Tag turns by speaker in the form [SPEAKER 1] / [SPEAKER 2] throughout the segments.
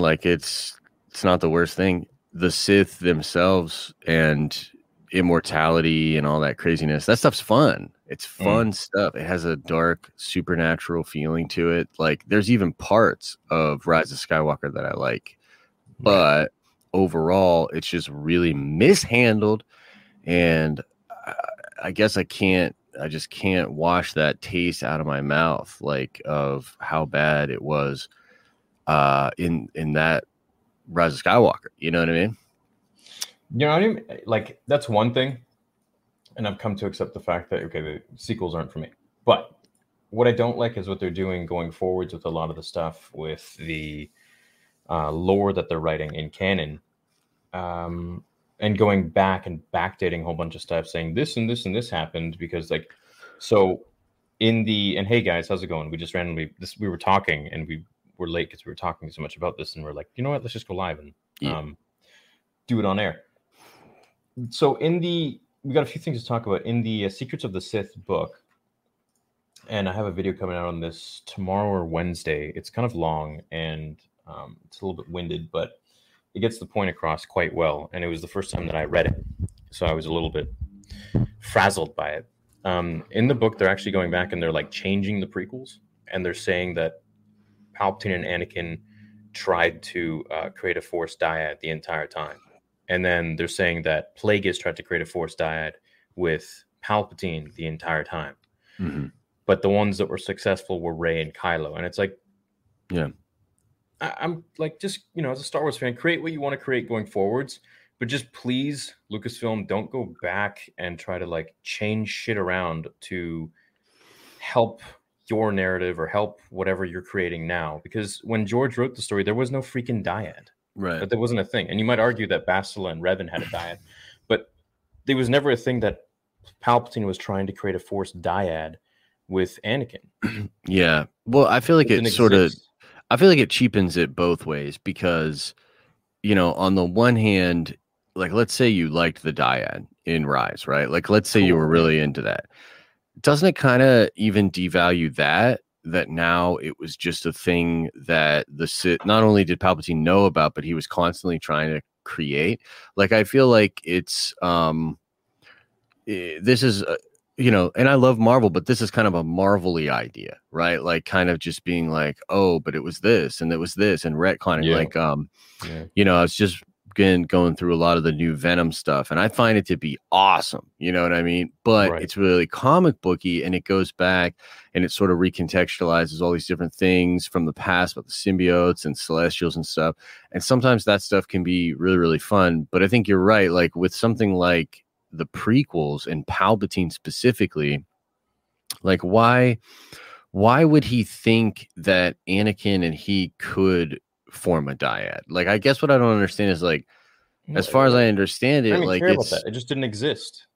[SPEAKER 1] like it's it's not the worst thing. The Sith themselves and immortality and all that craziness. That stuff's fun. It's
[SPEAKER 2] Mm.
[SPEAKER 1] fun stuff. It has a dark supernatural feeling to it. Like there's even parts of Rise of Skywalker that I like. But overall, it's just really mishandled and I, I guess I can't I just can't wash that taste out of my mouth like of how bad it was uh in in that Rise of Skywalker. You know what I mean?
[SPEAKER 2] You know, I don't like that's one thing, and I've come to accept the fact that okay, the sequels aren't for me. But what I don't like is what they're doing going forwards with a lot of the stuff with the uh, lore that they're writing in canon, um, and going back and backdating a whole bunch of stuff, saying this and this and this happened because like, so in the and hey guys, how's it going? We just randomly this we were talking and we were late because we were talking so much about this and we're like, you know what? Let's just go live and
[SPEAKER 1] Yeah.
[SPEAKER 2] um, do it on air so in the we got a few things to talk about in the uh, secrets of the sith book and i have a video coming out on this tomorrow or wednesday it's kind of long and um, it's a little bit winded but it gets the point across quite well and it was the first time that i read it so i was a little bit frazzled by it um, in the book they're actually going back and they're like changing the prequels and they're saying that palpatine and anakin tried to uh, create a force dyad the entire time and then they're saying that Plagueis tried to create a force dyad with Palpatine the entire time.
[SPEAKER 1] Mm-hmm.
[SPEAKER 2] But the ones that were successful were Rey and Kylo. And it's like,
[SPEAKER 1] Yeah.
[SPEAKER 2] I, I'm like, just, you know, as a Star Wars fan, create what you want to create going forwards. But just please, Lucasfilm, don't go back and try to like change shit around to help your narrative or help whatever you're creating now. Because when George wrote the story, there was no freaking dyad.
[SPEAKER 1] Right.
[SPEAKER 2] But that wasn't a thing. And you might argue that Bastila and Revan had a dyad, but there was never a thing that Palpatine was trying to create a force dyad with Anakin.
[SPEAKER 1] Yeah. Well, I feel like it
[SPEAKER 2] didn't
[SPEAKER 1] sort of. I feel like it cheapens it both ways because, you know, on the one hand, like let's say you liked the dyad in Rise, right? Like let's say you were really into that. Doesn't it kind of even devalue that? That now it was just a thing that the Sith not only did Palpatine know about, but he was constantly trying to create. Like I feel like it's um this is uh, you know, and I love Marvel, but this is kind of a Marvelly idea, right? Like kind of just being like, oh, but it was this and it was this and retconning.
[SPEAKER 2] Yeah.
[SPEAKER 1] Like, um,
[SPEAKER 2] Yeah.
[SPEAKER 1] you know, I was just going going through a lot of the new Venom stuff, and I find it to be awesome. You know what I mean? But
[SPEAKER 2] Right.
[SPEAKER 1] it's really comic booky, and it goes back and it sort of recontextualizes all these different things from the past about the symbiotes and celestials and stuff. And sometimes that stuff can be really, really fun. But I think you're right. Like with something like the prequels and Palpatine specifically, like why why would he think that Anakin and he could form a dyad? Like I guess what I don't understand is like as far as I understand it,
[SPEAKER 2] don't
[SPEAKER 1] like it's.
[SPEAKER 2] It just didn't exist.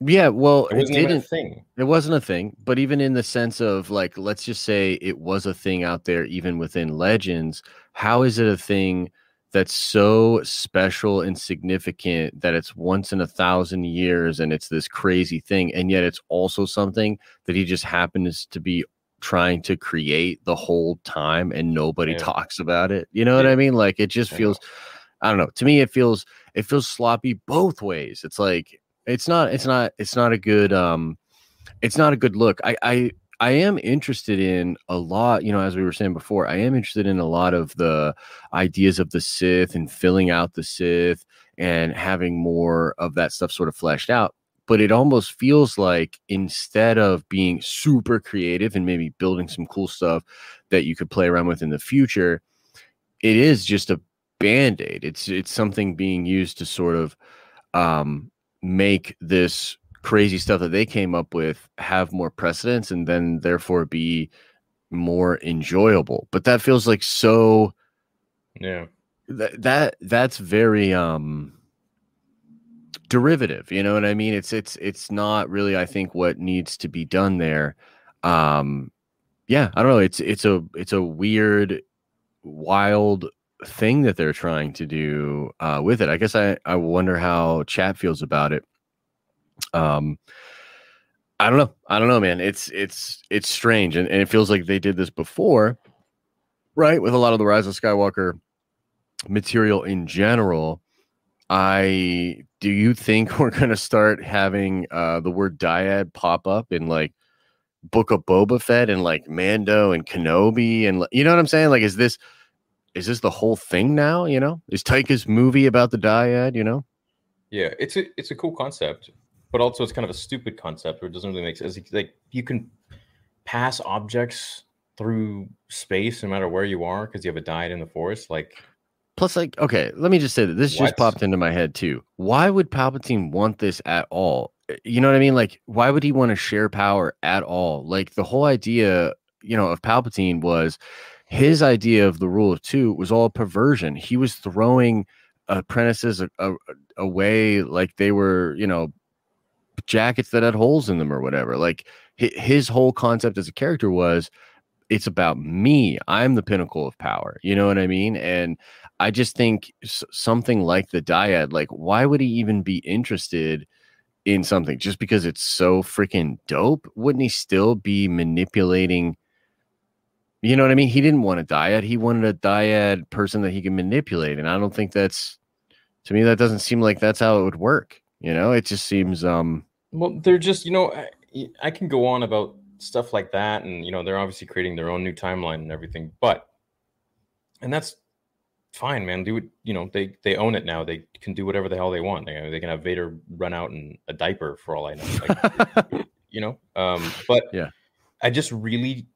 [SPEAKER 1] yeah, well,
[SPEAKER 2] It
[SPEAKER 1] it,
[SPEAKER 2] wasn't even a
[SPEAKER 1] didn't.
[SPEAKER 2] thing.
[SPEAKER 1] It wasn't a thing, but even in the sense of like, let's just say it was a thing out there, even within Legends. How is it a thing that's so special and significant that it's once in a thousand years and it's this crazy thing, and yet it's also something that he just happens to be trying to create the whole time and nobody
[SPEAKER 2] Yeah.
[SPEAKER 1] talks about it. You know what I mean? Like it just feels. I don't know. To me, it feels it feels sloppy both ways. It's like it's not it's not it's not a good um it's not a good look. I I I am interested in a lot, you know, as we were saying before, I am interested in a lot of the ideas of the Sith and filling out the Sith and having more of that stuff sort of fleshed out. But it almost feels like instead of being super creative and maybe building some cool stuff that you could play around with in the future, it is just a band-aid. It's it's something being used to sort of um make this crazy stuff that they came up with have more precedence and then therefore be more enjoyable but that feels like so
[SPEAKER 2] Yeah.
[SPEAKER 1] that, that that's very um derivative you know what i mean? It's it's it's not really i think what needs to be done there. Um yeah i don't know it's it's a it's a weird wild thing that they're trying to do uh with it. I guess i i wonder how chat feels about it. Um i don't know i don't know man. It's it's it's strange and, and it feels like they did this before right with a lot of the rise of skywalker material in general, I do you think we're gonna start having uh, the word dyad pop up in like Book of Boba Fett and like Mando and Kenobi and you know what I'm saying? Like, is this is this the whole thing now? You know, is Taika's movie about the dyad? You know?
[SPEAKER 2] Yeah, it's a it's a cool concept, but also it's kind of a stupid concept where it doesn't really make sense. Like you can pass objects through space no matter where you are because you have a dyad in the force. Like
[SPEAKER 1] Plus, like, okay, let me just say that this just popped into my head too. Why would Palpatine want this at all? Uh, You know what I mean? Like, why would he want to share power at all? Like, the whole idea, you know, of Palpatine was his idea of the rule of two was all perversion. He was throwing apprentices away like they were, you know, jackets that had holes in them or whatever. Like, his whole concept as a character was it's about me. I'm the pinnacle of power. You know what I mean? And I just think something like the dyad, like, why would he even be interested in something just because it's so freaking dope? Wouldn't he still be manipulating? You know what I mean? He didn't want a dyad. He wanted a dyad person that he can manipulate. And I don't think that's, to me, that doesn't seem like that's how it would work. You know, it just seems, um,
[SPEAKER 2] Well, they're just, you know, I, I can go on about stuff like that, and you know, they're obviously creating their own new timeline and everything, but, and that's fine, man. Do it, you know, they they own it now. They can do whatever the hell they want. They, they can have Vader run out in a diaper for all I know. Like, you know, um, but
[SPEAKER 1] Yeah.
[SPEAKER 2] I just really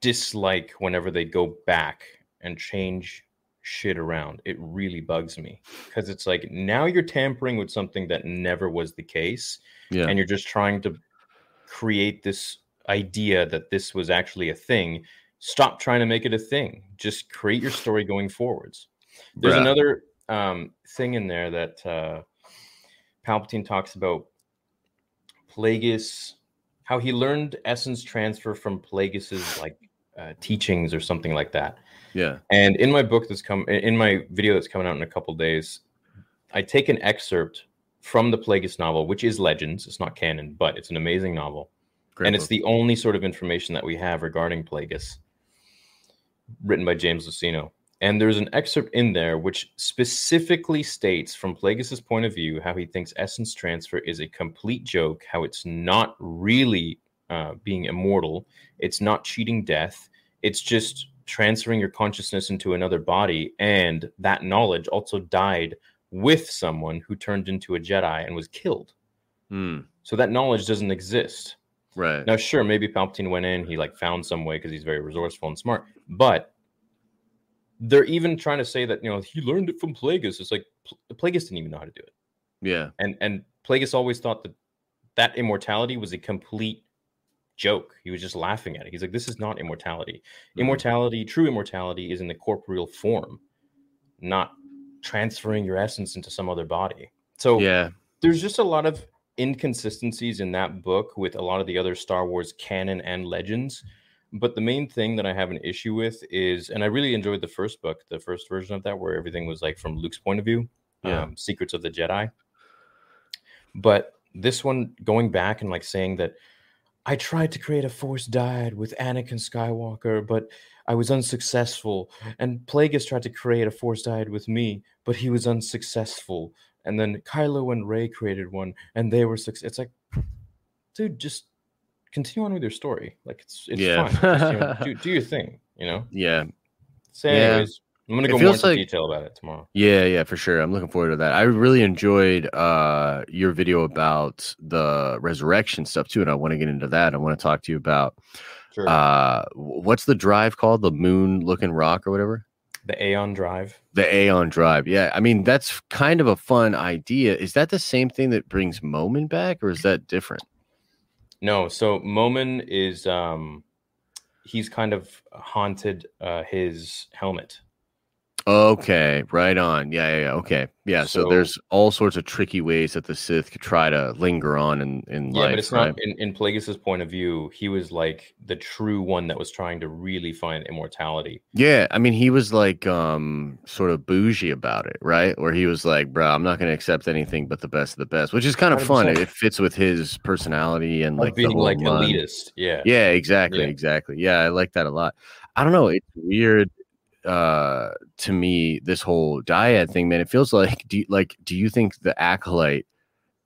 [SPEAKER 2] dislike whenever they go back and change shit around. It really bugs me because it's like now you're tampering with something that never was the case
[SPEAKER 1] yeah.
[SPEAKER 2] and you're just trying to create this idea that this was actually a thing stop trying to make it a thing just create your story going forwards there's
[SPEAKER 1] Bruh.
[SPEAKER 2] another um, thing in there that uh, palpatine talks about plagueis how he learned essence transfer from plagueis's like uh, teachings or something like that
[SPEAKER 1] yeah.
[SPEAKER 2] and in my book that's come in my video that's coming out in a couple days, I take an excerpt from the Plagueis novel, which is Legends. It's not canon, but it's an amazing novel.
[SPEAKER 1] Great
[SPEAKER 2] and it's the only sort of information that we have regarding Plagueis, written by James Luceno. And there's an excerpt in there which specifically states, from Plagueis's point of view, how he thinks essence transfer is a complete joke, how it's not really uh, being immortal, it's not cheating death, it's just transferring your consciousness into another body. And that knowledge also died with someone who turned into a Jedi and was killed.
[SPEAKER 1] Hmm.
[SPEAKER 2] So that knowledge doesn't exist.
[SPEAKER 1] Right.
[SPEAKER 2] Now, sure, maybe Palpatine went in, he like found some way because he's very resourceful and smart, but they're even trying to say that you know he learned it from Plagueis. It's like Pl- Plagueis didn't even know how to do it,
[SPEAKER 1] yeah.
[SPEAKER 2] and and Plagueis always thought that that immortality was a complete joke. He was just laughing at it. He's like, this is not immortality.
[SPEAKER 1] Mhm.
[SPEAKER 2] Immortality, true immortality, is in the corporeal form, not transferring your essence into some other body. So
[SPEAKER 1] Yeah.
[SPEAKER 2] there's just a lot of inconsistencies in that book with a lot of the other Star Wars canon and legends. But the main thing that I have an issue with is, and I really enjoyed the first book, the first version of that, where everything was like from Luke's point of view,
[SPEAKER 1] Yeah.
[SPEAKER 2] um, Secrets of the Jedi. But this one, going back and like saying that I tried to create a Force dyad with Anakin Skywalker, but I was unsuccessful. And Plagueis tried to create a Force dyad with me, but he was unsuccessful. And then Kylo and Rey created one, and they were success. It's like, dude, just continue on with your story. Like it's it's
[SPEAKER 1] Yeah.
[SPEAKER 2] fine. Just, you know, do, do your thing. You know.
[SPEAKER 1] Yeah.
[SPEAKER 2] So,
[SPEAKER 1] Yeah.
[SPEAKER 2] I'm gonna go more into
[SPEAKER 1] like-
[SPEAKER 2] detail about it tomorrow.
[SPEAKER 1] Yeah, yeah, for sure. I'm looking forward to that. I really enjoyed uh your video about the resurrection stuff too, and I want to get into that. I want to talk to you about
[SPEAKER 2] Sure.
[SPEAKER 1] uh what's the drive called? The moon looking rock or whatever?
[SPEAKER 2] The Aeon Drive.
[SPEAKER 1] The Aeon drive. Yeah. I mean, that's kind of a fun idea. Is that the same thing that brings Momin back, or is that different?
[SPEAKER 2] No, so Momin is um he's kind of haunted uh his helmet.
[SPEAKER 1] Okay, right on. Yeah, yeah, yeah. Okay. Yeah. So,
[SPEAKER 2] So-
[SPEAKER 1] there's all sorts of tricky ways that the Sith could try to linger on in, in
[SPEAKER 2] Yeah,
[SPEAKER 1] life.
[SPEAKER 2] but it's
[SPEAKER 1] right?
[SPEAKER 2] not in, in Plagueis's point of view, he was like the true one that was trying to really find immortality.
[SPEAKER 1] Yeah, I mean, he was like um sort of bougie about it, right? Where he was like, "Bro, I'm not going to accept anything but the best of the best," which is kind of fun. It, it fits with his personality and
[SPEAKER 2] Like being like
[SPEAKER 1] mind.
[SPEAKER 2] elitist. Yeah.
[SPEAKER 1] Yeah, exactly,
[SPEAKER 2] Yeah.
[SPEAKER 1] exactly. Yeah, I like that a lot. I don't know. It's weird. Uh to me this whole dyad thing man it feels like do you, like do you think the acolyte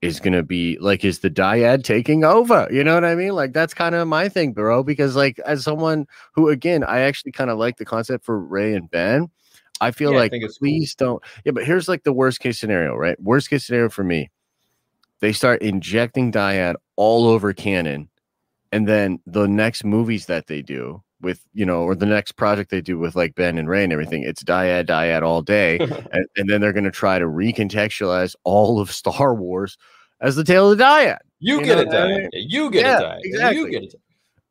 [SPEAKER 1] is going to be like is the dyad taking over? You know what i mean? Like that's kind of my thing bro because like as someone who again i actually kind of like the concept for Rey and ben i feel
[SPEAKER 2] Yeah,
[SPEAKER 1] like
[SPEAKER 2] it's
[SPEAKER 1] please don't yeah but here's like the worst case scenario right? Worst case scenario for me they start injecting dyad all over canon and then the next movies that they do with you know or the next project they do with like ben and rey and everything it's dyad dyad all day and, and then they're going to try to recontextualize all of star wars as the tale of the dyad
[SPEAKER 2] you,
[SPEAKER 1] You
[SPEAKER 2] get a
[SPEAKER 1] what I mean?
[SPEAKER 2] You get
[SPEAKER 1] Yeah,
[SPEAKER 2] a die.
[SPEAKER 1] exactly.
[SPEAKER 2] You get a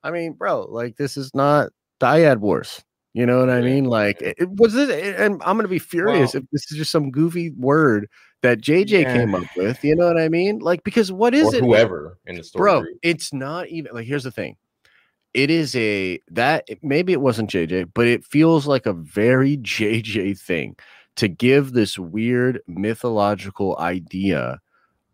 [SPEAKER 1] i mean bro like this is not dyad wars you know what i mean like it, it was this and i'm going to be furious
[SPEAKER 2] Well-
[SPEAKER 1] if this is just some goofy word that jj
[SPEAKER 2] Yeah.
[SPEAKER 1] came up with you know what i mean like because what is
[SPEAKER 2] Or
[SPEAKER 1] it
[SPEAKER 2] whoever in the story
[SPEAKER 1] bro
[SPEAKER 2] group.
[SPEAKER 1] it's not even like here's the thing it is a that maybe it wasn't jj but it feels like a very jj thing to give this weird mythological idea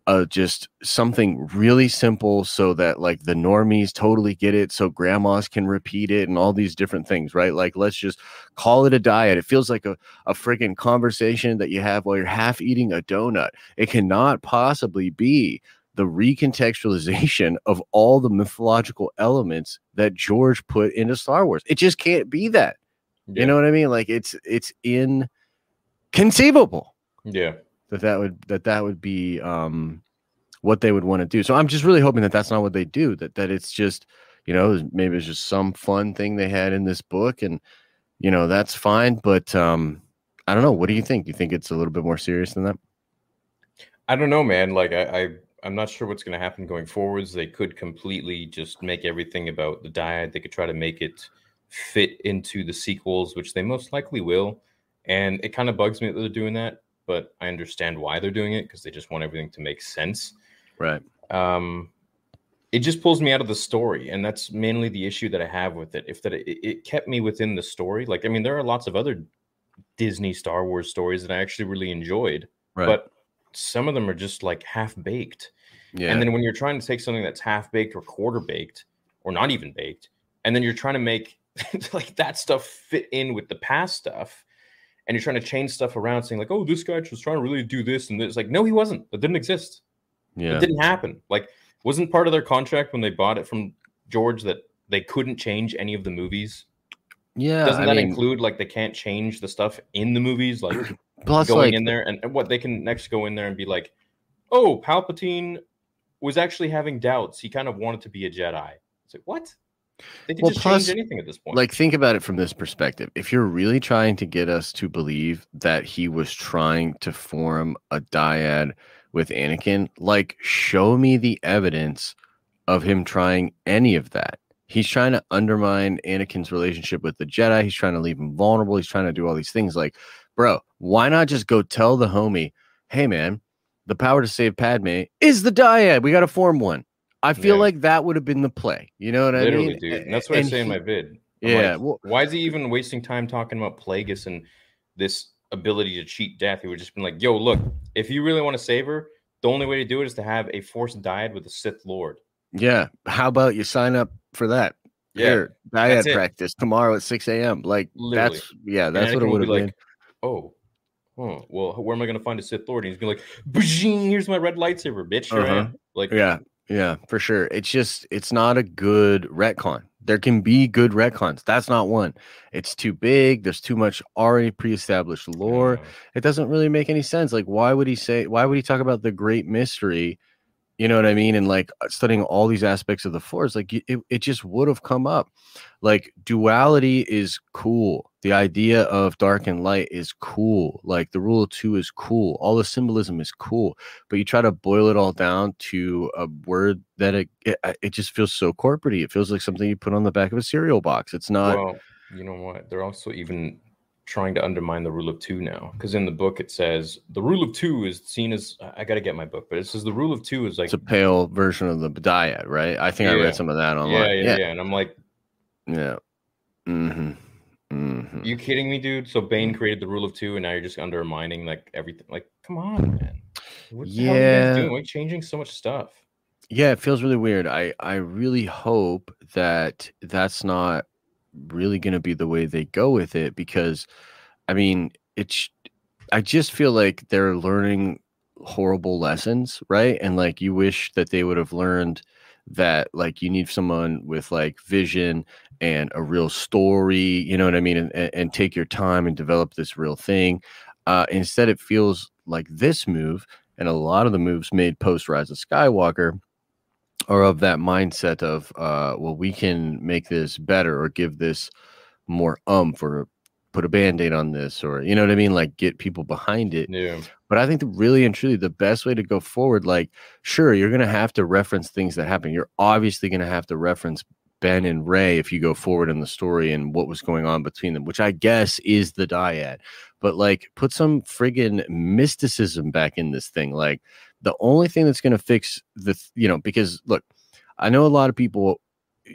[SPEAKER 1] of just something really simple so that like the normies totally get it so grandmas can repeat it and all these different things right? Like let's just call it a diet. It feels like a, a freaking conversation that you have while you're half eating a donut. It cannot possibly be the recontextualization of all the mythological elements that George put into Star Wars. It just can't be that.
[SPEAKER 2] Yeah.
[SPEAKER 1] You know what I mean? Like it's it's inconceivable
[SPEAKER 2] Yeah.
[SPEAKER 1] that that would that that would be um what they would want to do. So I'm just really hoping that that's not what they do. That that it's just you know maybe it's just some fun thing they had in this book and you know that's fine. But um I don't know. What do you think? You think it's a little bit more serious than that?
[SPEAKER 2] I don't know, man. Like I, I I'm not sure what's going to happen going forwards. They could completely just make everything about the dyad. They could try to make it fit into the sequels, which they most likely will. And it kind of bugs me that they're doing that, but I understand why they're doing it because they just want everything to make sense.
[SPEAKER 1] Right.
[SPEAKER 2] Um, it just pulls me out of the story, and that's mainly the issue that I have with it. If that it, it kept me within the story, like I mean, there are lots of other Disney Star Wars stories that I actually really enjoyed,
[SPEAKER 1] Right.
[SPEAKER 2] but some of them are just like half baked.
[SPEAKER 1] yeah.
[SPEAKER 2] And then when you're trying to take something that's half baked or quarter baked or not even baked, and then you're trying to make like that stuff fit in with the past stuff, and you're trying to change stuff around, saying like, "Oh, this guy was trying to really do this," and it's like, no, he wasn't. It didn't exist.
[SPEAKER 1] yeah.
[SPEAKER 2] It didn't happen. Like, wasn't part of their contract when they bought it from George that they couldn't change any of the movies?
[SPEAKER 1] yeah.
[SPEAKER 2] Doesn't
[SPEAKER 1] I
[SPEAKER 2] that
[SPEAKER 1] mean,
[SPEAKER 2] include like they can't change the stuff in the movies, like
[SPEAKER 1] plus
[SPEAKER 2] going
[SPEAKER 1] like
[SPEAKER 2] in there and, and what they can next go in there and be like, oh, Palpatine was actually having doubts. He kind of wanted to be a Jedi. It's like what? They can
[SPEAKER 1] Well,
[SPEAKER 2] just
[SPEAKER 1] plus,
[SPEAKER 2] change anything at this point.
[SPEAKER 1] like think about it from this perspective if you're really trying to get us to believe that he was trying to form a dyad with anakin like show me the evidence of him trying any of that he's trying to undermine anakin's relationship with the jedi he's trying to leave him vulnerable he's trying to do all these things like bro why not just go tell the homie hey man the power to save padme is the dyad we got to form one i feel
[SPEAKER 2] Yeah.
[SPEAKER 1] like that would have been the play you know what i
[SPEAKER 2] literally,
[SPEAKER 1] mean
[SPEAKER 2] dude. And that's what I
[SPEAKER 1] and
[SPEAKER 2] say in my vid. I'm
[SPEAKER 1] yeah,
[SPEAKER 2] like,
[SPEAKER 1] well-
[SPEAKER 2] why is he even wasting time talking about Plagueis and this ability to cheat death? He would just been like, "Yo, look, if you really want to save her, the only way to do it is to have a forced dyad with a Sith Lord."
[SPEAKER 1] Yeah. How about you sign up for that?
[SPEAKER 2] Yeah,
[SPEAKER 1] Here,
[SPEAKER 2] it.
[SPEAKER 1] practice tomorrow at 6 a.m. Like
[SPEAKER 2] Literally.
[SPEAKER 1] that's yeah, that's what it would have
[SPEAKER 2] be
[SPEAKER 1] been.
[SPEAKER 2] like, "Oh, huh, well, where am I going to find a Sith Lord?" And he's gonna be like, "Bajing, here's my red lightsaber, bitch."
[SPEAKER 1] Uh-huh.
[SPEAKER 2] am." Like,
[SPEAKER 1] Yeah, yeah, for sure. It's just it's not a good retcon. There can be good retcons. That's not one. It's too big. There's too much already pre-established lore.
[SPEAKER 2] uh,
[SPEAKER 1] It doesn't really make any sense. Like, why would he say? Why would he talk about the great mystery? You know what I mean? And like uh, studying all these aspects of the force, like it, it just would have come up. Like duality is cool. The idea of dark and light is cool. Like the rule of two is cool. All the symbolism is cool. But you try to boil it all down to a word that it it, uh, it just feels so corporatey. It feels like something you put on the back of a cereal box. It's not.
[SPEAKER 2] well, you know what? They're also even trying to undermine the rule of two now, because in the book it says the rule of two is seen as I got to get my book, but it says the rule of two is like
[SPEAKER 1] it's a pale version of the dyad, right? I think I read some of that
[SPEAKER 2] yeah,
[SPEAKER 1] online.
[SPEAKER 2] yeah, yeah, and I'm like,
[SPEAKER 1] Yeah. Mm-hmm. Mm-hmm.
[SPEAKER 2] you kidding me, dude? So Bane created the rule of two, and now you're just undermining like everything. Like, come on, man. What the hell are you
[SPEAKER 1] Yeah.
[SPEAKER 2] guys doing? Why are changing so much stuff?
[SPEAKER 1] Yeah, it feels really weird. I I really hope that that's not really going to be the way they go with it because I mean, it's I just feel like they're learning horrible lessons, right? And like you wish that they would have learned that like you need someone with like vision and a real story, you know what I mean? And, and, take your time and develop this real thing. Uh, instead, it feels like this move and a lot of the moves made post Rise of Skywalker are of that mindset of, uh, well, we can make this better or give this more umph or put a band-aid on this or you know what i mean? Like get people behind it.
[SPEAKER 2] Yeah.
[SPEAKER 1] but i think the, really and truly the best way to go forward like sure you're to have to reference things that happen you're obviously to have to reference ben and rey if you go forward in the story and what was going on between them which i guess is the dyad. But like put some friggin mysticism back in this thing. Like the only thing that's going to fix the you know because look i know a lot of people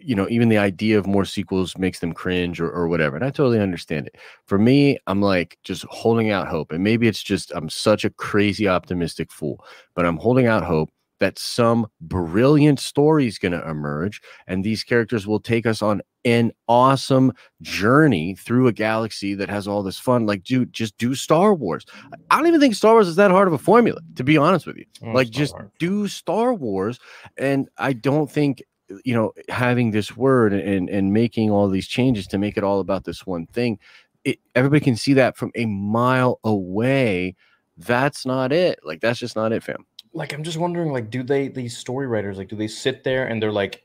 [SPEAKER 1] you know, even the idea of more sequels makes them cringe or, or whatever. And I totally understand it. For me, I'm like just holding out hope. And maybe it's just I'm such a crazy optimistic fool, but I'm holding out hope that some brilliant story is going to emerge and these characters will take us on an awesome journey through a galaxy that has all this fun. Like, dude, just do Star Wars. I don't even think Star Wars is that hard of a formula, to be honest with you.
[SPEAKER 2] Oh,
[SPEAKER 1] like,
[SPEAKER 2] it's not
[SPEAKER 1] just
[SPEAKER 2] hard.
[SPEAKER 1] do Star Wars. And I don't think you know having this word and and making all these changes to make it all about this one thing it, everybody can see that from a mile away that's not it like that's just not it fam
[SPEAKER 2] like I'm just wondering, like, do they these story writers like do they sit there and they're like,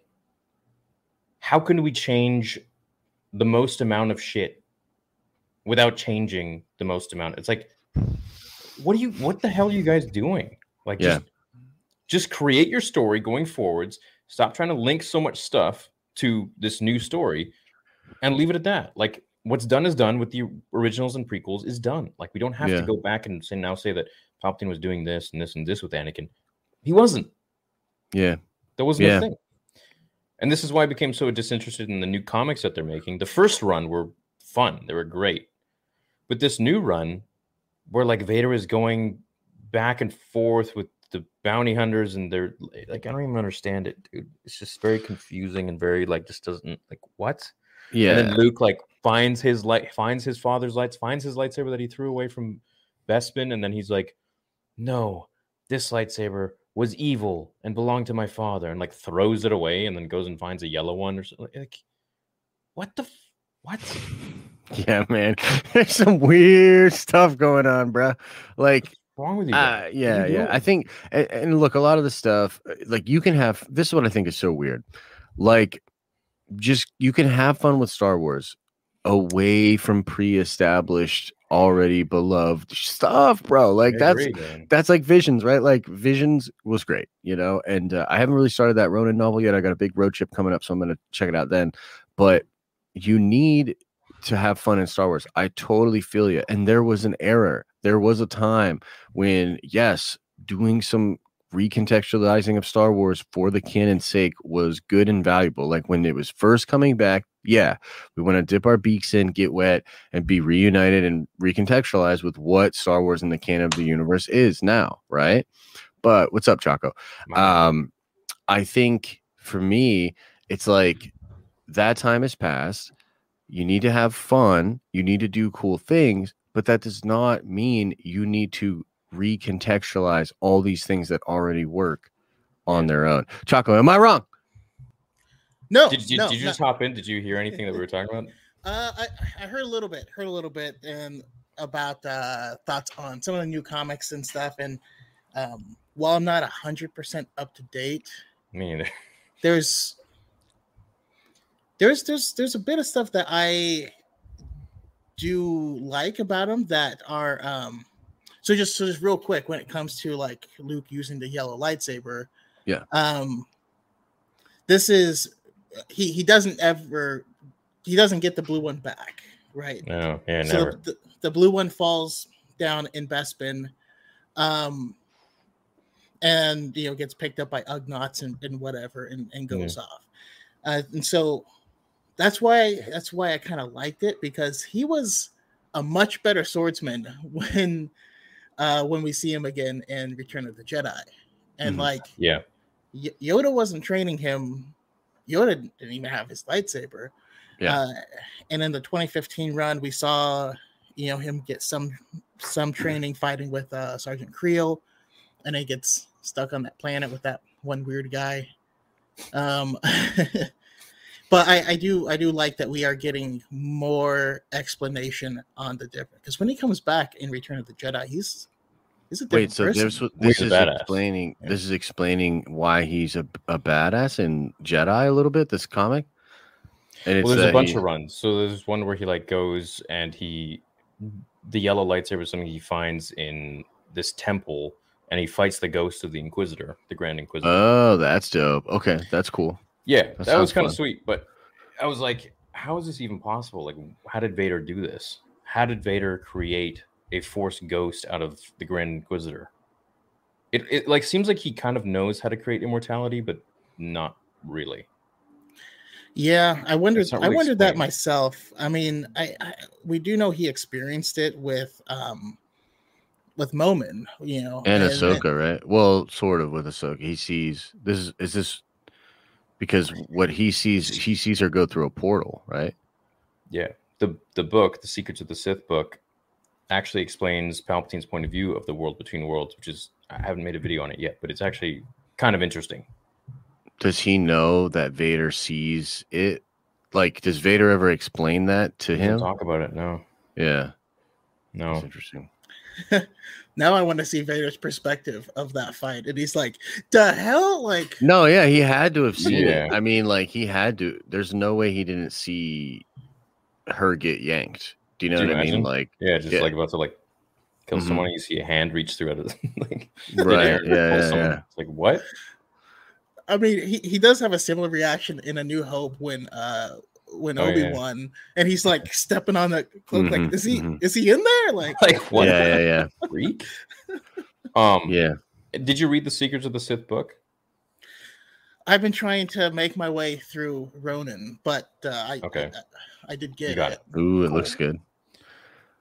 [SPEAKER 2] how can we change the most amount of shit without changing the most amount? It's like, what are you what the hell are you guys doing? Like
[SPEAKER 1] Yeah.
[SPEAKER 2] just just create your story going forwards. Stop trying to link so much stuff to this new story and leave it at that. Like what's done is done with the originals and prequels is done. Like we don't have
[SPEAKER 1] Yeah.
[SPEAKER 2] to go back and say now say that Palpatine was doing this and this and this with Anakin. He wasn't.
[SPEAKER 1] yeah
[SPEAKER 2] That wasn't
[SPEAKER 1] Yeah.
[SPEAKER 2] a thing. And this is why I became so disinterested in the new comics that they're making. The first run were fun, they were great. But this new run, where like Vader is going back and forth with the bounty hunters, and they're like, I don't even understand it, dude. It's just very confusing and very like just doesn't like what?
[SPEAKER 1] yeah
[SPEAKER 2] And then Luke like finds his light, finds his father's lights, finds his lightsaber that he threw away from Bespin, and then he's like, "No, this lightsaber was evil and belonged to my father," and like throws it away, and then goes and finds a yellow one or something. Like, what the f- what?
[SPEAKER 1] yeah man there's some weird stuff going on bro like
[SPEAKER 2] wrong with you?
[SPEAKER 1] Uh, yeah,
[SPEAKER 2] you
[SPEAKER 1] yeah. I think, and, and look, a lot of the stuff, uh, like you can have. This is what I think is so weird. Like, just you can have fun with Star Wars away from pre-established, already beloved stuff, bro. Like
[SPEAKER 2] I
[SPEAKER 1] that's
[SPEAKER 2] agree,
[SPEAKER 1] that's like Visions, right? Like Visions was great, you know. And uh, I haven't really started that Ronin novel yet. I got a big road trip coming up, so I'm gonna check it out then. But you need to have fun in Star Wars. I totally feel you. And there was an error. There was a time when, yes, doing some recontextualizing of Star Wars for the canon's sake was good and valuable. Like when it was first coming back, yeah, we want to dip our beaks in, get wet, and be reunited and recontextualized with what Star Wars in the canon of the universe is now, right? But what's up, Chaco? Um i think for me it's like that time has passed you need to have fun you need to do cool things but that does not mean you need to recontextualize all these things that already work on their own chaco am i wrong
[SPEAKER 3] No,
[SPEAKER 2] did, you
[SPEAKER 3] no,
[SPEAKER 2] did you
[SPEAKER 3] no.
[SPEAKER 2] just hop in? Did you hear anything that we were talking about?
[SPEAKER 3] Uh, I I heard a little bit, heard a little bit, and about uh, thoughts on some of the new comics and stuff. And um, while I'm not hundred percent up to date,
[SPEAKER 2] Me neither.
[SPEAKER 3] there's there's there's there's a bit of stuff that I do like about them that are um so just so just real quick when it comes to like Luke using the yellow lightsaber
[SPEAKER 1] Yeah.
[SPEAKER 3] um this is he he doesn't ever he doesn't get the blue one back right
[SPEAKER 2] No, yeah,
[SPEAKER 3] so
[SPEAKER 2] never.
[SPEAKER 3] the, the blue one falls down in Bespin, um, and you know gets picked up by Ugnaughts and, and whatever, and, and goes off. Uh, and so that's why that's why I kind of liked it because he was a much better swordsman when uh, when we see him again in Return of the Jedi, and
[SPEAKER 1] Mhm.
[SPEAKER 3] like
[SPEAKER 2] Yeah,
[SPEAKER 3] Y- Yoda wasn't training him. Yoda didn't even have his lightsaber.
[SPEAKER 1] Yeah.
[SPEAKER 3] Uh, and in the 2015 run, we saw, you know, him get some some training fighting with uh, Sergeant Kreel, and he gets stuck on that planet with that one weird guy. Um, but I, I do I do like that we are getting more explanation on the difference because when he comes back in Return of the Jedi, he's he's a different
[SPEAKER 1] Wait, so
[SPEAKER 3] person.
[SPEAKER 1] this this is
[SPEAKER 2] badass.
[SPEAKER 1] explaining
[SPEAKER 2] Yeah.
[SPEAKER 1] this is explaining why he's a, a badass in Jedi a little bit. This comic, and it's
[SPEAKER 2] Well, there's
[SPEAKER 1] that
[SPEAKER 2] a bunch
[SPEAKER 1] he-
[SPEAKER 2] of runs. So there's one where he like goes and he, the yellow lightsaber is something he finds in this temple, and he fights the ghost of the Inquisitor, the Grand Inquisitor.
[SPEAKER 1] Oh, that's dope. Okay, that's cool.
[SPEAKER 2] Yeah,
[SPEAKER 1] that
[SPEAKER 2] that, was kind of sweet. But I was like, how is this even possible? Like, how did Vader do this? How did Vader create a Force ghost out of the Grand Inquisitor? It, it like seems like he kind of knows how to create immortality, but not really.
[SPEAKER 3] Yeah, I wondered.
[SPEAKER 2] It's not
[SPEAKER 3] I
[SPEAKER 2] really
[SPEAKER 3] wondered that myself. I mean, I, I we do know he experienced it with um with Momin, you know,
[SPEAKER 1] And Ahsoka, right? Well, sort of with Ahsoka. He sees this is is this because what he sees he sees her go through a portal, right?
[SPEAKER 2] Yeah, the the book, the Secrets of the Sith book, actually explains Palpatine's point of view of the world between worlds, which is I haven't made a video on it yet, but it's actually kind of interesting.
[SPEAKER 1] Does he know that Vader sees it? Like, does Vader ever explain that to him?
[SPEAKER 2] talk about it. No,
[SPEAKER 1] Yeah,
[SPEAKER 2] no.
[SPEAKER 1] that's interesting.
[SPEAKER 3] now I want to see Vader's perspective of that fight, and he's like, "The hell!" Like,
[SPEAKER 1] No, yeah, he had to have seen
[SPEAKER 2] Yeah.
[SPEAKER 1] it. I mean, like he had to. There's no way he didn't see her get yanked. Do you know
[SPEAKER 2] Do you
[SPEAKER 1] what I mean? Like,
[SPEAKER 2] Yeah, just
[SPEAKER 1] Yeah.
[SPEAKER 2] like about to like kill
[SPEAKER 1] Mhm.
[SPEAKER 2] someone, you see a hand reach through out of like the
[SPEAKER 1] right?
[SPEAKER 2] air
[SPEAKER 1] Yeah, yeah, yeah.
[SPEAKER 2] It's like what?
[SPEAKER 3] I mean, he, he does have a similar reaction in A New Hope when uh when
[SPEAKER 2] Oh.
[SPEAKER 3] Obi Wan and he's like stepping on the cloak.
[SPEAKER 1] Mhm,
[SPEAKER 3] Like, is he
[SPEAKER 1] mhm.
[SPEAKER 3] is he in there? Like,
[SPEAKER 2] Like what?
[SPEAKER 1] Yeah,
[SPEAKER 2] the
[SPEAKER 1] yeah,
[SPEAKER 2] freak? Um,
[SPEAKER 1] yeah.
[SPEAKER 2] did you read the Secrets of the Sith book?
[SPEAKER 3] I've been trying to make my way through Ronin, but uh, I
[SPEAKER 2] Okay.
[SPEAKER 3] I, I did
[SPEAKER 2] You
[SPEAKER 3] get
[SPEAKER 2] got
[SPEAKER 3] it.
[SPEAKER 2] it.
[SPEAKER 1] Ooh, it looks good.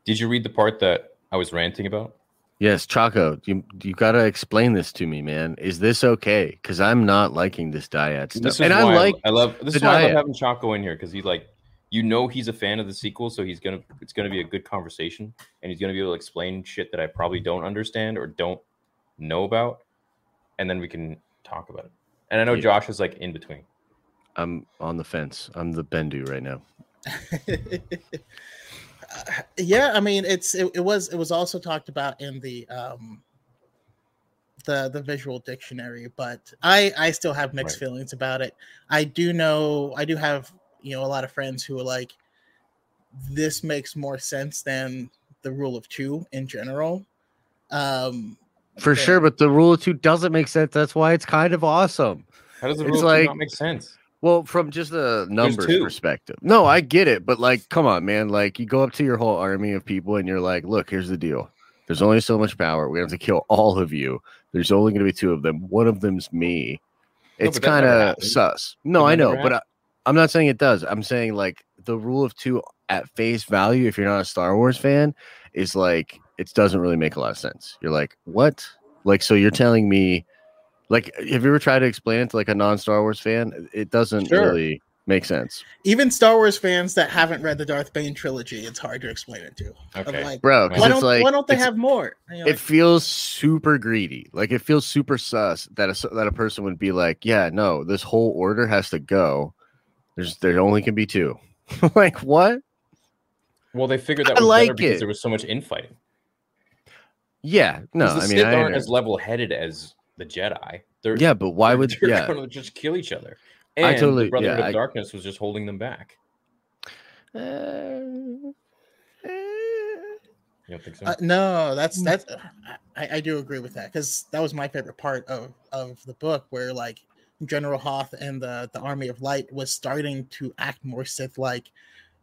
[SPEAKER 2] Did you read the part that I was ranting about?
[SPEAKER 1] Yes, Chaco, you you gotta explain this to me, man. Is this okay? Because I'm not liking this diet stuff,
[SPEAKER 2] This
[SPEAKER 1] and I
[SPEAKER 2] why
[SPEAKER 1] like.
[SPEAKER 2] I love this is why I love having Chaco in here because he like you know he's a fan of the sequel, so he's gonna it's gonna be a good conversation, and he's gonna be able to explain shit that I probably don't understand or don't know about, and then we can talk about it. And I know
[SPEAKER 1] Yeah.
[SPEAKER 2] Josh is like in between.
[SPEAKER 1] I'm on the fence. I'm the Bendu right now.
[SPEAKER 3] Uh, yeah, I mean, it's it, it was it was also talked about in the um the the visual dictionary, but I I still have mixed
[SPEAKER 2] Right.
[SPEAKER 3] feelings about it. I do know I do have you know a lot of friends who are like, this makes more sense than the rule of two in general. Um,
[SPEAKER 1] For sure, but the rule of two doesn't make sense. That's why it's kind of awesome.
[SPEAKER 2] How does the
[SPEAKER 1] It's
[SPEAKER 2] rule of two
[SPEAKER 1] like-
[SPEAKER 2] not make sense?
[SPEAKER 1] Well, from just the numbers perspective. No, I get it, but like, come on, man. Like, you go up to your whole army of people and you're like, look, here's the deal. There's only so much power. We have to kill all of you. There's only going to be two of them. One of them's me. It's
[SPEAKER 2] that
[SPEAKER 1] kind of sus. No, I know, but I, I'm not saying it does. I'm saying like the rule of two at face value, if you're not a Star Wars fan, is like it doesn't really make a lot of sense. You're like, what? Like, so you're telling me, like, have you ever tried to explain it to like a non-Star Wars fan? It doesn't
[SPEAKER 2] Sure.
[SPEAKER 1] really make sense,
[SPEAKER 3] even Star Wars fans that haven't read the Darth Bane trilogy, it's hard to explain it to. Of
[SPEAKER 2] Okay.
[SPEAKER 3] like,
[SPEAKER 1] bro.
[SPEAKER 2] Why
[SPEAKER 1] Because
[SPEAKER 3] why
[SPEAKER 1] it's
[SPEAKER 3] don't
[SPEAKER 1] like
[SPEAKER 3] why don't they have more? You're
[SPEAKER 1] It
[SPEAKER 3] like,
[SPEAKER 1] feels super greedy. Like it feels super sus that a that a person would be like, yeah, no, this whole order has to go. There's there only can be two. like what?
[SPEAKER 2] Well, they figured that
[SPEAKER 1] I like
[SPEAKER 2] better because
[SPEAKER 1] it.
[SPEAKER 2] there was so much infighting.
[SPEAKER 1] Yeah, no,
[SPEAKER 2] the
[SPEAKER 1] I mean,
[SPEAKER 2] Sith
[SPEAKER 1] I
[SPEAKER 2] aren't as level-headed as the Jedi. They're
[SPEAKER 1] yeah, but why would
[SPEAKER 2] they're
[SPEAKER 1] yeah?
[SPEAKER 2] going to just kill each other?
[SPEAKER 1] I totally-
[SPEAKER 2] the Brotherhood
[SPEAKER 1] yeah,
[SPEAKER 2] of
[SPEAKER 1] I-
[SPEAKER 2] Darkness was just holding them back.
[SPEAKER 1] Uh, eh.
[SPEAKER 2] You don't think so?
[SPEAKER 3] Uh, no, that's that's. I, I do agree with that because that was my favorite part of of the book, where like General Hoth and the the Army of Light was starting to act more Sith like,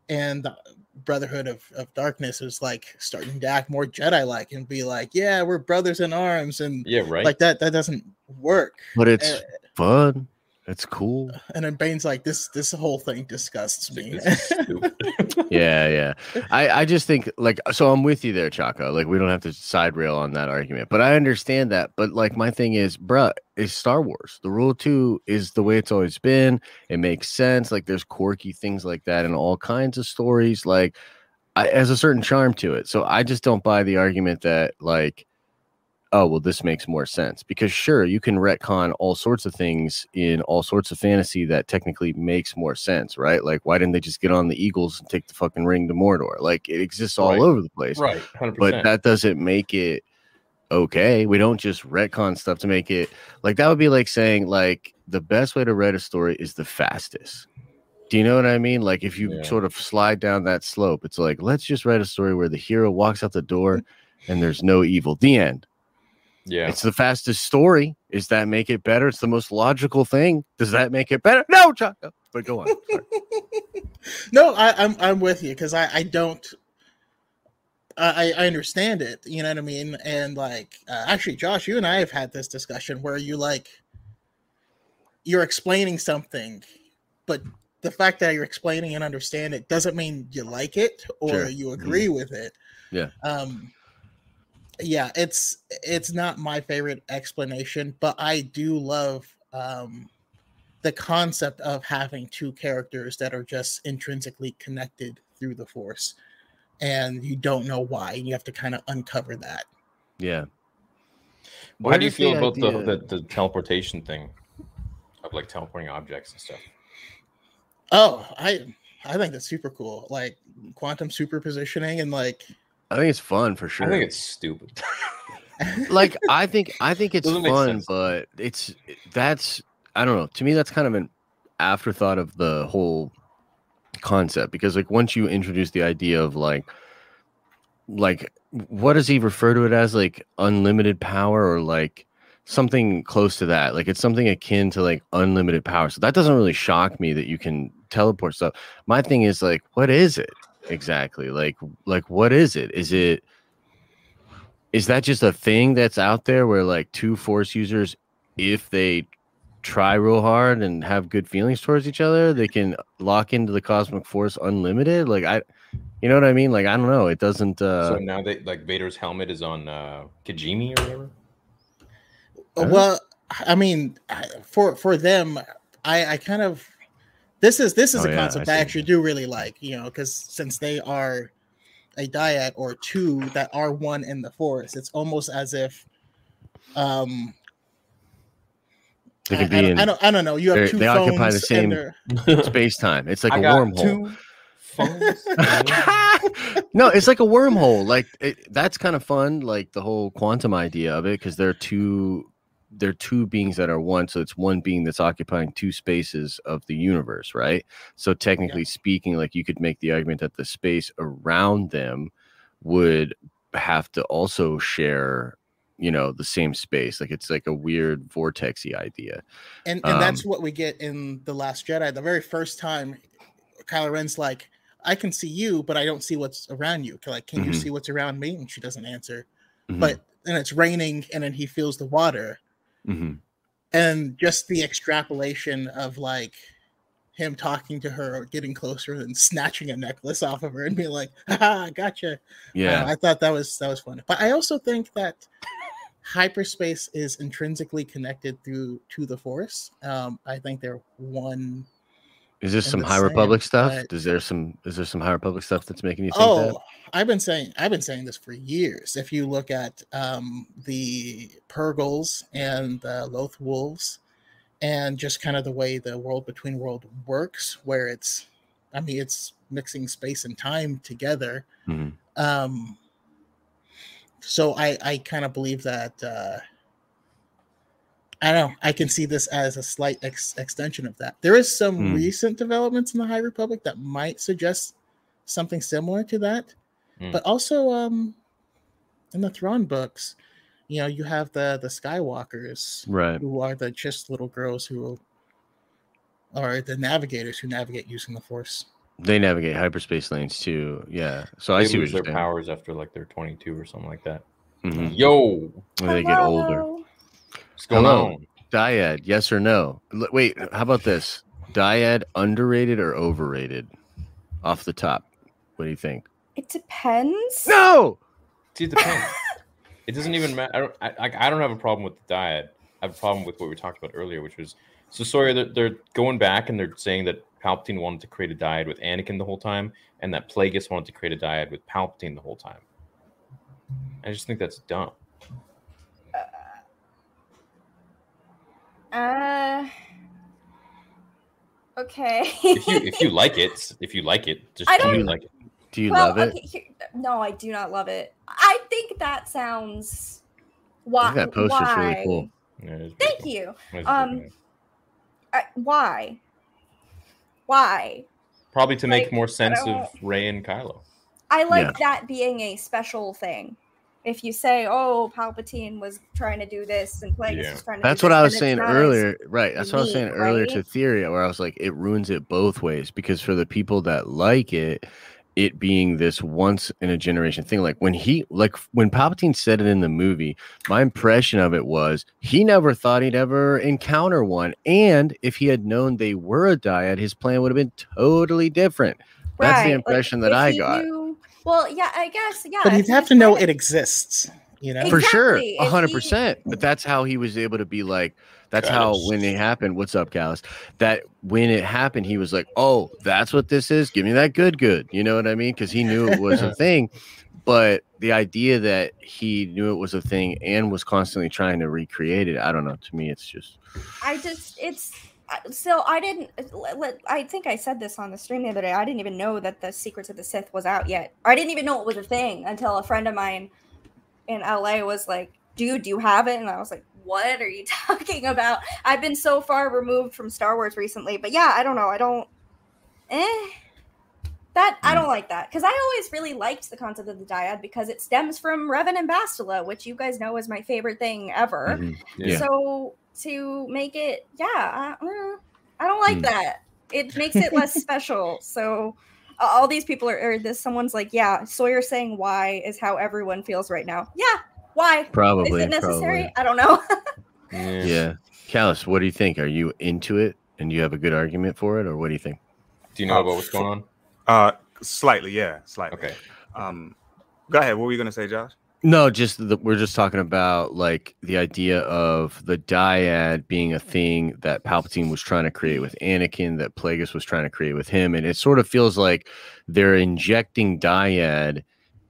[SPEAKER 3] and the Brotherhood of, of Darkness was like starting to act more Jedi like and be like, yeah, we're brothers in arms, and
[SPEAKER 2] yeah, right.
[SPEAKER 3] like that that doesn't work.
[SPEAKER 1] But it's
[SPEAKER 3] Uh,
[SPEAKER 1] fun. It's cool.
[SPEAKER 3] and then Bane's like, this this whole thing disgusts me.
[SPEAKER 1] Yeah, yeah. I, I just think like so I'm with you there, Chaco. Like we don't have to side rail on that argument, but I understand that. But like my thing is, bruh, is Star Wars. The rule two is the way it's always been. It makes sense. Like there's quirky things like that in all kinds of stories. Like I, has a certain charm to it. So I just don't buy the argument that like oh well this makes more sense. Because sure you can retcon all sorts of things in all sorts of fantasy that technically makes more sense right? Like why didn't they just get on the eagles and take the fucking ring to mordor? Like it exists all
[SPEAKER 2] Right.
[SPEAKER 1] over the place.
[SPEAKER 2] Right, 100%.
[SPEAKER 1] but that doesn't make it okay. We don't just retcon stuff to make it like that would be like saying like the best way to write a story is the fastest. Do you know what i mean? Like if you
[SPEAKER 2] Yeah.
[SPEAKER 1] sort of slide down that slope it's like let's just write a story where the hero walks out the door and there's no evil. The end
[SPEAKER 2] yeah.
[SPEAKER 1] it's the fastest story. Does that make it better? It's the most logical thing. Does that make it better? No, Chaco. But go on.
[SPEAKER 3] No, I, I'm I'm with you because I I don't. I I understand it. You know what I mean? And like, uh, actually, Josh, you and I have had this discussion where you like, you're explaining something, but the fact that you're explaining and understand it doesn't mean you like it or
[SPEAKER 1] Sure.
[SPEAKER 3] you agree with it.
[SPEAKER 1] Yeah.
[SPEAKER 3] Um. Yeah, it's it's not my favorite explanation, but I do love um the concept of having two characters that are just intrinsically connected through the force and you don't know why and you have to kind of uncover that
[SPEAKER 1] Yeah.
[SPEAKER 2] Well, how do you feel
[SPEAKER 1] the
[SPEAKER 2] about the, the the teleportation thing of like teleporting objects and stuff?
[SPEAKER 3] oh i i think that's super cool like quantum superpositioning and like
[SPEAKER 1] I think it's fun for sure.
[SPEAKER 2] I think it's stupid.
[SPEAKER 1] like I think I think it's
[SPEAKER 2] Doesn't
[SPEAKER 1] fun, but it's that's I don't know. To me, that's kind of an afterthought of the whole concept because like once you introduce the idea of like like what does he refer to it as like unlimited power or like something close to that like it's something akin to like unlimited power so that doesn't really shock me that you can teleport stuff my thing is like what is it exactly like like what is it? Is it is that just a thing that's out there where like two force users if they try real hard and have good feelings towards each other they can lock into the cosmic force unlimited? Like i you know what i mean? Like i don't know it doesn't uh
[SPEAKER 2] so now that like Vader's helmet is on uh Kijimi or whatever.
[SPEAKER 3] Well i mean for for them i i kind of this is this is
[SPEAKER 1] Oh,
[SPEAKER 3] a
[SPEAKER 1] yeah,
[SPEAKER 3] concept
[SPEAKER 1] I
[SPEAKER 3] i, actually do really like you know because since they are a dyad or two that are one in the force, it's almost as if um
[SPEAKER 1] they can
[SPEAKER 3] I
[SPEAKER 1] be
[SPEAKER 3] don't,
[SPEAKER 1] in
[SPEAKER 3] I don't i don't know you have
[SPEAKER 1] they're-
[SPEAKER 3] two
[SPEAKER 1] they occupy the same- space time it's like
[SPEAKER 2] I
[SPEAKER 1] a wormhole
[SPEAKER 2] two phones.
[SPEAKER 1] no, it's like a wormhole. Like it, that's kind of fun. Like the whole quantum idea of it, because they're two, they're two beings that are one. So it's one being that's occupying two spaces of the universe, right? So technically speaking, like you could make the argument that the space around them would have to also share, you know, the same space. Like it's like a weird vortexy idea.
[SPEAKER 3] and and that's
[SPEAKER 1] Um,
[SPEAKER 3] what we get in the last jedi the very first time kylo ren's like i can see you but i don't see what's around you like can you
[SPEAKER 1] Mhm.
[SPEAKER 3] see what's around me and she doesn't answer
[SPEAKER 1] Mhm,
[SPEAKER 3] but and it's raining and then he feels the water
[SPEAKER 1] mhm.
[SPEAKER 3] and just the extrapolation of like him talking to her or getting closer and snatching a necklace off of her and being like haha gotcha.
[SPEAKER 1] Yeah,
[SPEAKER 3] Uh, i thought that was that was fun but i also think that hyperspace is intrinsically connected through to the force. Um i think they're one
[SPEAKER 1] Is this some High Republic stuff?
[SPEAKER 3] but-
[SPEAKER 1] Is there some? Is there some High Republic stuff that's making you think
[SPEAKER 3] oh
[SPEAKER 1] that?
[SPEAKER 3] i've been saying i've been saying this for years if you look at um the purrgils and the loth wolves and just kind of the way the world between world works where it's i mean it's mixing space and time together
[SPEAKER 1] Mhm.
[SPEAKER 3] um so i i kind of believe that uh i don't know i can see this as a slight ex- extension of that there is some
[SPEAKER 1] Hmm.
[SPEAKER 3] recent developments in the high republic that might suggest something similar to that
[SPEAKER 2] Hmm.
[SPEAKER 3] but also um in the Thrawn books you know you have the the skywalkers
[SPEAKER 1] Right.
[SPEAKER 3] who are the just little girls who are the navigators who navigate using the force
[SPEAKER 1] They navigate hyperspace lanes too. Yeah. So I
[SPEAKER 2] they
[SPEAKER 1] see what
[SPEAKER 2] lose
[SPEAKER 1] you're
[SPEAKER 2] their
[SPEAKER 1] saying.
[SPEAKER 2] powers after like they're 22 or something like that.
[SPEAKER 1] Mhm.
[SPEAKER 2] Yo,
[SPEAKER 1] When they get older.
[SPEAKER 2] What's going
[SPEAKER 1] Hello.
[SPEAKER 2] on?
[SPEAKER 1] Dyad, yes or no? L- Wait, how about this? Dyad underrated or overrated? Off the top. What do you think?
[SPEAKER 4] It depends.
[SPEAKER 1] No.
[SPEAKER 2] See, it depends. it doesn't even matter. I don't. I, I don't have a problem with the dyad. I have a problem with what we talked about earlier, which was so Sawyer. They're, they're going back and they're saying that Palpatine wanted to create a dyad with Anakin the whole time, and that Plagueis wanted to create a dyad with Palpatine the whole time. I just think that's dumb.
[SPEAKER 4] Uh. Okay.
[SPEAKER 2] If you if you like it, if you like it, just
[SPEAKER 4] I
[SPEAKER 2] you
[SPEAKER 4] don't-
[SPEAKER 2] like it.
[SPEAKER 1] Do you
[SPEAKER 4] well,
[SPEAKER 1] love it?
[SPEAKER 4] okay, here, no, I do not love it. I think that sounds. Why?
[SPEAKER 1] that poster's really cool.
[SPEAKER 2] Yeah, it is pretty
[SPEAKER 4] Thank
[SPEAKER 2] cool.
[SPEAKER 4] you.
[SPEAKER 2] It is pretty
[SPEAKER 4] Um,
[SPEAKER 2] nice.
[SPEAKER 4] I, why? Why?
[SPEAKER 2] Probably to make more sense of Rey and Kylo.
[SPEAKER 4] I like that being a special thing. If you say, "Oh, Palpatine was trying to do this and Plagueis
[SPEAKER 2] Yeah.
[SPEAKER 4] was trying to,"
[SPEAKER 1] That's
[SPEAKER 4] do
[SPEAKER 1] what
[SPEAKER 4] this,"
[SPEAKER 1] I was saying
[SPEAKER 4] not
[SPEAKER 1] earlier. Right. That's what I was saying
[SPEAKER 4] unique,
[SPEAKER 1] earlier to? Theory, where I was like, it ruins it both ways because for the people that like it, it being this once in a generation thing. Like when he, like when Palpatine said it in the movie, my impression of it was he never thought he'd ever encounter one. And if he had known they were a dyad, his plan would have been totally different. That's
[SPEAKER 4] Right,
[SPEAKER 1] the
[SPEAKER 4] like,
[SPEAKER 1] impression that I got.
[SPEAKER 4] knew- well, yeah, I guess, yeah.
[SPEAKER 3] But
[SPEAKER 4] if
[SPEAKER 3] you'd have to know
[SPEAKER 4] trying
[SPEAKER 3] it exists. You know,
[SPEAKER 1] for sure
[SPEAKER 4] Exactly,
[SPEAKER 1] a hundred
[SPEAKER 4] he-
[SPEAKER 1] percent but that's how he was able to be like that's how when it happened what's up callus that when it happened he was like oh that's what this is give me that good good you know what i mean because he knew it was a thing but the idea that he knew it was a thing and was constantly trying to recreate it i don't know to me it's just
[SPEAKER 4] I just it's I- so I didn't. let- I think I said this on the stream the other day. I didn't even know that the Secrets of the Sith was out yet. I didn't even know it was a thing until a friend of mine in LA was like, "Dude, do you have it?" And I was like, "What are you talking about?" I've been so far removed from Star Wars recently, but yeah, I don't know. I don't. Eh. That I don't like that because I always really liked the concept of the dyad because it stems from Revan and Bastila, which you guys know is my favorite thing ever.
[SPEAKER 1] mhm.
[SPEAKER 2] Yeah.
[SPEAKER 1] Yeah.
[SPEAKER 4] So to make it, yeah, I, uh, I don't like
[SPEAKER 1] Hmm.
[SPEAKER 4] that. It makes it less special. So uh, all these people are, or this someone's like, yeah, Sawyer saying why is how everyone feels right now. Yeah, why?
[SPEAKER 1] probably
[SPEAKER 4] is it necessary?
[SPEAKER 1] probably.
[SPEAKER 4] I don't know.
[SPEAKER 2] Yeah.
[SPEAKER 1] yeah callus what do you think are you into it and do you have a good argument for it or what do you think
[SPEAKER 2] Do you know about what's going on?
[SPEAKER 5] Uh, slightly, yeah, slightly.
[SPEAKER 2] Okay.
[SPEAKER 5] Um, go ahead. What were you gonna say, Josh?
[SPEAKER 1] No, just the, we're just talking about like the idea of the dyad being a thing that Palpatine was trying to create with Anakin, that Plagueis was trying to create with him, and it sort of feels like they're injecting dyad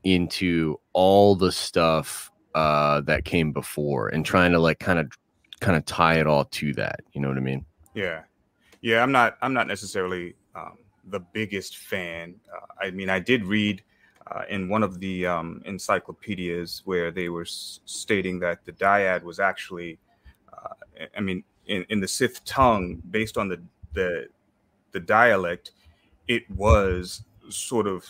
[SPEAKER 1] into all the stuff uh, that came before and trying to like kind of kind of tie it all to that. You know what I mean?
[SPEAKER 5] Yeah, yeah. I'm not. I'm not necessarily um, the biggest fan. Uh, I mean, I did read uh, in one of the um, encyclopedias where they were s- stating that the dyad was actually, uh, I mean, in, in the Sith tongue, based on the the the dialect, it was sort of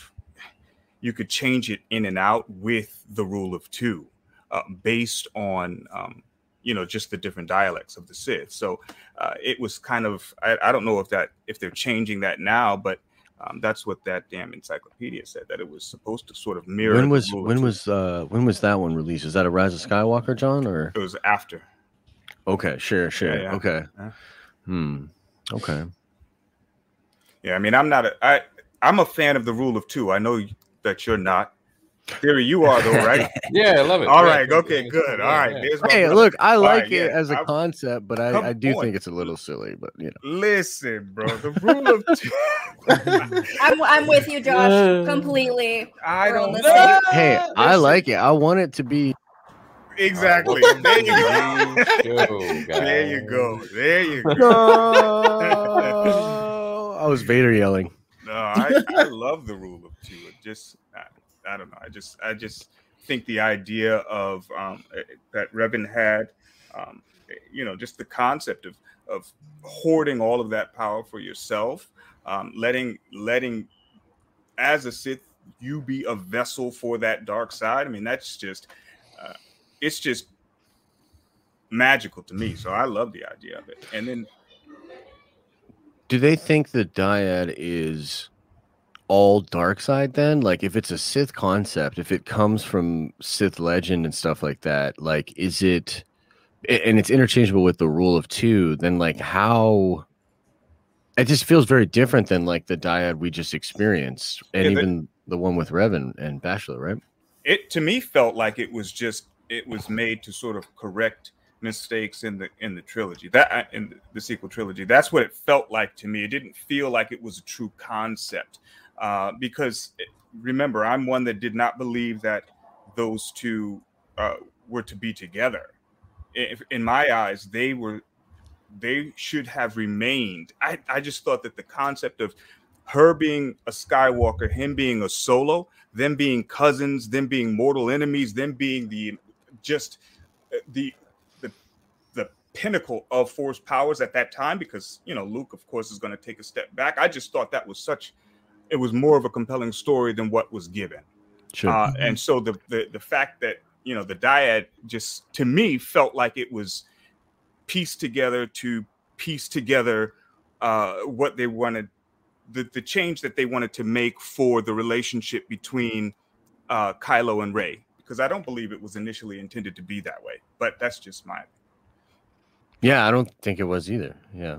[SPEAKER 5] you could change it in and out with the rule of two, uh, based on um, you know just the different dialects of the Sith. So uh, it was kind of I, I don't know if that if they're changing that now, but um, that's what that damn encyclopedia said that it was supposed to sort of mirror.
[SPEAKER 1] When was when was uh when was that one released? Is that a Rise of Skywalker, John? Or
[SPEAKER 5] it was after?
[SPEAKER 1] okay, sure, sure,
[SPEAKER 5] yeah.
[SPEAKER 1] okay,
[SPEAKER 5] Yeah.
[SPEAKER 1] hmm, okay.
[SPEAKER 5] Yeah, I mean I'm not a I I'm a fan of the rule of two. I know that you're not. Theory, you are though, right?
[SPEAKER 2] Yeah, I love it.
[SPEAKER 5] All
[SPEAKER 2] Yeah,
[SPEAKER 5] right,
[SPEAKER 2] yeah,
[SPEAKER 5] okay, good.
[SPEAKER 2] yeah,
[SPEAKER 5] All right,
[SPEAKER 2] yeah.
[SPEAKER 1] Hey,
[SPEAKER 5] brother.
[SPEAKER 1] look, I like
[SPEAKER 5] right,
[SPEAKER 1] it
[SPEAKER 5] yeah,
[SPEAKER 1] as a
[SPEAKER 5] I'm-
[SPEAKER 1] concept, but I, I do
[SPEAKER 5] on.
[SPEAKER 1] think it's a little silly. But you know,
[SPEAKER 5] Listen, bro, the rule of two.
[SPEAKER 4] I'm, I'm with you, Josh, completely.
[SPEAKER 5] I don't
[SPEAKER 4] the
[SPEAKER 5] know.
[SPEAKER 4] same-
[SPEAKER 1] hey, I like it. I want it to be.
[SPEAKER 5] Exactly.
[SPEAKER 2] Welcome
[SPEAKER 5] There you go. There you go. There you go.
[SPEAKER 1] No, I was Vader yelling.
[SPEAKER 5] No, I, I love the rule of two. It just, I, don't know. I just, I just think the idea of um, eh, that Revan had, um, eh, you know, just the concept of of hoarding all of that power for yourself, um, letting letting as a Sith you be a vessel for that dark side. I mean, that's just, uh, it's just magical to me. So I love the idea of it. And then
[SPEAKER 1] Do they think the dyad is all dark side then? Like if it's a Sith concept, if it comes from Sith legend and stuff like that, like is it and it's interchangeable with the rule of two, then like how it just feels very different than like the dyad we just experienced. And
[SPEAKER 5] Yeah, the-
[SPEAKER 1] even the one with Revan and, and Bastila, right?
[SPEAKER 5] It to me felt like it was just it was made to sort of correct mistakes in the in the trilogy that uh, in the sequel trilogy. That's what it felt like to me. It didn't feel like it was a true concept uh, because remember, I'm one that did not believe that those two uh, were to be together. If, in my eyes, they were they should have remained. I, I just thought that the concept of her being a Skywalker, him being a solo, them being cousins, them being mortal enemies, them being the just uh, the the the pinnacle of force powers at that time because you know Luke of course is going to take a step back. I just thought that was such it was more of a compelling story than what was given.
[SPEAKER 1] Sure.
[SPEAKER 5] Uh, and so the, the the fact that you know the dyad just to me felt like it was pieced together to piece together uh, what they wanted the, the change that they wanted to make for the relationship between uh, Kylo and Rey. Because I don't believe it was initially intended to be that way but that's just my
[SPEAKER 1] yeah I don't think it was either. Yeah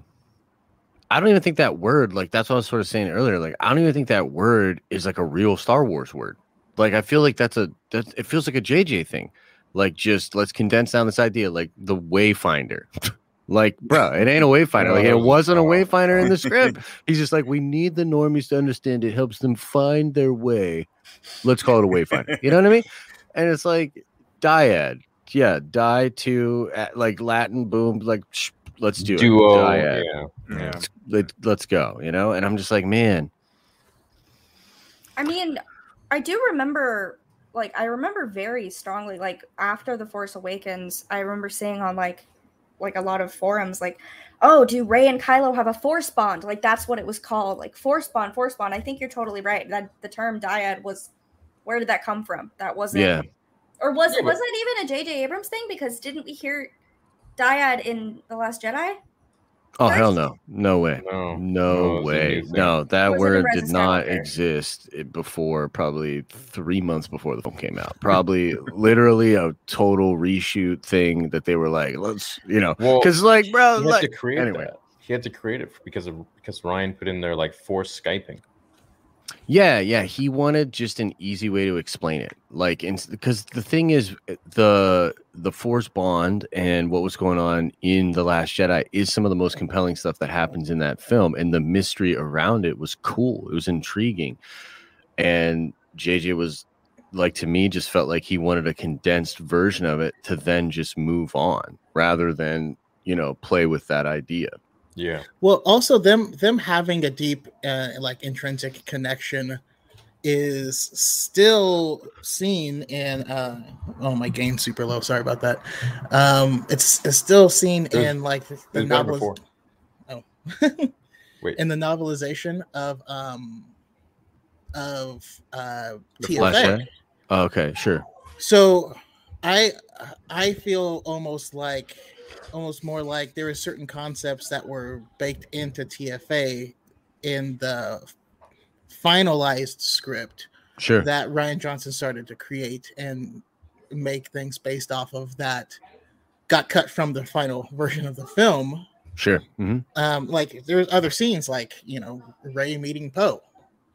[SPEAKER 1] I don't even think that word like that's what I was sort of saying earlier like I don't even think that word is like a real Star Wars word. Like I feel like that's a that it feels like a JJ thing. Like just let's condense down this idea like the wayfinder. Like bro it ain't a wayfinder. Like it wasn't a wayfinder in the script. He's just like we need the normies to understand it helps them find their way. Let's call it a wayfinder. You know what i mean? And it's like dyad. Yeah die to uh, like latin boom like sh- let's do
[SPEAKER 2] Duo.
[SPEAKER 1] it dyad.
[SPEAKER 2] Yeah.
[SPEAKER 5] yeah
[SPEAKER 1] Let, let's go you know and i'm just like man
[SPEAKER 4] I mean, I do remember, like, I remember very strongly, like, after The Force Awakens, I remember seeing on, like, like a lot of forums, like, oh, do Rey and Kylo have a force bond? Like, that's what it was called, like, force bond, force bond. I think you're totally right. That the term dyad was, where did that come from? That wasn't,
[SPEAKER 1] yeah
[SPEAKER 4] or was
[SPEAKER 2] Yeah,
[SPEAKER 4] it,
[SPEAKER 2] but-
[SPEAKER 4] was it even a J.J. Abrams thing? Because didn't we hear dyad in The Last Jedi?
[SPEAKER 1] oh
[SPEAKER 4] First-
[SPEAKER 1] hell no no way
[SPEAKER 2] No.
[SPEAKER 1] No
[SPEAKER 2] No,
[SPEAKER 1] way. No, that
[SPEAKER 4] Was it in
[SPEAKER 1] word did
[SPEAKER 4] of
[SPEAKER 1] not exist eh, before probably three months before the film came out. Probably literally a total reshoot thing that they were like, let's, you know,
[SPEAKER 2] Well,
[SPEAKER 1] because like, bro,
[SPEAKER 2] he had
[SPEAKER 1] like,
[SPEAKER 2] to create
[SPEAKER 1] anyway.
[SPEAKER 2] that. He had to create it because of because Rian put in there like force skyping.
[SPEAKER 1] Yeah, yeah, he wanted just an easy way to explain it. Like because the thing is eh, the the Force bond and what was going on in The Last Jedi is some of the most compelling stuff that happens in that film and the mystery around it was cool. It was intriguing. And JJ was like to me just felt like he wanted a condensed version of it to then just move on rather than, you know, play with that idea.
[SPEAKER 2] Yeah.
[SPEAKER 3] Well, also them them having a deep uh, like intrinsic connection is still seen in uh oh my game's super low sorry about that um it's, it's still seen
[SPEAKER 2] It was-
[SPEAKER 3] in like the, the novel. Oh.
[SPEAKER 2] Wait.
[SPEAKER 3] in the novelization of um of uh
[SPEAKER 1] The Last
[SPEAKER 3] TFA.
[SPEAKER 1] Jedi? Oh, okay, sure.
[SPEAKER 3] So I I feel almost like almost more like there are certain concepts that were baked into TFA in the finalized script
[SPEAKER 1] Sure.
[SPEAKER 3] that Rian Johnson started to create and make things based off of that got cut from the final version of the film.
[SPEAKER 1] Sure. hmm
[SPEAKER 3] Um, like there's other scenes like you know Rey meeting Poe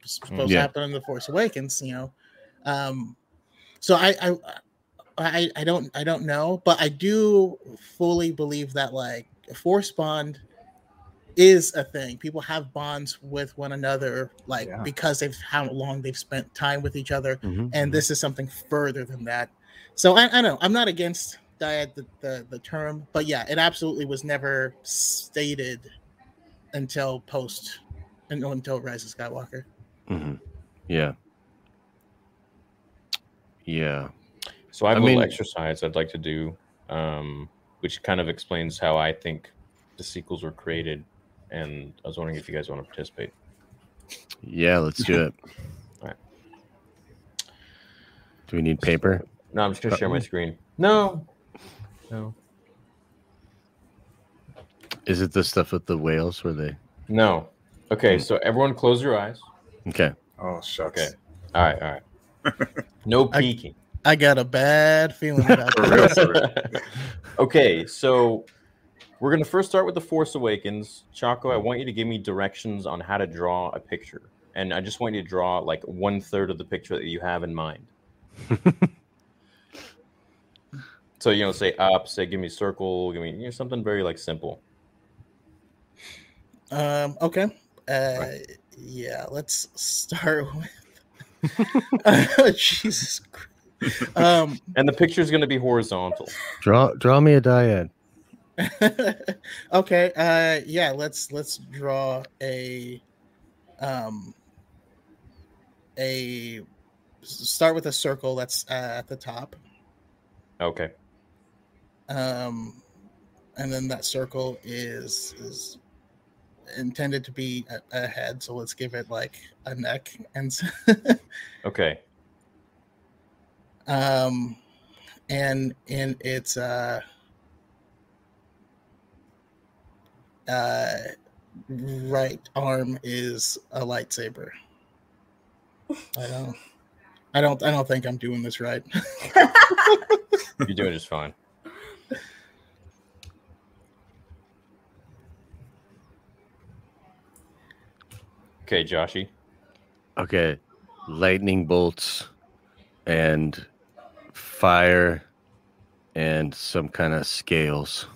[SPEAKER 3] supposed to happen in the Force Awakens. You know, um, so I, I I I don't I don't know, but I do fully believe that like a Force bond is a thing. People have bonds with one another, like
[SPEAKER 5] Yeah.
[SPEAKER 3] because they've how long they've spent time with each other,
[SPEAKER 1] hmm
[SPEAKER 3] and this is something further than that. So I, I know I'm not against dyad the, the the term, but yeah, it absolutely was never stated until post and until Rise of Skywalker.
[SPEAKER 1] hmm Yeah. Yeah.
[SPEAKER 2] So I have
[SPEAKER 1] I
[SPEAKER 2] a little exercise I'd like to do, um, which kind of explains how I think the sequels were created, and I was wondering if you guys want to participate.
[SPEAKER 1] Yeah, let's do it.
[SPEAKER 2] Alright.
[SPEAKER 1] Do we need paper?
[SPEAKER 2] No, I'm just gonna share my screen. No, no,
[SPEAKER 1] Is it the stuff with the whales where they
[SPEAKER 2] no. Okay, so everyone, close your eyes.
[SPEAKER 1] Okay.
[SPEAKER 5] oh shucks
[SPEAKER 2] Okay. All right, all right. No
[SPEAKER 3] I-
[SPEAKER 2] peeking.
[SPEAKER 3] I got a bad feeling about
[SPEAKER 5] For real,
[SPEAKER 3] this.
[SPEAKER 5] for real.
[SPEAKER 2] okay, so we're gonna first start with the Force Awakens. Chaco, I want you to give me directions on how to draw a picture. and I just want you to draw like one third of the picture that you have in mind. so you know, say up, say give me circle, give me you know, something very like simple.
[SPEAKER 3] Um, okay. Uh, yeah, let's start with Jesus Christ. Um,
[SPEAKER 2] And the picture is going to be horizontal.
[SPEAKER 1] Draw draw me a dyad.
[SPEAKER 3] okay. Uh, yeah, let's let's draw a um a start with a circle that's uh, at the top.
[SPEAKER 2] Okay.
[SPEAKER 3] Um, and then that circle is is intended to be a, a head. So let's give it like a neck and. s-
[SPEAKER 2] Okay.
[SPEAKER 3] Um and and its uh uh right arm is a lightsaber i don't i don't i don't think i'm doing this right
[SPEAKER 2] You're doing just fine. Okay, Joshy.
[SPEAKER 1] Okay. Lightning bolts and fire and some kind of scales.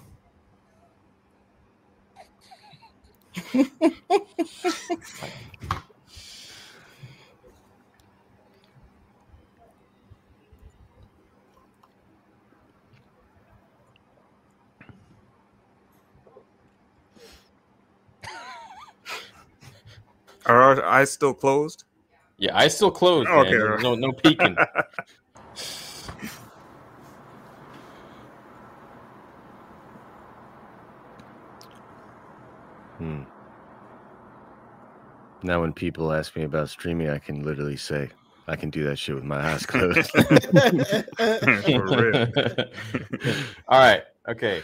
[SPEAKER 5] Are our eyes still closed?
[SPEAKER 2] Yeah, I still closed.
[SPEAKER 5] Okay,
[SPEAKER 2] man. No, no peeking.
[SPEAKER 1] Hmm. Now, when people ask me about streaming, I can literally say, I can do that shit with my eyes closed.
[SPEAKER 5] For real.
[SPEAKER 2] All right. Okay.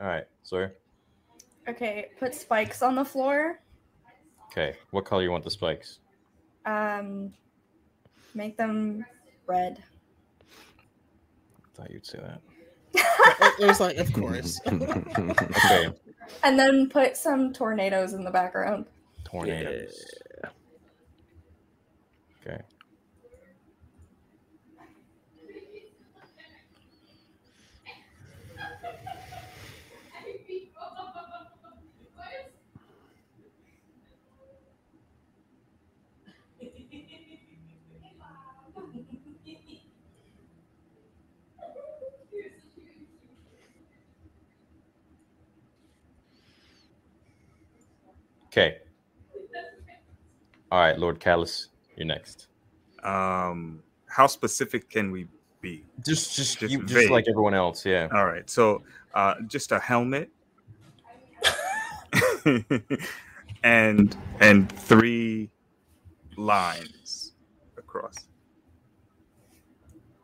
[SPEAKER 2] All right. Sorry.
[SPEAKER 4] Okay, put spikes on the floor.
[SPEAKER 2] Okay. What color you want the spikes?
[SPEAKER 4] Um, make them red.
[SPEAKER 2] I Thought you'd say that.
[SPEAKER 3] it was like of course
[SPEAKER 2] Okay.
[SPEAKER 4] And then put some tornadoes in the background.
[SPEAKER 2] Tornadoes. Okay. Okay. All right, Lord Callus, you're next.
[SPEAKER 5] um, how specific can we be?
[SPEAKER 2] Just, just,
[SPEAKER 5] Just
[SPEAKER 2] you, just like everyone else, yeah.
[SPEAKER 5] All right, so uh, just a helmet and and three lines across.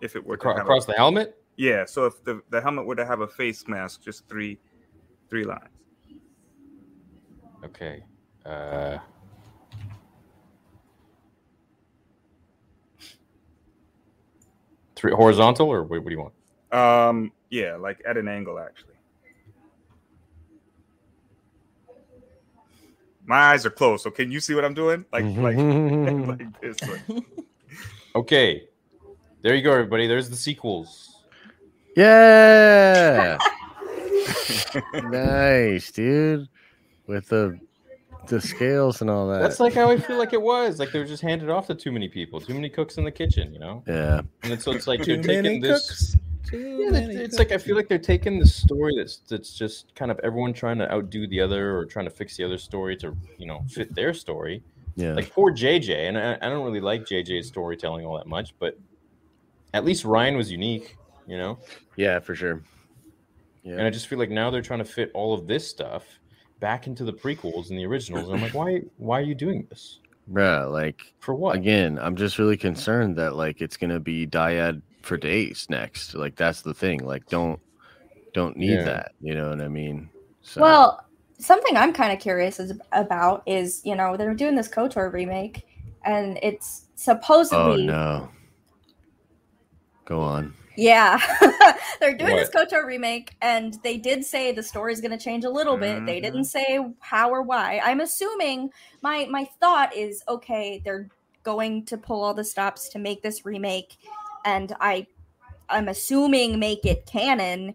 [SPEAKER 5] If it were to
[SPEAKER 2] Acro- across
[SPEAKER 5] a,
[SPEAKER 2] the helmet.
[SPEAKER 5] yeah, so if the, the helmet were to have a face mask, just three three lines.
[SPEAKER 2] Okay. Uh, three horizontal, or what, what do you want?
[SPEAKER 5] Um, yeah, like at an angle actually. My eyes are closed, so can you see what I'm doing? Like like like this. like-
[SPEAKER 2] Okay. There you go, everybody. There's the sequels.
[SPEAKER 1] yeah. nice, dude. With the the scales and all that.
[SPEAKER 2] That's like how I feel like it was. Like they were just handed off to too many people, too many cooks in the kitchen, you know.
[SPEAKER 1] yeah.
[SPEAKER 2] And then, so it's like
[SPEAKER 3] too
[SPEAKER 2] they're
[SPEAKER 3] many
[SPEAKER 2] taking this.
[SPEAKER 3] cooks
[SPEAKER 2] Yeah, it's, it's
[SPEAKER 3] cooks.
[SPEAKER 2] like I feel like they're taking the story that's that's just kind of everyone trying to outdo the other or trying to fix the other story to you know fit their story.
[SPEAKER 1] Yeah.
[SPEAKER 2] Like poor JJ, and I, I don't really like JJ's storytelling all that much, but at least Rian was unique, you know.
[SPEAKER 1] yeah, for sure. Yeah.
[SPEAKER 2] And I just feel like now they're trying to fit all of this stuff back into the prequels and the originals. And I'm like, why why are you doing this?
[SPEAKER 1] Bruh, like
[SPEAKER 2] For what?
[SPEAKER 1] again, I'm just really concerned that like it's gonna be dyad for days next. Like that's the thing. Like don't don't need
[SPEAKER 2] Yeah.
[SPEAKER 1] that. You know what I mean? So
[SPEAKER 4] Well, something I'm kind of curious is, about is, you know, they're doing this KOTOR remake, and it's supposedly
[SPEAKER 1] oh
[SPEAKER 4] supposedly
[SPEAKER 1] no. Go on.
[SPEAKER 4] Yeah, they're doing this KOTOR remake, and they did say the story's going to change a little bit. They
[SPEAKER 5] Mhm.
[SPEAKER 4] didn't say how or why. I'm assuming my my thought is okay. They're going to pull all the stops to make this remake, and I I'm assuming make it canon.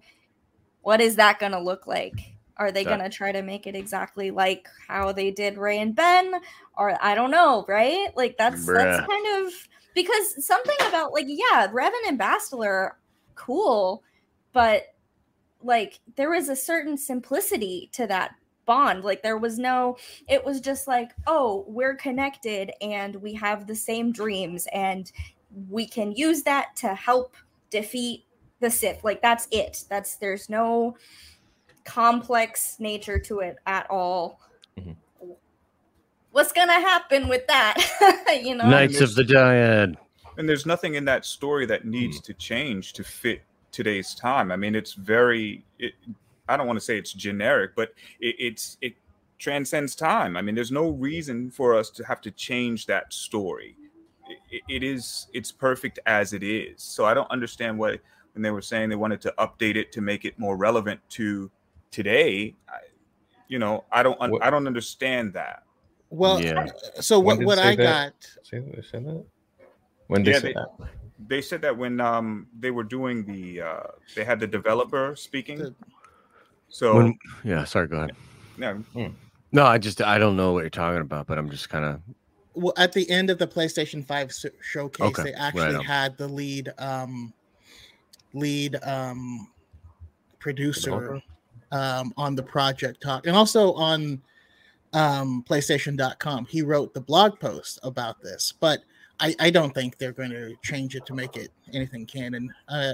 [SPEAKER 4] What is that going to look like? Are they going to try to make it exactly like how they did Rey and Ben? Or I don't know, right? Like that's that's kind of because something about like yeah, Revan and Bastila, are cool, but like there was a certain simplicity to that bond. Like there was no, it was just like, oh, we're connected and we have the same dreams and we can use that to help defeat the Sith. Like that's it. That's there's no complex nature to it at all.
[SPEAKER 2] Mhm.
[SPEAKER 4] What's gonna happen with that? you know,
[SPEAKER 1] Knights of the Dyad.
[SPEAKER 5] and there's nothing in that story that needs hmm. to change to fit today's time. I mean it's very it, i don't want to say it's generic but it, it's it transcends time. I mean there's no reason for us to have to change that story. It, it is it's perfect as it is. So i don't understand what when they were saying they wanted to update it to make it more relevant to today I, you know i don't un- I don't understand that
[SPEAKER 3] Well,
[SPEAKER 1] Yeah.
[SPEAKER 3] so
[SPEAKER 2] When
[SPEAKER 3] what what I
[SPEAKER 2] that?
[SPEAKER 3] got
[SPEAKER 2] Say, they said that? When did
[SPEAKER 5] Yeah,
[SPEAKER 2] they say that?
[SPEAKER 5] they said that when um they were doing the uh they had the developer speaking
[SPEAKER 3] The-
[SPEAKER 5] so
[SPEAKER 1] When, yeah, sorry, go ahead.
[SPEAKER 5] yeah
[SPEAKER 1] No, I just I don't know what you're talking about, but I'm just kind of
[SPEAKER 3] well, at the end of the PlayStation 5 showcase,
[SPEAKER 1] Okay,
[SPEAKER 3] they actually
[SPEAKER 1] on.
[SPEAKER 3] had the lead um lead um producer um on the project talk and also on um PlayStation.com. He wrote the blog post about this, but I, I don't think they're going to change it to make it anything canon. Uh,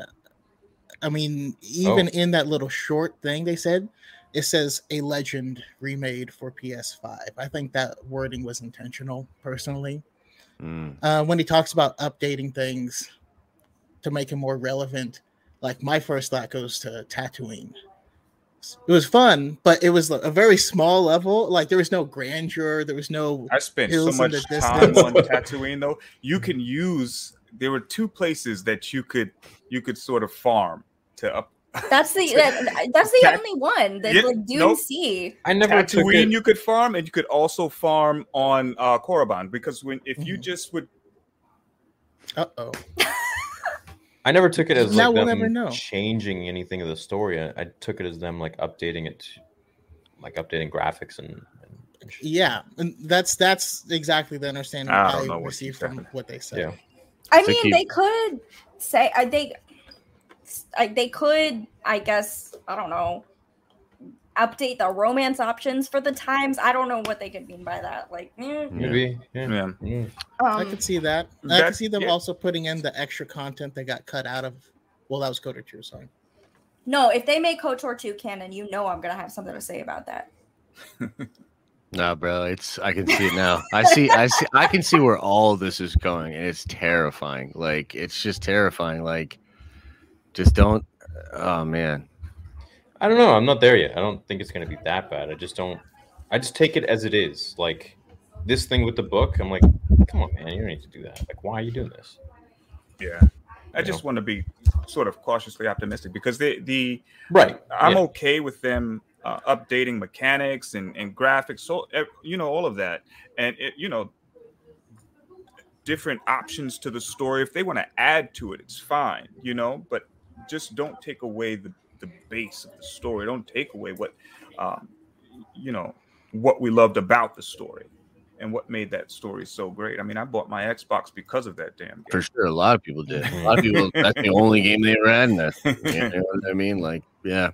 [SPEAKER 3] I mean, even
[SPEAKER 2] Oh.
[SPEAKER 3] in that little short thing they said, it says a legend remade for PS5. I think that wording was intentional, personally.
[SPEAKER 1] mm,
[SPEAKER 3] Uh, when he talks about updating things to make it more relevant, like my first thought goes to Tatooine. It was fun, but it was a very small level. Like there was no grandeur, there was no
[SPEAKER 5] i spent so much time on tatooine though you can use there were two places that you could you could sort of farm to up
[SPEAKER 4] that's the that, that's the
[SPEAKER 5] Tat-
[SPEAKER 4] only one that
[SPEAKER 5] Yeah,
[SPEAKER 4] like Dune
[SPEAKER 5] nope.
[SPEAKER 4] Sea.
[SPEAKER 2] I never took
[SPEAKER 5] Tatooine
[SPEAKER 2] it.
[SPEAKER 5] you could farm and you could also farm on uh Korriban because when if you
[SPEAKER 3] Mhm.
[SPEAKER 5] just would
[SPEAKER 3] uh oh.
[SPEAKER 2] I never took it as
[SPEAKER 3] Now
[SPEAKER 2] like
[SPEAKER 3] we'll
[SPEAKER 2] them
[SPEAKER 3] never know.
[SPEAKER 2] changing anything of the story. I, I took it as them like updating it, like updating graphics and. and, and
[SPEAKER 3] Yeah, and that's that's exactly the understanding
[SPEAKER 5] I
[SPEAKER 3] I,
[SPEAKER 5] don't know what
[SPEAKER 3] received from
[SPEAKER 5] happening.
[SPEAKER 3] what they said.
[SPEAKER 2] Yeah.
[SPEAKER 4] I
[SPEAKER 1] So
[SPEAKER 4] mean,
[SPEAKER 1] keep-
[SPEAKER 4] they could say uh, they, I, they could, I guess, I don't know, update the romance options for the times. I don't know what they could mean by that. Like, eh.
[SPEAKER 2] Maybe. Yeah.
[SPEAKER 5] yeah
[SPEAKER 2] Mm.
[SPEAKER 3] I
[SPEAKER 4] um,
[SPEAKER 3] could see that. I
[SPEAKER 5] That-
[SPEAKER 3] could see them
[SPEAKER 5] yeah.
[SPEAKER 3] also putting in the extra content that got cut out of. Well, that was KOTOR 2, sorry.
[SPEAKER 4] no, if they make KOTOR two canon, you know I'm gonna have something to say about that.
[SPEAKER 1] no, bro. It's I can see it now. I see I see I can see where all this is going, and it's terrifying. Like it's just terrifying. Like just don't. Oh man.
[SPEAKER 2] I don't know. I'm not there yet. I don't think it's going to be that bad. I just don't. I just take it as it is. Like this thing with the book. I'm like, come on, man. You don't need to do that. Like, why are you doing this?
[SPEAKER 5] yeah i just want to be sort of cautiously optimistic because the the
[SPEAKER 2] Right.
[SPEAKER 5] I'm
[SPEAKER 2] yeah.
[SPEAKER 5] okay with them uh, updating mechanics and, and graphics, so you know all of that, and it, you know different options to the story. If they want to add to it, it's fine, you know. But just don't take away the the base of the story. Don't take away what um, you know what we loved about the story and what made that story so great. I mean, I bought my Xbox because of that damn game.
[SPEAKER 1] For sure, a lot of people did. A lot of people. That's the only game they ever had. In that, you know what I mean? Like, yeah.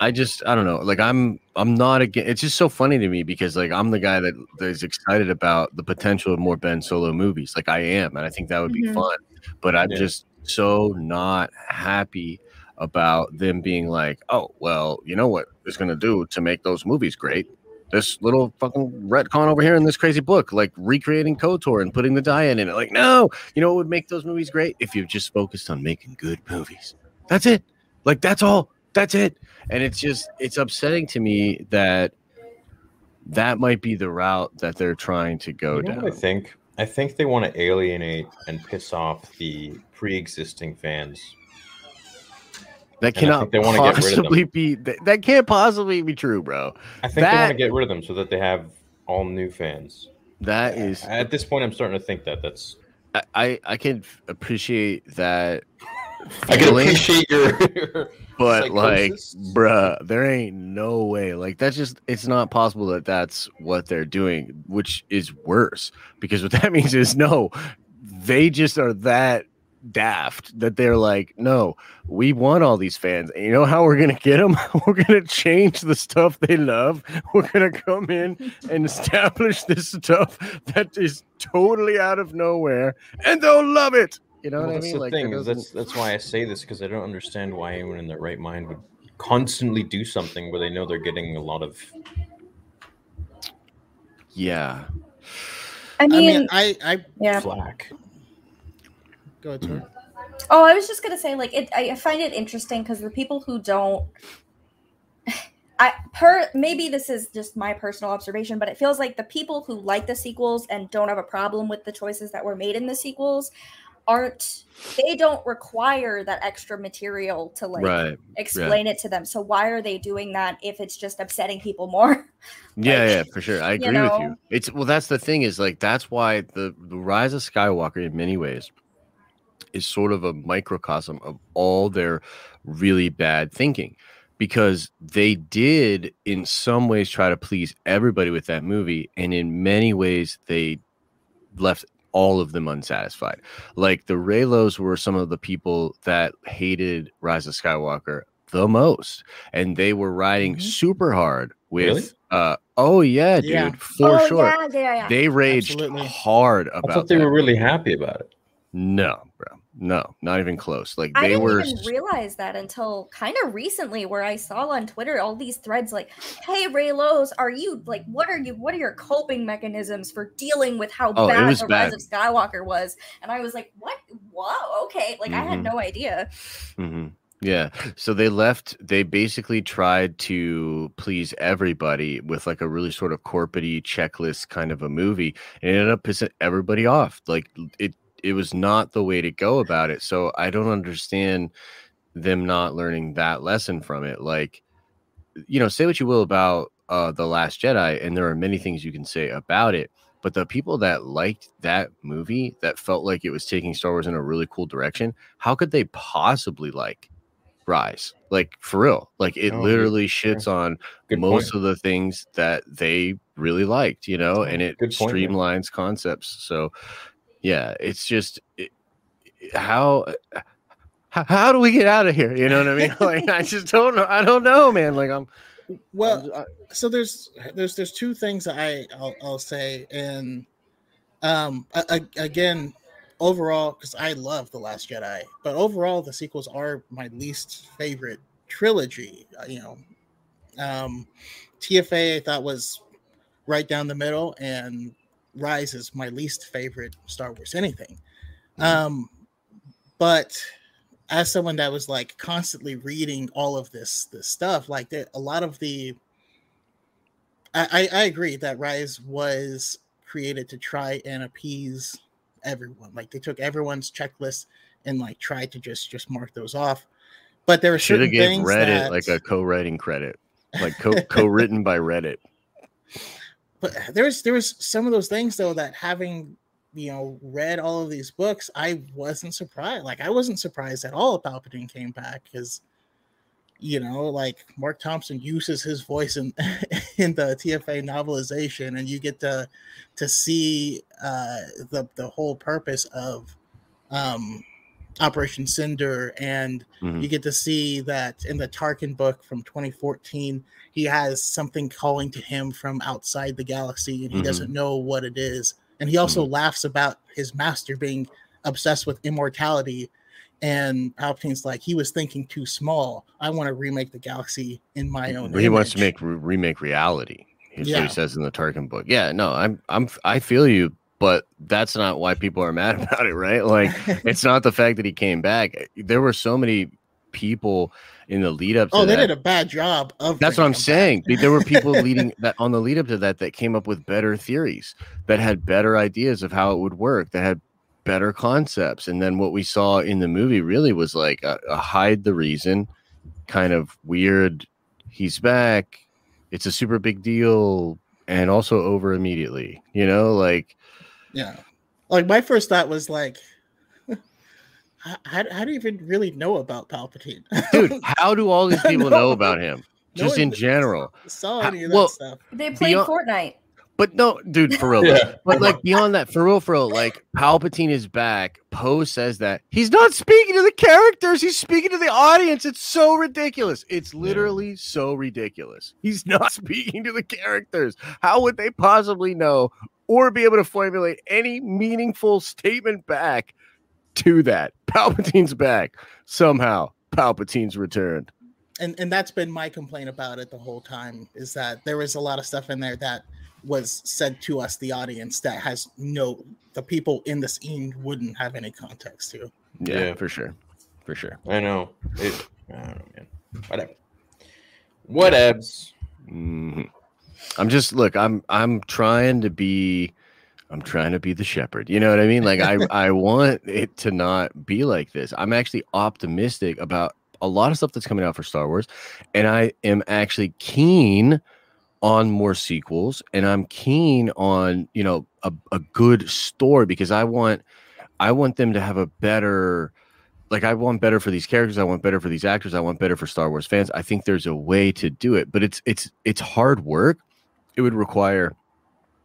[SPEAKER 1] I just, I don't know. Like, I'm, I'm not again. It's just so funny to me because, like, I'm the guy that that is excited about the potential of more Ben Solo movies. Like, I am, and I think that would be
[SPEAKER 4] Mhm.
[SPEAKER 1] fun. But I'm
[SPEAKER 2] Yeah.
[SPEAKER 1] just so not happy about them being like, oh, well, you know what it's going to do to make those movies great? This little fucking retcon over here in this crazy book, like recreating KOTOR and putting the die in it. Like, no, you know what would make those movies great if you just focused on making good movies. That's it. Like, that's all. That's it. And it's just, it's upsetting to me that that might be the route that they're trying to go
[SPEAKER 2] You know
[SPEAKER 1] down.
[SPEAKER 2] I think? I think they want to alienate and piss off the pre-existing fans
[SPEAKER 1] That cannot
[SPEAKER 2] they wanna get rid of them.
[SPEAKER 1] possibly be that, that can't possibly be true, bro.
[SPEAKER 2] I think they want to get rid of them so that they have all new fans.
[SPEAKER 1] That is
[SPEAKER 2] At this point, I'm starting to think that that's.
[SPEAKER 1] I I, I can appreciate that
[SPEAKER 2] I can appreciate your. your
[SPEAKER 1] but like bruh there ain't no way like that's just it's not possible that that's what they're doing which is worse because what that means is no they just are that daft that they're like no we want all these fans and you know how we're gonna get them we're gonna change the stuff they love we're gonna come in and establish this stuff that is totally out of nowhere and they'll love it you know
[SPEAKER 2] Well,
[SPEAKER 1] what i
[SPEAKER 2] that's
[SPEAKER 1] mean
[SPEAKER 2] the
[SPEAKER 1] like
[SPEAKER 2] thing
[SPEAKER 1] that
[SPEAKER 2] is that's why I say this because I don't understand why anyone in their right mind would constantly do something where they know they're getting a lot of.
[SPEAKER 1] yeah
[SPEAKER 4] I
[SPEAKER 3] I
[SPEAKER 4] mean,
[SPEAKER 3] mean, I I
[SPEAKER 4] yeah.
[SPEAKER 2] flack.
[SPEAKER 3] Go ahead. Tori.
[SPEAKER 4] Oh, I was just gonna say, like, it. I I find it interesting because the people who don't, I per maybe this is just my personal observation, but it feels like the people who like the sequels and don't have a problem with the choices that were made in the sequels aren't. They don't require that extra material to like
[SPEAKER 1] right
[SPEAKER 4] explain it to them. So why are they doing that if it's just upsetting people more?
[SPEAKER 1] Yeah,
[SPEAKER 4] Like,
[SPEAKER 1] yeah, for sure. I
[SPEAKER 4] you
[SPEAKER 1] agree with you. It's well, that's the thing is like that's why the, the rise of Skywalker in many ways is sort of a microcosm of all their really bad thinking because they did in some ways try to please everybody with that movie and in many ways they left all of them unsatisfied like the reylos were some of the people that hated rise of skywalker the most and they were riding
[SPEAKER 3] Mhm.
[SPEAKER 1] super hard with
[SPEAKER 2] Really?
[SPEAKER 1] uh oh yeah dude
[SPEAKER 3] Yeah.
[SPEAKER 1] for
[SPEAKER 4] oh,
[SPEAKER 1] sure
[SPEAKER 4] Yeah, yeah, yeah.
[SPEAKER 1] they raged
[SPEAKER 3] Absolutely.
[SPEAKER 1] hard
[SPEAKER 2] I
[SPEAKER 1] about
[SPEAKER 2] thought they
[SPEAKER 1] that.
[SPEAKER 2] were really happy about it.
[SPEAKER 1] no bro no not even close like
[SPEAKER 4] I
[SPEAKER 1] they
[SPEAKER 4] didn't
[SPEAKER 1] were
[SPEAKER 4] even realize that until kind of recently, where I saw on Twitter all these threads like, "Hey Reylos, are you like what are you what are your coping mechanisms for dealing with how
[SPEAKER 1] Oh,
[SPEAKER 4] bad the
[SPEAKER 1] bad.
[SPEAKER 4] Rise of Skywalker was?" And I was like, "What? Whoa, okay." Like I had
[SPEAKER 1] Mhm.
[SPEAKER 4] no idea.
[SPEAKER 1] hmm Yeah. So they left, they basically tried to please everybody with like a really sort of corporate checklist kind of a movie. And it ended up pissing everybody off. Like it it was not the way to go about it. So I don't understand them not learning that lesson from it. Like, you know, say what you will about uh The Last Jedi, and there are many things you can say about it. But the people that liked that movie, that felt like it was taking Star Wars in a really cool direction, how could they possibly like Rise? Like for real, like it
[SPEAKER 2] Oh,
[SPEAKER 1] literally shits on
[SPEAKER 2] Good
[SPEAKER 1] most
[SPEAKER 2] point.
[SPEAKER 1] of the things that they really liked, you know, and it streamlines concepts. So, yeah, it's just it, how. How, do we get out of here? You know what I mean? Like, I just don't know. I don't know, man. Like, I'm.
[SPEAKER 3] Well,
[SPEAKER 1] I'm-
[SPEAKER 3] so there's there's there's two things I I'll, I'll say and um a, a- again overall because I love the Last Jedi, but overall the sequels are my least favorite trilogy. uh, You know, um, TFA I thought was right down the middle, and Rise is my least favorite Star Wars anything. Um, but as someone that was like constantly reading all of this this stuff, like there, a lot of the I, I I agree that Rise was created to try and appease everyone. Like they took everyone's checklist and like tried to just just mark those off. But there were
[SPEAKER 1] Should
[SPEAKER 3] certain
[SPEAKER 1] have gave
[SPEAKER 3] things
[SPEAKER 1] Reddit
[SPEAKER 3] that,
[SPEAKER 1] like a co-writing credit, like co co-written by Reddit.
[SPEAKER 3] But there was there was some of those things though that having you know read all of these books i wasn't surprised like i wasn't surprised at all if palpatine came back because you know like mark thompson uses his voice in in the tfa novelization and you get to to see uh the the whole purpose of um operation cinder and
[SPEAKER 1] Mhm.
[SPEAKER 3] you get to see that in the Tarkin book from 2014, he has something calling to him from outside the galaxy and he
[SPEAKER 1] Mhm.
[SPEAKER 3] doesn't know what it is. And he also laughs about his master being obsessed with immortality. And Palpatine's like, he was thinking too small. I want to remake the galaxy in my own.
[SPEAKER 1] he wants to make re- remake reality. That's what
[SPEAKER 3] Yeah.
[SPEAKER 1] he says in the Tarkin book. Yeah, no, I'm I'm I feel you, but that's not why people are mad about it, right? Like it's not the fact that he came back. There were so many people in the lead up to
[SPEAKER 3] oh, they
[SPEAKER 1] that.
[SPEAKER 3] did a bad job of.
[SPEAKER 1] That's what I'm saying. There were people leading that on the lead up to that that came up with better theories, that had better ideas of how it would work, that had better concepts. And then what we saw in the movie really was like a, a hide the reason, kind of weird. He's back. It's a super big deal, and also over immediately. You know, like
[SPEAKER 3] Yeah. Like my first thought was like, how, how how do you even really know about Palpatine?
[SPEAKER 1] dude, how do all these people
[SPEAKER 3] No.
[SPEAKER 1] know about him? Just
[SPEAKER 3] one
[SPEAKER 1] in general.
[SPEAKER 3] saw
[SPEAKER 1] How-
[SPEAKER 3] any of that
[SPEAKER 1] well,
[SPEAKER 3] stuff.
[SPEAKER 4] They played
[SPEAKER 1] Beyond-
[SPEAKER 4] Fortnite.
[SPEAKER 1] But no, dude, for real.
[SPEAKER 2] Yeah.
[SPEAKER 1] But like beyond that, for real, for real, like Palpatine is back. Poe says that he's not speaking to the characters; he's speaking to the audience. It's so ridiculous. It's literally so ridiculous. He's not speaking to the characters. How would they possibly know or be able to formulate any meaningful statement back to that? Palpatine's back somehow. Palpatine's returned.
[SPEAKER 3] and and that's been my complaint about it the whole time is that there was a lot of stuff in there that was said to us the audience that has no the people in the scene wouldn't have any context to
[SPEAKER 1] Yeah,
[SPEAKER 2] Yeah.
[SPEAKER 1] for sure, for sure.
[SPEAKER 2] I know. It, I don't know, man. Whatever. Whatevs.
[SPEAKER 1] Mhm. I'm just look. I'm I'm trying to be. I'm trying to be the shepherd. You know what I mean? Like I I want it to not be like this. I'm actually optimistic about a lot of stuff that's coming out for Star Wars, and I am actually keen on more sequels, and I'm keen on you know a, a good story because I want I want them to have a better like I want better for these characters, I want better for these actors, I want better for Star Wars fans. I think there's a way to do it, but it's it's it's hard work. It would require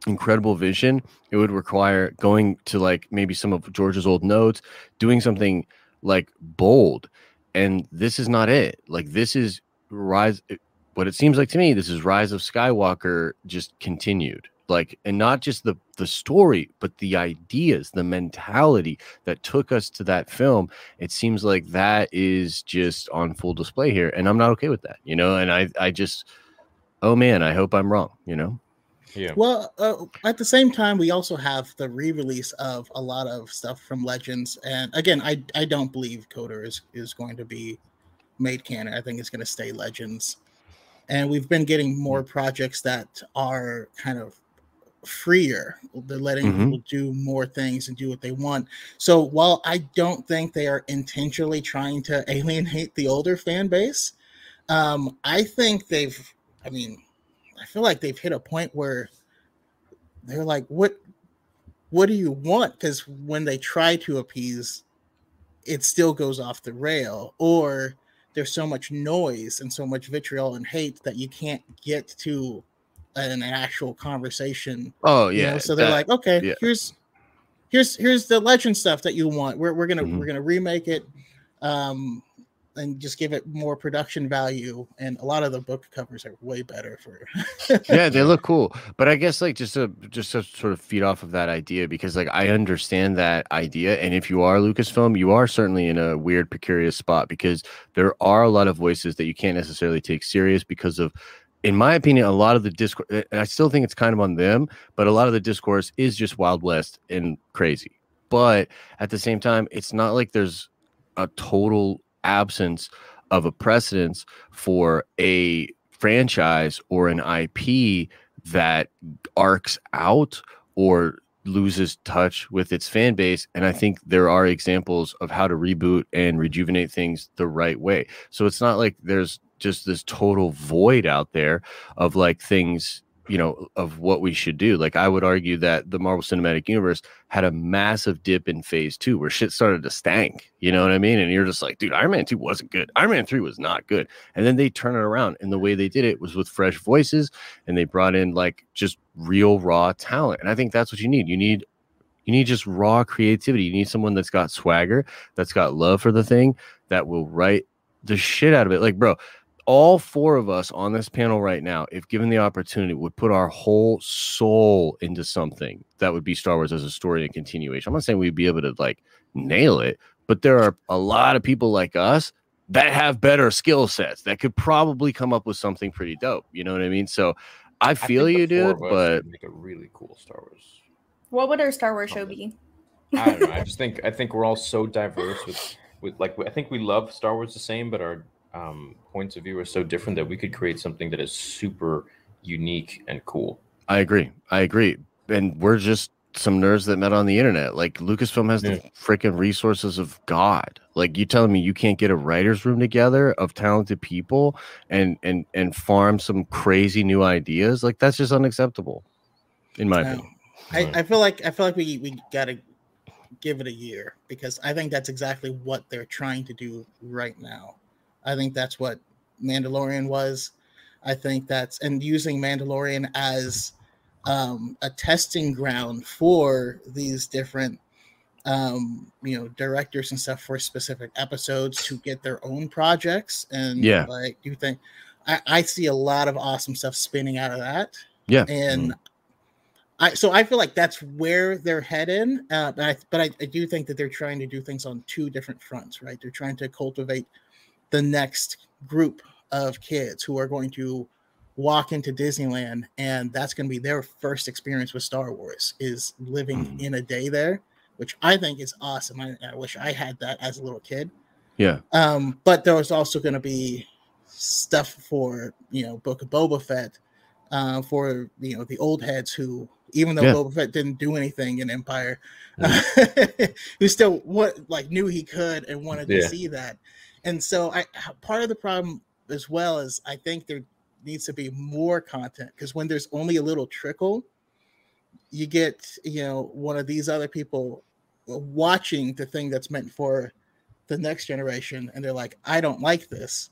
[SPEAKER 1] incredible vision. It would require going to like maybe some of George's old notes, doing something like bold. And this is not it. Like this is rise eh, what it seems like to me this is rise of skywalker just continued like and not just the the story but the ideas the mentality that took us to that film it seems like that is just on full display here and i'm not okay with that you know and i i just oh man i hope i'm wrong you know?
[SPEAKER 2] Yeah.
[SPEAKER 3] well uh, at the same time we also have the re-release of a lot of stuff from legends and again i i don't believe KOTOR is is going to be made canon. I think it's going to stay legends. And we've been getting more projects that are kind of freer. They're letting
[SPEAKER 1] Mhm.
[SPEAKER 3] people do more things and do what they want. So while i don't think they are intentionally trying to alienate the older fan base um i think they've i mean i feel like they've hit a point where they're like what what do you want because when they try to appease it still goes off the rail or there's so much noise and so much vitriol and hate that you can't get to an actual conversation
[SPEAKER 1] oh
[SPEAKER 3] you
[SPEAKER 1] yeah
[SPEAKER 3] know? so they're
[SPEAKER 1] that-
[SPEAKER 3] like okay
[SPEAKER 1] yeah.
[SPEAKER 3] here's here's here's the legend stuff that you want we're, we're gonna
[SPEAKER 1] Mhm.
[SPEAKER 3] we're gonna remake it um and just give it more production value and a lot of the book covers are way better for
[SPEAKER 1] yeah they look cool. But i guess like just to just to sort of feed off of that idea because like i understand that idea and if you are lucasfilm you are certainly in a weird precarious spot because there are a lot of voices that you can't necessarily take serious because of in my opinion a lot of the discourse eh, i still think it's kind of on them but a lot of the discourse is just wild west and crazy. But at the same time it's not like there's a total absence of a precedence for a franchise or an IP that arcs out or loses touch with its fan base. And I think there are examples of how to reboot and rejuvenate things the right way. So it's not like there's just this total void out there of like things you know of what we should do. Like i would argue that the marvel cinematic universe had a massive dip in phase two where shit started to stank you know what i mean? And you're just like dude iron man 2 wasn't good. Iron man 3 was not good. And then they turn it around and the way they did it was with fresh voices and they brought in like just real raw talent. And i think that's what you need. You need you need just raw creativity. You need someone that's got swagger that's got love for the thing that will write the shit out of it. Like bro all four of us on this panel right now, if given the opportunity, would put our whole soul into something that would be Star Wars as a story and continuation. I'm not saying we'd be able to like nail it, but there are a lot of people like us that have better skill sets that could probably come up with something pretty dope. You know what I mean? So I
[SPEAKER 2] I
[SPEAKER 1] feel
[SPEAKER 2] think
[SPEAKER 1] you,
[SPEAKER 2] the four
[SPEAKER 1] dude,
[SPEAKER 2] of us
[SPEAKER 1] but
[SPEAKER 2] make a really cool Star Wars.
[SPEAKER 4] What would our Star Wars show be?
[SPEAKER 2] I don't know. I just think I think we're all so diverse with with like I think we love Star Wars the same, but our um, points of view are so different that we could create something that is super unique and cool.
[SPEAKER 1] I agree. I agree. And we're just some nerds that met on the internet. Like Lucasfilm has
[SPEAKER 2] Yeah.
[SPEAKER 1] the freaking resources of God. Like you telling me you can't get a writers room together of talented people and and and farm some crazy new ideas? Like that's just unacceptable, in my
[SPEAKER 3] No.
[SPEAKER 1] opinion.
[SPEAKER 3] I, I feel like I feel like we we gotta give it a year because I think that's exactly what they're trying to do right now. I think that's what Mandalorian was. I think that's and using Mandalorian as um, a testing ground for these different um, you know directors and stuff for specific episodes to get their own projects and
[SPEAKER 1] Yeah.
[SPEAKER 3] like do you think I, I see a lot of awesome stuff spinning out of that
[SPEAKER 1] Yeah.
[SPEAKER 3] and I so I feel like that's where they're heading. Uh, but I but I, I do think that they're trying to do things on two different fronts, right? They're trying to cultivate the next group of kids who are going to walk into Disneyland, and that's going to be their first experience with Star Wars is living
[SPEAKER 1] Mhm.
[SPEAKER 3] in a day there, which I think is awesome. I, I wish I had that as a little kid.
[SPEAKER 1] Yeah.
[SPEAKER 3] Um, but there was also going to be stuff for you know Book of Boba Fett, uh, for you know the old heads who, even though
[SPEAKER 1] Yeah.
[SPEAKER 3] Boba Fett didn't do anything in Empire, who still what like knew he could and wanted
[SPEAKER 2] Yeah.
[SPEAKER 3] to see that. And so I part of the problem as well is I think there needs to be more content because when there's only a little trickle, you get you know one of these other people watching the thing that's meant for the next generation and they're like i don't like this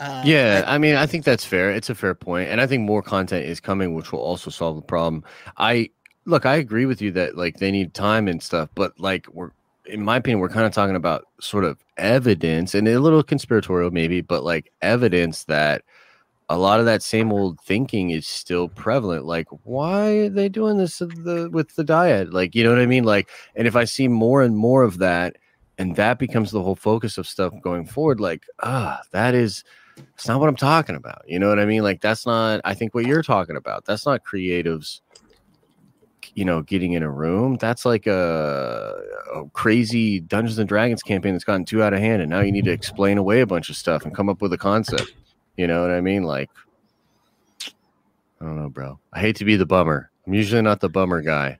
[SPEAKER 3] uh,
[SPEAKER 1] Yeah,
[SPEAKER 3] I-
[SPEAKER 1] I mean, I think that's fair. It's a fair point, and I think more content is coming, which will also solve the problem. I look, I agree with you that like they need time and stuff, but like we're, in my opinion, we're kind of talking about sort of evidence and a little conspiratorial maybe, but like evidence that a lot of that same old thinking is still prevalent. Like, why are they doing this with the, with the dyad? Like, you know what I mean? Like, and if I see more and more of that, and that becomes the whole focus of stuff going forward, like, ah, that is it's not what I'm talking about. You know what I mean? Like that's not I think what you're talking about. That's not creatives you know getting in a room. That's like a, a crazy Dungeons and Dragons campaign that's gotten too out of hand and now you need to explain away a bunch of stuff and come up with a concept. You know what I mean? Like I don't know, bro. I hate to be the bummer. I'm usually not the bummer guy.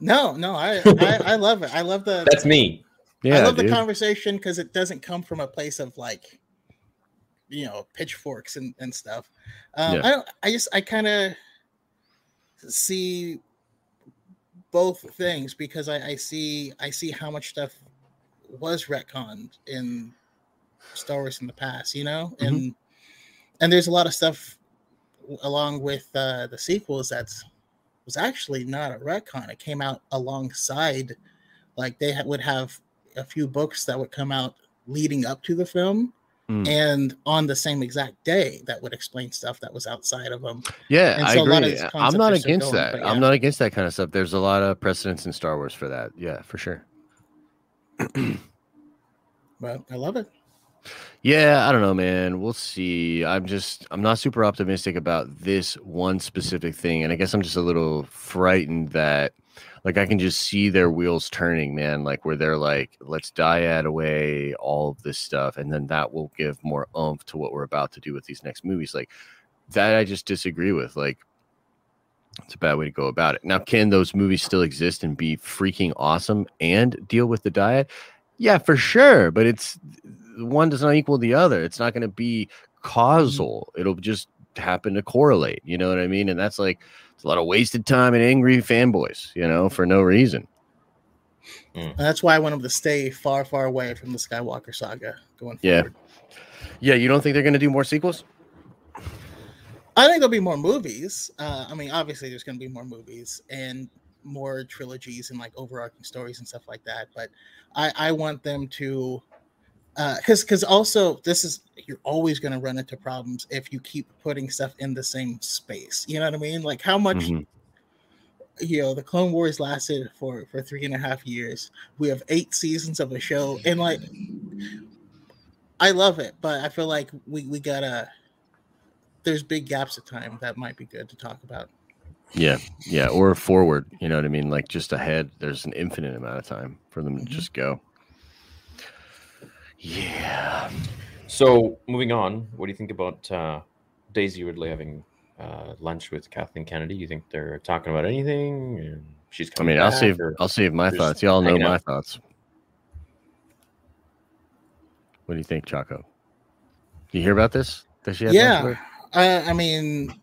[SPEAKER 3] no no I, I i love it i love the
[SPEAKER 2] That's me.
[SPEAKER 1] Yeah,
[SPEAKER 3] i love
[SPEAKER 1] dude.
[SPEAKER 3] the conversation because it doesn't come from a place of like you know pitchforks and, and stuff um
[SPEAKER 1] Yeah.
[SPEAKER 3] i don't i just i kind of see both things because I, I see I see how much stuff was retconned in Star Wars in the past, you know,
[SPEAKER 1] Mhm.
[SPEAKER 3] and and there's a lot of stuff along with uh, the sequels that's was actually not a retcon. It came out alongside, like they ha- would have a few books that would come out leading up to the film.
[SPEAKER 1] Mm.
[SPEAKER 3] And on the same exact day, that would explain stuff that was outside of them.
[SPEAKER 1] Yeah,
[SPEAKER 3] And
[SPEAKER 1] I
[SPEAKER 3] so a lot of
[SPEAKER 1] agree. I'm not against
[SPEAKER 3] going,
[SPEAKER 1] that.
[SPEAKER 3] but
[SPEAKER 1] I'm not against that kind of stuff. There's a lot of precedence in Star Wars for that. Yeah, for sure.
[SPEAKER 3] But I love it.
[SPEAKER 1] Yeah, I don't know, man. We'll see. I'm just I'm not super optimistic about this one specific thing, and I guess I'm just a little frightened that like I can just see their wheels turning, man. Like where they're like, let's dyad away all of this stuff, and then that will give more oomph to what we're about to do with these next movies. Like that, I just disagree with. Like it's a bad way to go about it. Now, can those movies still exist and be freaking awesome and deal with the dyad? Yeah, for sure. But it's one does not equal the other. It's not going to be mm-hmm. causal. It'll just happen to correlate. You know what I mean? And that's like it's a lot of wasted time and angry fanboys, you know, for no reason.
[SPEAKER 3] And that's why I want them to stay far, far away from the Skywalker saga going
[SPEAKER 1] Yeah.
[SPEAKER 3] forward.
[SPEAKER 1] Yeah, you don't think they're going to do more sequels?
[SPEAKER 3] I think there'll be more movies. Uh, I mean, obviously, there's going to be more movies and more trilogies and like overarching stories and stuff like that. But I, I want them to, because because also this is you're always going to run into problems if you keep putting stuff in the same space. You know what I mean? Like how much
[SPEAKER 1] Mhm.
[SPEAKER 3] you know the Clone Wars lasted for for three and a half years. We have eight seasons of a show, and like I love it, but I feel like we we gotta. There's big gaps of time that might be good to talk about.
[SPEAKER 1] Yeah, yeah, or forward. You know what I mean? Like just ahead. There's an infinite amount of time for them to
[SPEAKER 3] Mhm.
[SPEAKER 1] just go. Yeah.
[SPEAKER 2] So moving on, what do you think about uh, Daisy Ridley having uh, lunch with Kathleen Kennedy? You think they're talking about anything? And she's
[SPEAKER 1] I
[SPEAKER 2] coming.
[SPEAKER 1] mean, I'll
[SPEAKER 2] back,
[SPEAKER 1] save I'll save my thoughts. Y'all know my
[SPEAKER 2] out.
[SPEAKER 1] thoughts. What do you think, Chaco? You hear about this? That she had
[SPEAKER 3] Yeah, uh, I mean,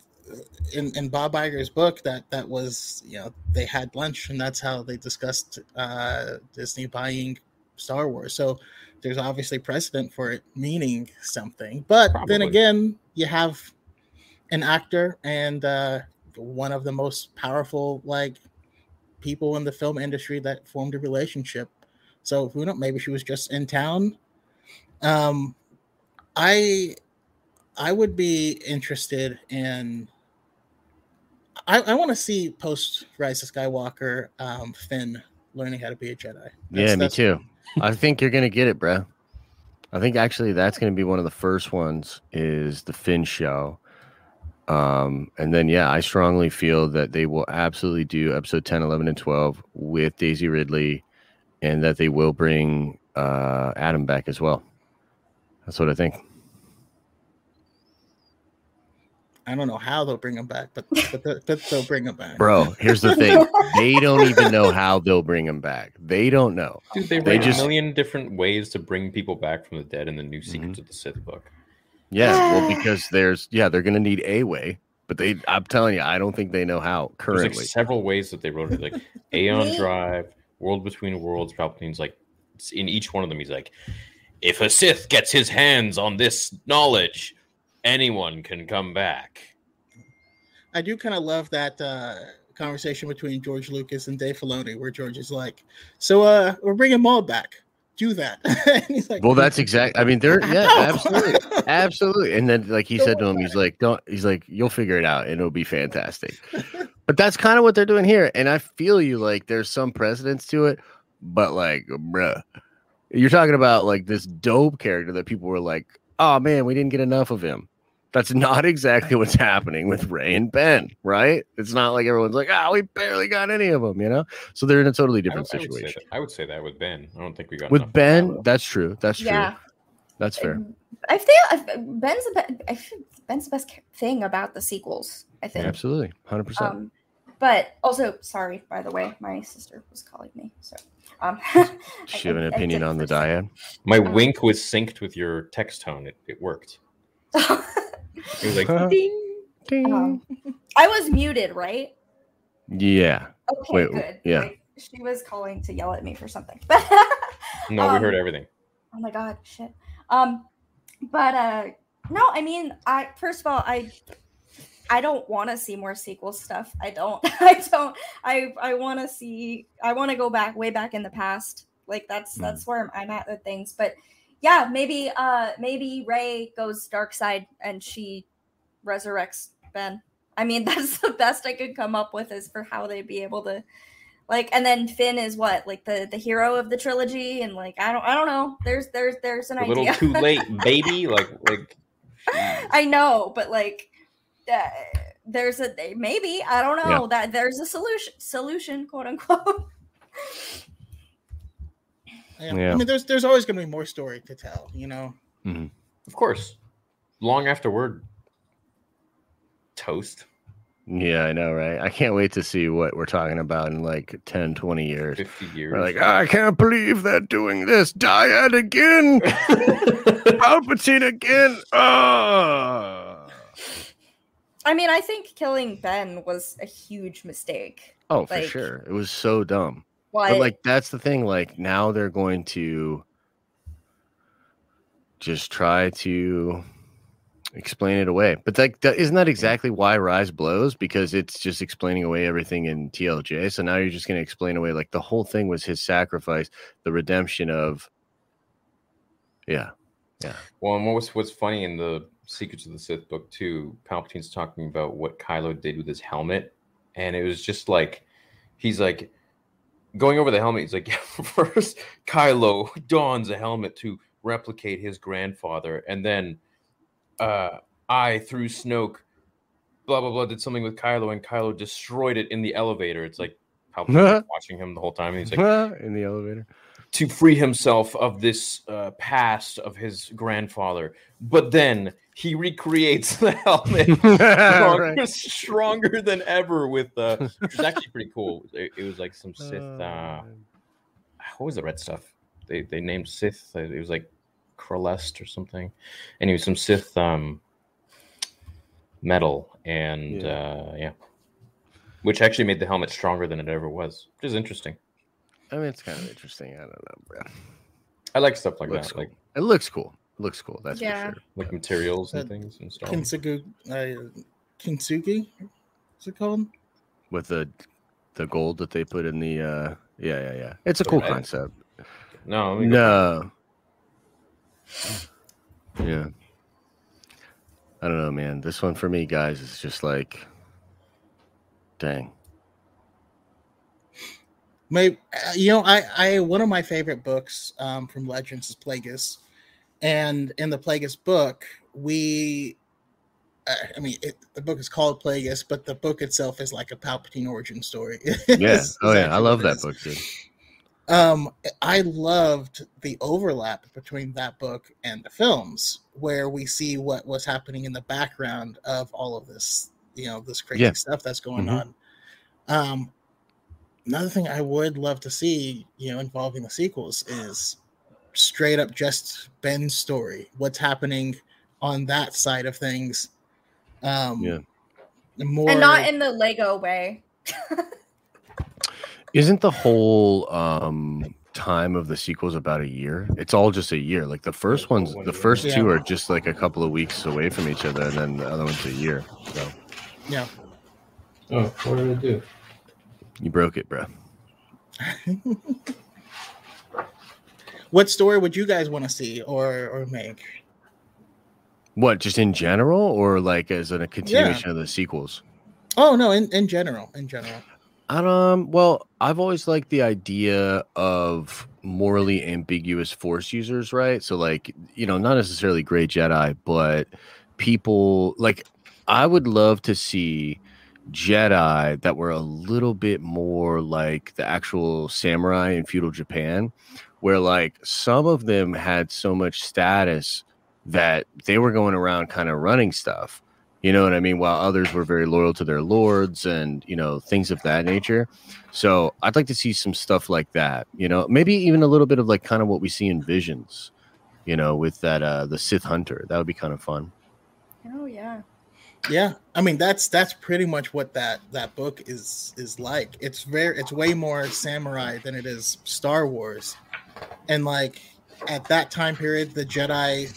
[SPEAKER 3] in in Bob Iger's book, that that was you know they had lunch and that's how they discussed uh, Disney buying Star Wars. So there's obviously precedent for it meaning something. But then again, you have an actor and uh, one of the most powerful like people in the film industry that formed a relationship. So who knows? Maybe she was just in town. Um, I I would be interested in. I, I want to see post Rise of Skywalker um, Finn learning how to be a Jedi. That's-
[SPEAKER 1] yeah, me too. I think you're gonna get it, bro. I think actually that's gonna be one of the first ones is the Finn show. Um, and then yeah, I strongly feel that they will absolutely do episode 10, 11, and 12 with Daisy Ridley, and that they will bring uh Adam back as well. That's what I think.
[SPEAKER 3] I don't know how they'll bring him back, but but, they- but they'll bring him back.
[SPEAKER 1] Bro, here's the thing. they don't even know how they'll bring him back. They don't know.
[SPEAKER 2] Dude, they,
[SPEAKER 1] They just-
[SPEAKER 2] a million different ways to bring people back from the dead in the new
[SPEAKER 1] Mm-hmm.
[SPEAKER 2] Secrets of the Sith book.
[SPEAKER 1] Yeah, well, because there's yeah, they're gonna need a way, but they I'm telling you, I don't think they know how
[SPEAKER 2] There's like
[SPEAKER 1] currently.
[SPEAKER 2] several ways that they wrote it, like Aeon Drive, World Between Worlds. Palpatine's like in each one of them, he's like, if a Sith gets his hands on this knowledge, anyone can come back.
[SPEAKER 3] I do kind of love that uh, conversation between George Lucas and Dave Filoni, where George is like, "So, uh, we're bringing Maul back. Do that." and he's like,
[SPEAKER 1] Well, that's exact. I mean, they're yeah, absolutely, absolutely. And then like he said to him, he's like, "Don't." He's like, "You'll figure it out, and it'll be fantastic." But that's kind of what they're doing here, and I feel you. Like, there's some precedence to it, but like, bruh, you're talking about like this dope character that people were like, "Oh man, we didn't get enough of him." That's not exactly what's happening with Rey and Ben, right? It's not like everyone's like, "Ah, we barely got any of them," you know. So they're in a totally
[SPEAKER 2] I
[SPEAKER 1] different
[SPEAKER 2] would, I would
[SPEAKER 1] situation.
[SPEAKER 2] that, I would say that with Ben. I don't think we got
[SPEAKER 1] With Ben,
[SPEAKER 2] Kylo.
[SPEAKER 1] that's true. That's true.
[SPEAKER 4] Yeah.
[SPEAKER 1] That's fair.
[SPEAKER 4] I feel I- Ben's the be- Ben's the best thing about the sequels. I think.
[SPEAKER 1] Absolutely, hundred percent.
[SPEAKER 4] Um, but also, sorry, by the way, my sister was calling me. So, um,
[SPEAKER 1] She have an
[SPEAKER 4] I
[SPEAKER 1] opinion
[SPEAKER 4] did
[SPEAKER 1] on the
[SPEAKER 4] for a second.
[SPEAKER 1] dyad.
[SPEAKER 2] My
[SPEAKER 4] Uh,
[SPEAKER 2] wink was synced with your text tone. It, it worked. It was like,
[SPEAKER 1] Ding.
[SPEAKER 4] um, I was muted, right?
[SPEAKER 1] yeah,
[SPEAKER 4] Okay,
[SPEAKER 1] Wait,
[SPEAKER 4] good.
[SPEAKER 1] yeah.
[SPEAKER 4] Like, she was calling to yell at me for something.
[SPEAKER 2] no, we
[SPEAKER 4] Um,
[SPEAKER 2] heard everything.
[SPEAKER 4] Oh my god, shit. Um, but uh, no, I mean, I first of all, I, I don't want to see more sequel stuff. I don't. I don't. I I want to see. I want to go back way back in the past. Like that's
[SPEAKER 1] Mm.
[SPEAKER 4] that's where I'm at with things. But yeah, maybe uh maybe Rey goes dark side and she resurrects Ben. I mean, that's the best I could come up with is for how they'd be able to like and then Finn is what like the the hero of the trilogy and like I don't I don't know. There's there's there's an
[SPEAKER 2] A little
[SPEAKER 4] idea.
[SPEAKER 2] too late, baby. Like, like.
[SPEAKER 4] I know, but like uh, there's a maybe I don't know
[SPEAKER 1] Yeah.
[SPEAKER 4] that there's a solution solution quote unquote.
[SPEAKER 3] Yeah.
[SPEAKER 1] Yeah.
[SPEAKER 3] I mean, there's there's always going to be more story to tell, you know. Mm-hmm.
[SPEAKER 2] Of course. Long afterward. Toast.
[SPEAKER 1] yeah, I know, right? I can't wait to see what we're talking about in like 10, 20 years.
[SPEAKER 2] 50 years.
[SPEAKER 1] We're like, ah, I can't believe they're doing this. Dyad again. Palpatine again. Oh.
[SPEAKER 4] I mean, I think killing Ben was a huge mistake.
[SPEAKER 1] Oh, for sure. It was so dumb.
[SPEAKER 4] Why?
[SPEAKER 1] But like that's the thing. Like now they're going to just try to explain it away. But like that isn't that exactly why Rise blows? Because it's just explaining away everything in TLJ. So now you're just gonna explain away like the whole thing was his sacrifice, the redemption of Yeah. Yeah.
[SPEAKER 2] Well, and what was what's funny in the Secrets of the Sith book too, Palpatine's talking about what Kylo did with his helmet, and it was just like he's like going over the helmet. He's like, yeah, first Kylo dons a helmet to replicate his grandfather, and then uh, I through Snoke, blah blah blah, did something with Kylo, and Kylo destroyed it in the elevator. It's like Palpatine watching him the whole time, and he's like,
[SPEAKER 1] in the elevator.
[SPEAKER 2] to free himself of this uh, past of his grandfather. But then he recreates the helmet stronger,
[SPEAKER 1] Right.
[SPEAKER 2] stronger than ever with uh, which was actually pretty cool. It, it was like some Sith. Uh, what was the red stuff? They they named Sith. uh, It was like Kralest or something. Anyway, some Sith um, metal and
[SPEAKER 1] Yeah.
[SPEAKER 2] uh, yeah, which actually made the helmet stronger than it ever was, which is interesting.
[SPEAKER 1] I mean, it's kind of interesting. I don't know, bro.
[SPEAKER 2] I like stuff like
[SPEAKER 1] looks
[SPEAKER 2] that,
[SPEAKER 1] cool.
[SPEAKER 2] like
[SPEAKER 1] it looks cool. It looks cool. That's
[SPEAKER 4] Yeah.
[SPEAKER 1] for sure.
[SPEAKER 2] like materials and
[SPEAKER 3] That
[SPEAKER 2] things and Star Wars.
[SPEAKER 3] Kintsugi, uh, Kintsugi, what's it called?
[SPEAKER 1] With the the gold that they put in the uh yeah, yeah, yeah. It's a cool
[SPEAKER 2] Right.
[SPEAKER 1] concept.
[SPEAKER 2] No, let me go-
[SPEAKER 1] No. Yeah. I don't know, man. This one for me, guys, is just like dang.
[SPEAKER 3] My, uh, you know, I, I one of my favorite books um, from Legends is Plagueis, and in the Plagueis book, we, uh, I mean, it, the book is called Plagueis, but the book itself is like a Palpatine origin story.
[SPEAKER 1] Yeah. Oh yeah. I love that book, dude.
[SPEAKER 3] Um, I loved the overlap between that book and the films, where we see what was happening in the background of all of this, you know, this crazy
[SPEAKER 1] Yeah.
[SPEAKER 3] stuff that's going
[SPEAKER 1] Mhm.
[SPEAKER 3] on. Um, another thing I would love to see, you know, involving the sequels is straight up just Ben's story. What's happening on that side of things? Um,
[SPEAKER 1] Yeah.
[SPEAKER 3] more
[SPEAKER 4] and not in the Lego way.
[SPEAKER 1] Isn't the whole um time of the sequels about a year? It's all just a year. Like the first ones, the
[SPEAKER 2] year.
[SPEAKER 1] first two are just like a couple of weeks away from each other, and then the other one's a year. So
[SPEAKER 3] yeah.
[SPEAKER 2] Oh, what did I do?
[SPEAKER 1] you broke it, bro.
[SPEAKER 3] what story would you guys want to see or or make?
[SPEAKER 1] What, just in general, or like as in a continuation of the sequels?
[SPEAKER 3] Oh no, in, in general, in general.
[SPEAKER 1] Um, well, I've always liked the idea of morally ambiguous force users, right? So like, you know, not necessarily great Jedi, but people like I would love to see Jedi that were a little bit more like the actual samurai in feudal Japan, where like some of them had so much status that they were going around kind of running stuff. You know what I mean? While others were very loyal to their lords and, you know, things of that nature. So I'd like to see some stuff like that, you know, maybe even a little bit of like kind of what we see in Visions, you know, with that, uh, the Sith Hunter. That would be kind of fun.
[SPEAKER 4] Oh yeah.
[SPEAKER 3] Yeah, I mean that's that's pretty much what that that book is is like. It's very it's way more samurai than it is Star Wars, and like at that time period, the Jedi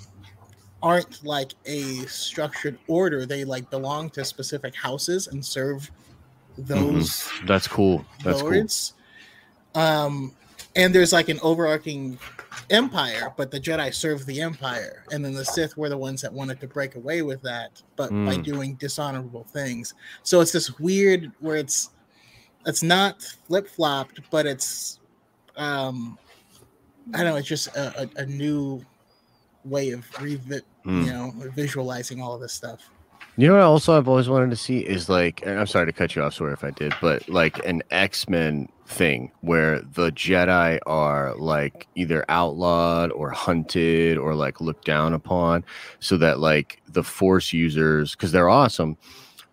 [SPEAKER 3] aren't like a structured order. They like belong to specific houses and serve those
[SPEAKER 1] That's cool. That's cool.
[SPEAKER 3] lords. Um, and there's like an overarching empire, but the Jedi served the empire, and then the Sith were the ones that wanted to break away with that, but by
[SPEAKER 1] Mm.
[SPEAKER 3] doing dishonorable things. So it's this weird where it's it's not flip flopped, but it's um, I don't know, it's just a, a, a new way of revi-
[SPEAKER 1] Mm.
[SPEAKER 3] you know visualizing all of this stuff.
[SPEAKER 1] You know what? Also, I've always wanted to see is like, and I'm sorry to cut you off, sorry if I did, but like an X Men thing where the Jedi are like either outlawed or hunted or like looked down upon, so that like the Force users, because they're awesome,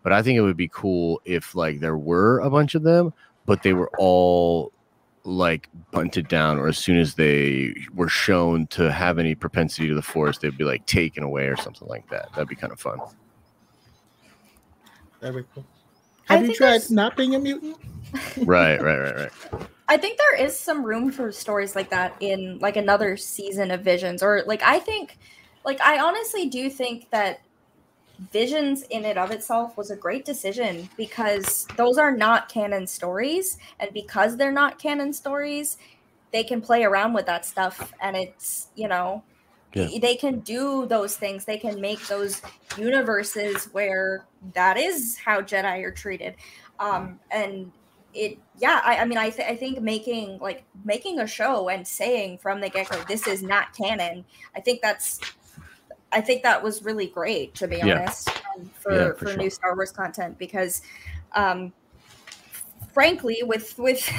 [SPEAKER 1] but I think it would be cool if like there were a bunch of them, but they were all like bunted down, or as soon as they were shown to have any propensity to the Force, they'd be like taken away or something like that. That'd be kind of fun.
[SPEAKER 3] That'd be cool.
[SPEAKER 4] I
[SPEAKER 3] Have you tried
[SPEAKER 4] there's-
[SPEAKER 3] not being a mutant?
[SPEAKER 1] right, right, right, right.
[SPEAKER 4] I think there is some room for stories like that in like another season of Visions, or like I think, like I honestly do think that Visions in and of itself was a great decision because those are not canon stories, and because they're not canon stories, they can play around with that stuff, and it's you know.
[SPEAKER 1] Yeah.
[SPEAKER 4] They can do those things. They can make those universes where that is how Jedi are treated, um, and it yeah i, I mean I, th- I think making like making a show and saying from the get-go this is not canon i think that's i think that was really great to be
[SPEAKER 1] Yeah.
[SPEAKER 4] honest um, for
[SPEAKER 1] Yeah, for
[SPEAKER 4] for,
[SPEAKER 1] sure.
[SPEAKER 4] new star wars content because um frankly with with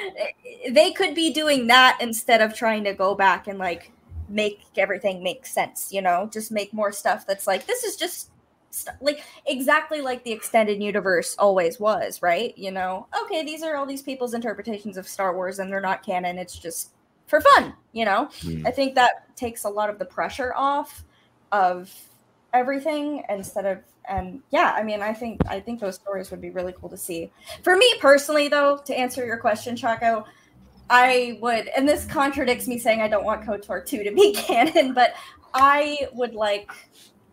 [SPEAKER 4] they could be doing that instead of trying to go back and like make everything make sense, you know, just make more stuff that's like this is just st- like exactly like the extended universe always was, right? You know, okay, these are all these people's interpretations of Star Wars and they're not canon. It's just for fun, you know.
[SPEAKER 1] Hmm.
[SPEAKER 4] I think that takes a lot of the pressure off of everything instead of and yeah, I mean, I think I think those stories would be really cool to see. For me personally, though, to answer your question, Chaco, I would, and this contradicts me saying I don't want KOTOR 2 to be canon, but I would like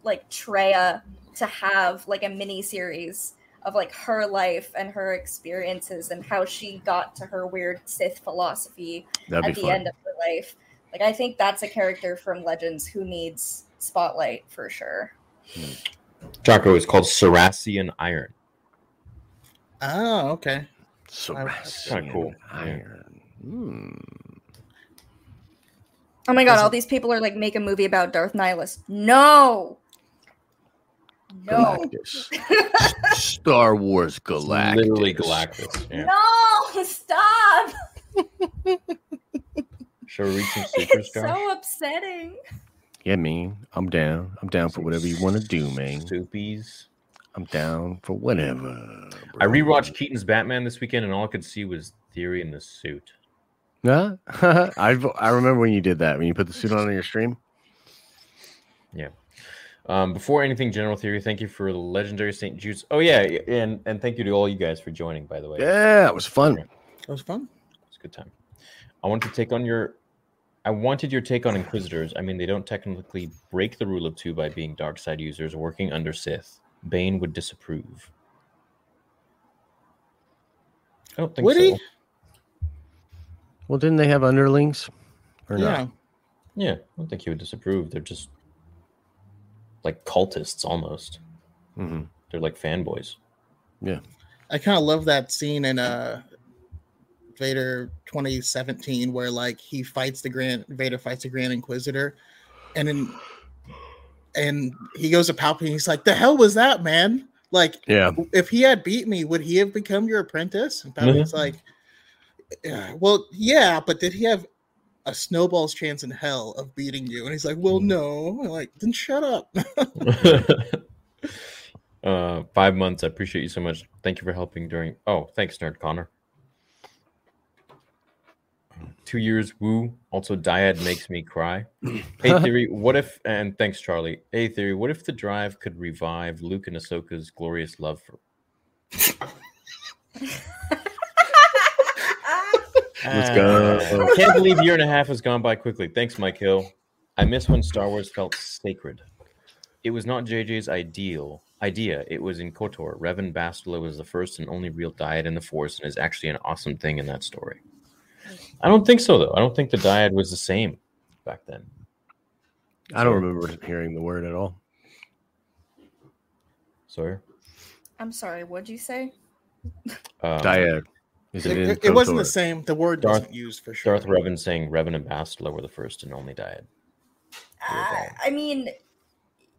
[SPEAKER 4] like Kreia to have like a mini series of like her life and her experiences and how she got to her weird Sith philosophy
[SPEAKER 1] That'd
[SPEAKER 4] at the
[SPEAKER 1] fun.
[SPEAKER 4] end of her life. Like I think that's a character from Legends who needs spotlight for sure.
[SPEAKER 2] Chaco is called Saracen Iron.
[SPEAKER 3] Oh, okay.
[SPEAKER 1] Saracen
[SPEAKER 2] cool.
[SPEAKER 1] Iron. Hmm.
[SPEAKER 4] Oh my god, all these people are like make a movie about Darth Nihilus. No. No.
[SPEAKER 1] Galactus. Star Wars Galactus.
[SPEAKER 2] Literally Galactus. Yeah.
[SPEAKER 4] No, stop.
[SPEAKER 2] Shall we read some secrets,
[SPEAKER 4] It's
[SPEAKER 2] Josh?
[SPEAKER 4] so upsetting.
[SPEAKER 1] Yeah, man. I'm down. I'm down for whatever you want to do, man.
[SPEAKER 2] Soupies.
[SPEAKER 1] I'm down for whatever.
[SPEAKER 2] I rewatched Keaton's Batman this weekend, and all I could see was Theory in the suit.
[SPEAKER 1] Nah, I I remember when you did that when you put the suit on in your stream. Yeah.
[SPEAKER 2] Um, before anything, General Theory, thank you for the legendary St. Jude's. Oh yeah, and and thank you to all you guys for joining. By the way,
[SPEAKER 1] Yeah, it was fun.
[SPEAKER 3] It was fun.
[SPEAKER 2] It was a good time. I want to take on your. I wanted your take on Inquisitors. I mean, they don't technically break the rule of two by being dark side users working under Sith. Bane would disapprove. I don't think
[SPEAKER 3] Would
[SPEAKER 2] so.
[SPEAKER 3] he?
[SPEAKER 1] Well, didn't they have underlings? Or
[SPEAKER 3] Yeah.
[SPEAKER 1] not?
[SPEAKER 2] Yeah, I don't think he would disapprove. They're just like cultists almost.
[SPEAKER 1] hmm
[SPEAKER 2] They're like fanboys. Yeah.
[SPEAKER 3] I kind of love that scene in uh Vader 2017 where like he fights the Grand Vader fights the Grand Inquisitor and then and he goes to Palpatine he's like the hell was that man like
[SPEAKER 1] Yeah.
[SPEAKER 3] if he had beat me would he have become your apprentice and Palpatine's like yeah, well yeah but did he have a snowball's chance in hell of beating you and he's like well no I'm like then shut up
[SPEAKER 2] uh, five months. I appreciate you so much. Thank you for helping during. Oh, thanks, Nerd Connor. Two years, woo. Also, Dyad makes me cry. Hey, Theory, what if, and thanks, Charlie. Hey, Theory, what if the drive could revive Luke and Ahsoka's glorious love for.
[SPEAKER 1] Let's go.
[SPEAKER 2] Ah, I can't believe a year and a half has gone by quickly. Thanks, Mike Hill. I miss when Star Wars felt sacred. It was not JJ's ideal idea. It was in KOTOR. Revan Bastila was the first and only real dyad in the Force and is actually an awesome thing in that story. I don't think so, though. I don't think the dyad was the same back then.
[SPEAKER 1] I don't remember hearing the word at all.
[SPEAKER 2] Sorry.
[SPEAKER 4] I'm sorry, what'd you say?
[SPEAKER 2] Um,
[SPEAKER 1] Dyad. Is
[SPEAKER 3] it,
[SPEAKER 1] it,
[SPEAKER 3] it- it wasn't the same the word
[SPEAKER 2] Darth-
[SPEAKER 3] wasn't used for sure
[SPEAKER 2] Darth Revan saying Revan and Bastila were the first and only dyad.
[SPEAKER 4] Uh, I mean,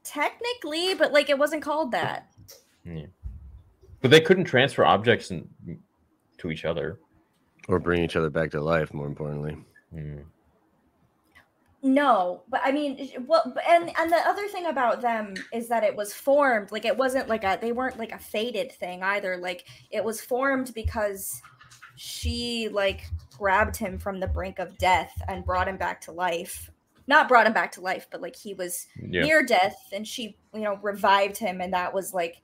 [SPEAKER 4] technically, but like it wasn't called that.
[SPEAKER 2] But they couldn't transfer objects in, to each other.
[SPEAKER 1] Or bring each other back to life, more importantly.
[SPEAKER 2] Hmm.
[SPEAKER 4] No, but I mean, well, and and the other thing about them is that it was formed like it wasn't like a they weren't like a faded thing either. Like it was formed because she like grabbed him from the brink of death and brought him back to life. Not brought him back to life, but like he was
[SPEAKER 2] Yeah.
[SPEAKER 4] near death and she, you know, revived him and that was like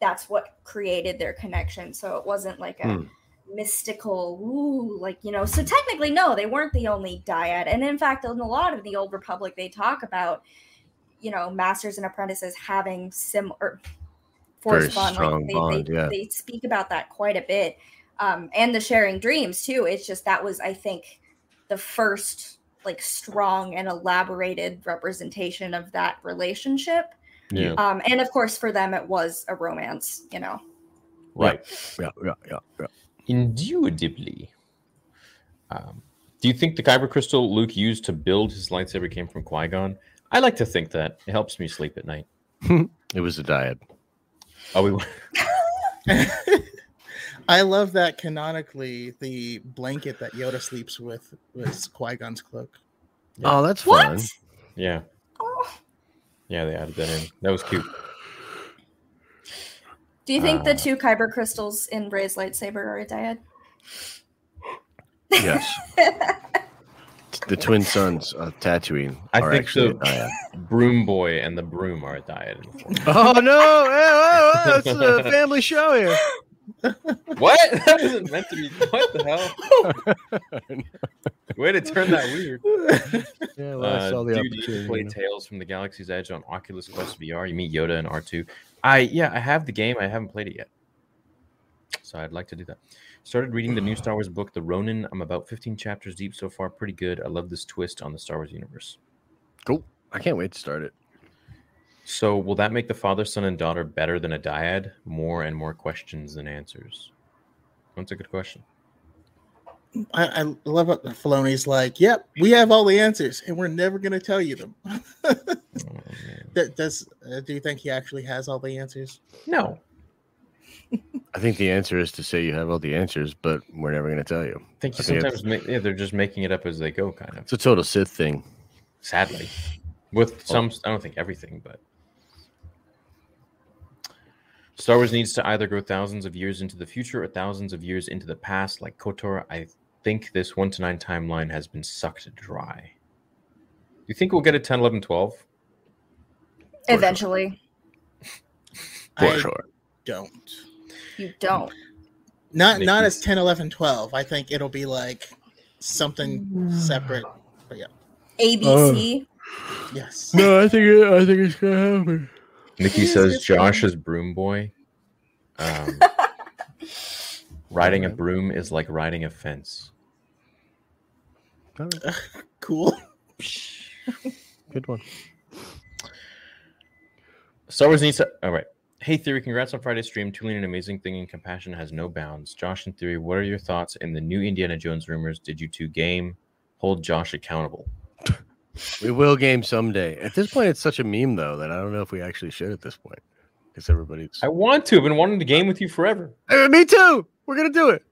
[SPEAKER 4] that's what created their connection. So it wasn't like a
[SPEAKER 1] Hmm.
[SPEAKER 4] Mystical ooh like you know so technically no they weren't the only dyad and in fact in a lot of the old republic they talk about you know masters and apprentices having similar force bond
[SPEAKER 1] strong
[SPEAKER 4] like they,
[SPEAKER 1] bond,
[SPEAKER 4] they,
[SPEAKER 1] yeah.
[SPEAKER 4] they speak about that quite a bit um and the sharing dreams too it's just that was i think the first like strong and elaborated representation of that relationship
[SPEAKER 2] Yeah.
[SPEAKER 4] um and of course for them it was a romance you know
[SPEAKER 2] Right.
[SPEAKER 1] Yeah, yeah, yeah, yeah.
[SPEAKER 2] Indubitably. Um, do you think the kyber crystal Luke used to build his lightsaber came from Qui Gon? I like to think that it helps me sleep at night.
[SPEAKER 1] It was a dyad.
[SPEAKER 2] Oh, we
[SPEAKER 3] I love that canonically the blanket that Yoda sleeps with was Qui Gon's cloak.
[SPEAKER 1] Oh, that's fun.
[SPEAKER 4] What?
[SPEAKER 2] Yeah,
[SPEAKER 4] Oh.
[SPEAKER 2] yeah, they added that in. That was cute.
[SPEAKER 4] Do you think the
[SPEAKER 2] Uh,
[SPEAKER 4] two kyber crystals in Rey's lightsaber are a dyad?
[SPEAKER 1] Yes. the twin sons of Tatooine
[SPEAKER 2] I
[SPEAKER 1] are
[SPEAKER 2] think
[SPEAKER 1] actually
[SPEAKER 2] so.
[SPEAKER 1] a dyad.
[SPEAKER 2] Broom boy and the broom are a dyad. in the.
[SPEAKER 1] Oh no! Hey, whoa, whoa, it's a family show here.
[SPEAKER 2] what? That wasn't meant to be. What the hell? Way to turn that weird.
[SPEAKER 1] Yeah, well, I
[SPEAKER 2] Uh,
[SPEAKER 1] saw the
[SPEAKER 2] dude, you play
[SPEAKER 1] you know.
[SPEAKER 2] Tales from the Galaxy's Edge on Oculus Quest VR. You meet Yoda and R2. I yeah, I have the game. I haven't played it yet, so I'd like to do that. Started reading the new Star Wars book, The Ronin. I'm about 15 chapters deep so far. Pretty good. I love this twist on the Star Wars universe.
[SPEAKER 1] Cool. I can't wait to start it.
[SPEAKER 2] So, will that make the father, son, and daughter better than a dyad? More and more questions than answers. That's a good question.
[SPEAKER 3] I, I love what Filoni's like. Yep, we have all the answers, and we're never going to tell you them.
[SPEAKER 2] Oh, man.
[SPEAKER 3] Th- Does uh, do you think he actually has all the answers?
[SPEAKER 2] No,
[SPEAKER 1] I think the answer is to say you have all the answers, but we're never going to tell you.
[SPEAKER 2] I think
[SPEAKER 1] I think
[SPEAKER 2] sometimes yeah, they're just making it up as they go, kind of.
[SPEAKER 1] It's a total Sith thing.
[SPEAKER 2] Sadly, with some, I don't think everything, but Star Wars needs to either go thousands of years into the future or thousands of years into the past, like Kotor. I think this one to nine timeline has been sucked dry. Do you think we'll get a 10, 11, 12?
[SPEAKER 4] Eventually,
[SPEAKER 1] For
[SPEAKER 3] I
[SPEAKER 1] sure.
[SPEAKER 3] don't.
[SPEAKER 4] you don't.
[SPEAKER 3] Not not
[SPEAKER 2] Mickey's-
[SPEAKER 3] as 10, 11, 12. I think it'll be like something separate. But yeah.
[SPEAKER 4] ABC.
[SPEAKER 3] Yes.
[SPEAKER 1] No, I think it, I think it's gonna happen.
[SPEAKER 2] Nikki
[SPEAKER 3] Yes,
[SPEAKER 2] says
[SPEAKER 3] yes,
[SPEAKER 2] Josh
[SPEAKER 3] ma'am.
[SPEAKER 2] is broom boy. Um, riding a broom is like riding a fence.
[SPEAKER 1] All right,
[SPEAKER 3] Cool.
[SPEAKER 1] Good one.
[SPEAKER 2] Star Wars needs to. All right. Hey, Theory, congrats on Friday's stream. Truly an amazing thing, and compassion has no bounds. Josh and Theory, what are your thoughts in the new Indiana Jones rumors? Did you two game? Hold Josh accountable.
[SPEAKER 1] We will game someday. At this point, it's such a meme though that I don't know if we actually should at this point because everybody's.
[SPEAKER 2] I want to. I've been wanting to game with you forever.
[SPEAKER 1] Eh, me too. We're gonna do it.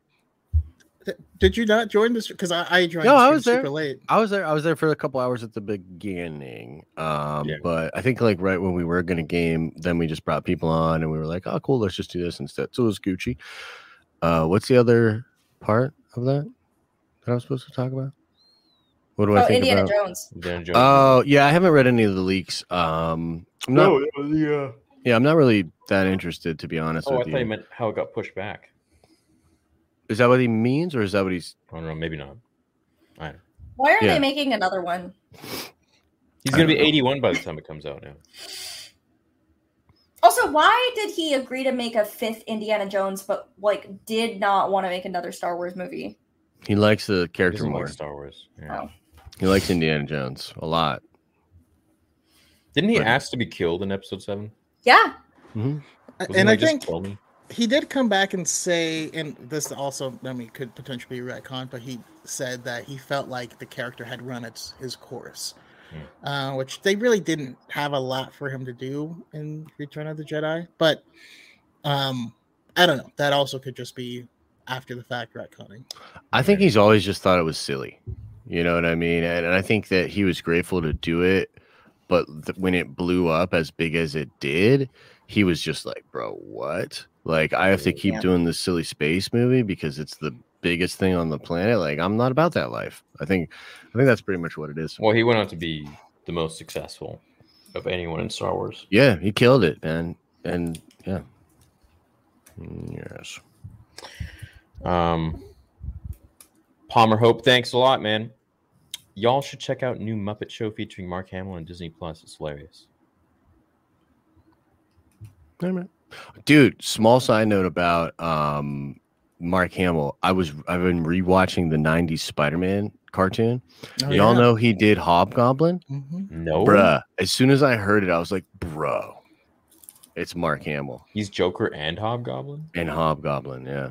[SPEAKER 3] Th- Did you not join this? Because I, I joined
[SPEAKER 1] No, I
[SPEAKER 3] stream
[SPEAKER 1] was there.
[SPEAKER 3] super late.
[SPEAKER 1] I was there. I was there for a couple hours at the beginning. Um,
[SPEAKER 2] Yeah.
[SPEAKER 1] but I think like right when we were gonna game, then we just brought people on and we were like, oh, cool, let's just do this instead. So it was Gucci. Uh, what's the other part of that that I was supposed to talk about? What do I
[SPEAKER 4] Oh,
[SPEAKER 1] think
[SPEAKER 4] Indiana
[SPEAKER 1] about?
[SPEAKER 4] Jones.
[SPEAKER 2] Indiana Jones.
[SPEAKER 1] Oh yeah, I haven't read any of the leaks. Um, I'm not.
[SPEAKER 5] yeah.
[SPEAKER 1] Yeah, I'm not really that interested to be honest
[SPEAKER 2] oh, I thought
[SPEAKER 1] you.
[SPEAKER 2] you meant how it got pushed back.
[SPEAKER 1] Is that what he means, or is that what he's?
[SPEAKER 2] I don't know. Maybe not. I don't.
[SPEAKER 4] Why are
[SPEAKER 1] Yeah.
[SPEAKER 4] they making another one?
[SPEAKER 2] He's gonna be
[SPEAKER 1] know.
[SPEAKER 2] 81 by the time it comes out now.
[SPEAKER 4] Also, why did he agree to make a fifth Indiana Jones, but like did not want to make another Star Wars movie?
[SPEAKER 1] He likes the character
[SPEAKER 2] doesn't
[SPEAKER 1] more.
[SPEAKER 2] like Star Wars. Yeah.
[SPEAKER 4] Oh.
[SPEAKER 1] He likes Indiana Jones a lot.
[SPEAKER 2] Didn't he
[SPEAKER 1] But-
[SPEAKER 2] ask to be killed in Episode Seven?
[SPEAKER 4] Yeah.
[SPEAKER 1] Mhm.
[SPEAKER 3] And
[SPEAKER 2] he
[SPEAKER 3] I think he did come back and say, and this also, I mean, could potentially be retcon, but he said that he felt like the character had run its his course,
[SPEAKER 2] Hmm.
[SPEAKER 3] uh, which they really didn't have a lot for him to do in Return of the Jedi. But um, I don't know. That also could just be after the fact retconning.
[SPEAKER 1] I think he's always just thought it was silly. You know what I mean? And, and I think that he was grateful to do it, but th- when it blew up as big as it did, he was just like, "Bro, what? Like, I have to keep
[SPEAKER 4] Yeah.
[SPEAKER 1] doing this silly space movie because it's the biggest thing on the planet. Like, I'm not about that life." I think, I think that's pretty much what it is.
[SPEAKER 2] Well, he went on to be the most successful of anyone in Star Wars.
[SPEAKER 1] Yeah, he killed it, man. And yeah, Mm, yes.
[SPEAKER 2] Um, Palmer Hope, thanks a lot, man. Y'all should check out new Muppet Show featuring Mark Hamill on Disney Plus. It's hilarious.
[SPEAKER 1] All right. Dude, small side note about um Mark Hamill. I was I've been rewatching the 90s Spider-Man cartoon.
[SPEAKER 3] Oh,
[SPEAKER 1] Y'all
[SPEAKER 3] yeah.
[SPEAKER 1] know he did Hobgoblin?
[SPEAKER 3] Mhm.
[SPEAKER 2] No,
[SPEAKER 1] Bruh. As soon as I heard it, I was like, bro. It's Mark Hamill
[SPEAKER 2] he's Joker and Hobgoblin.
[SPEAKER 1] and Hobgoblin, yeah.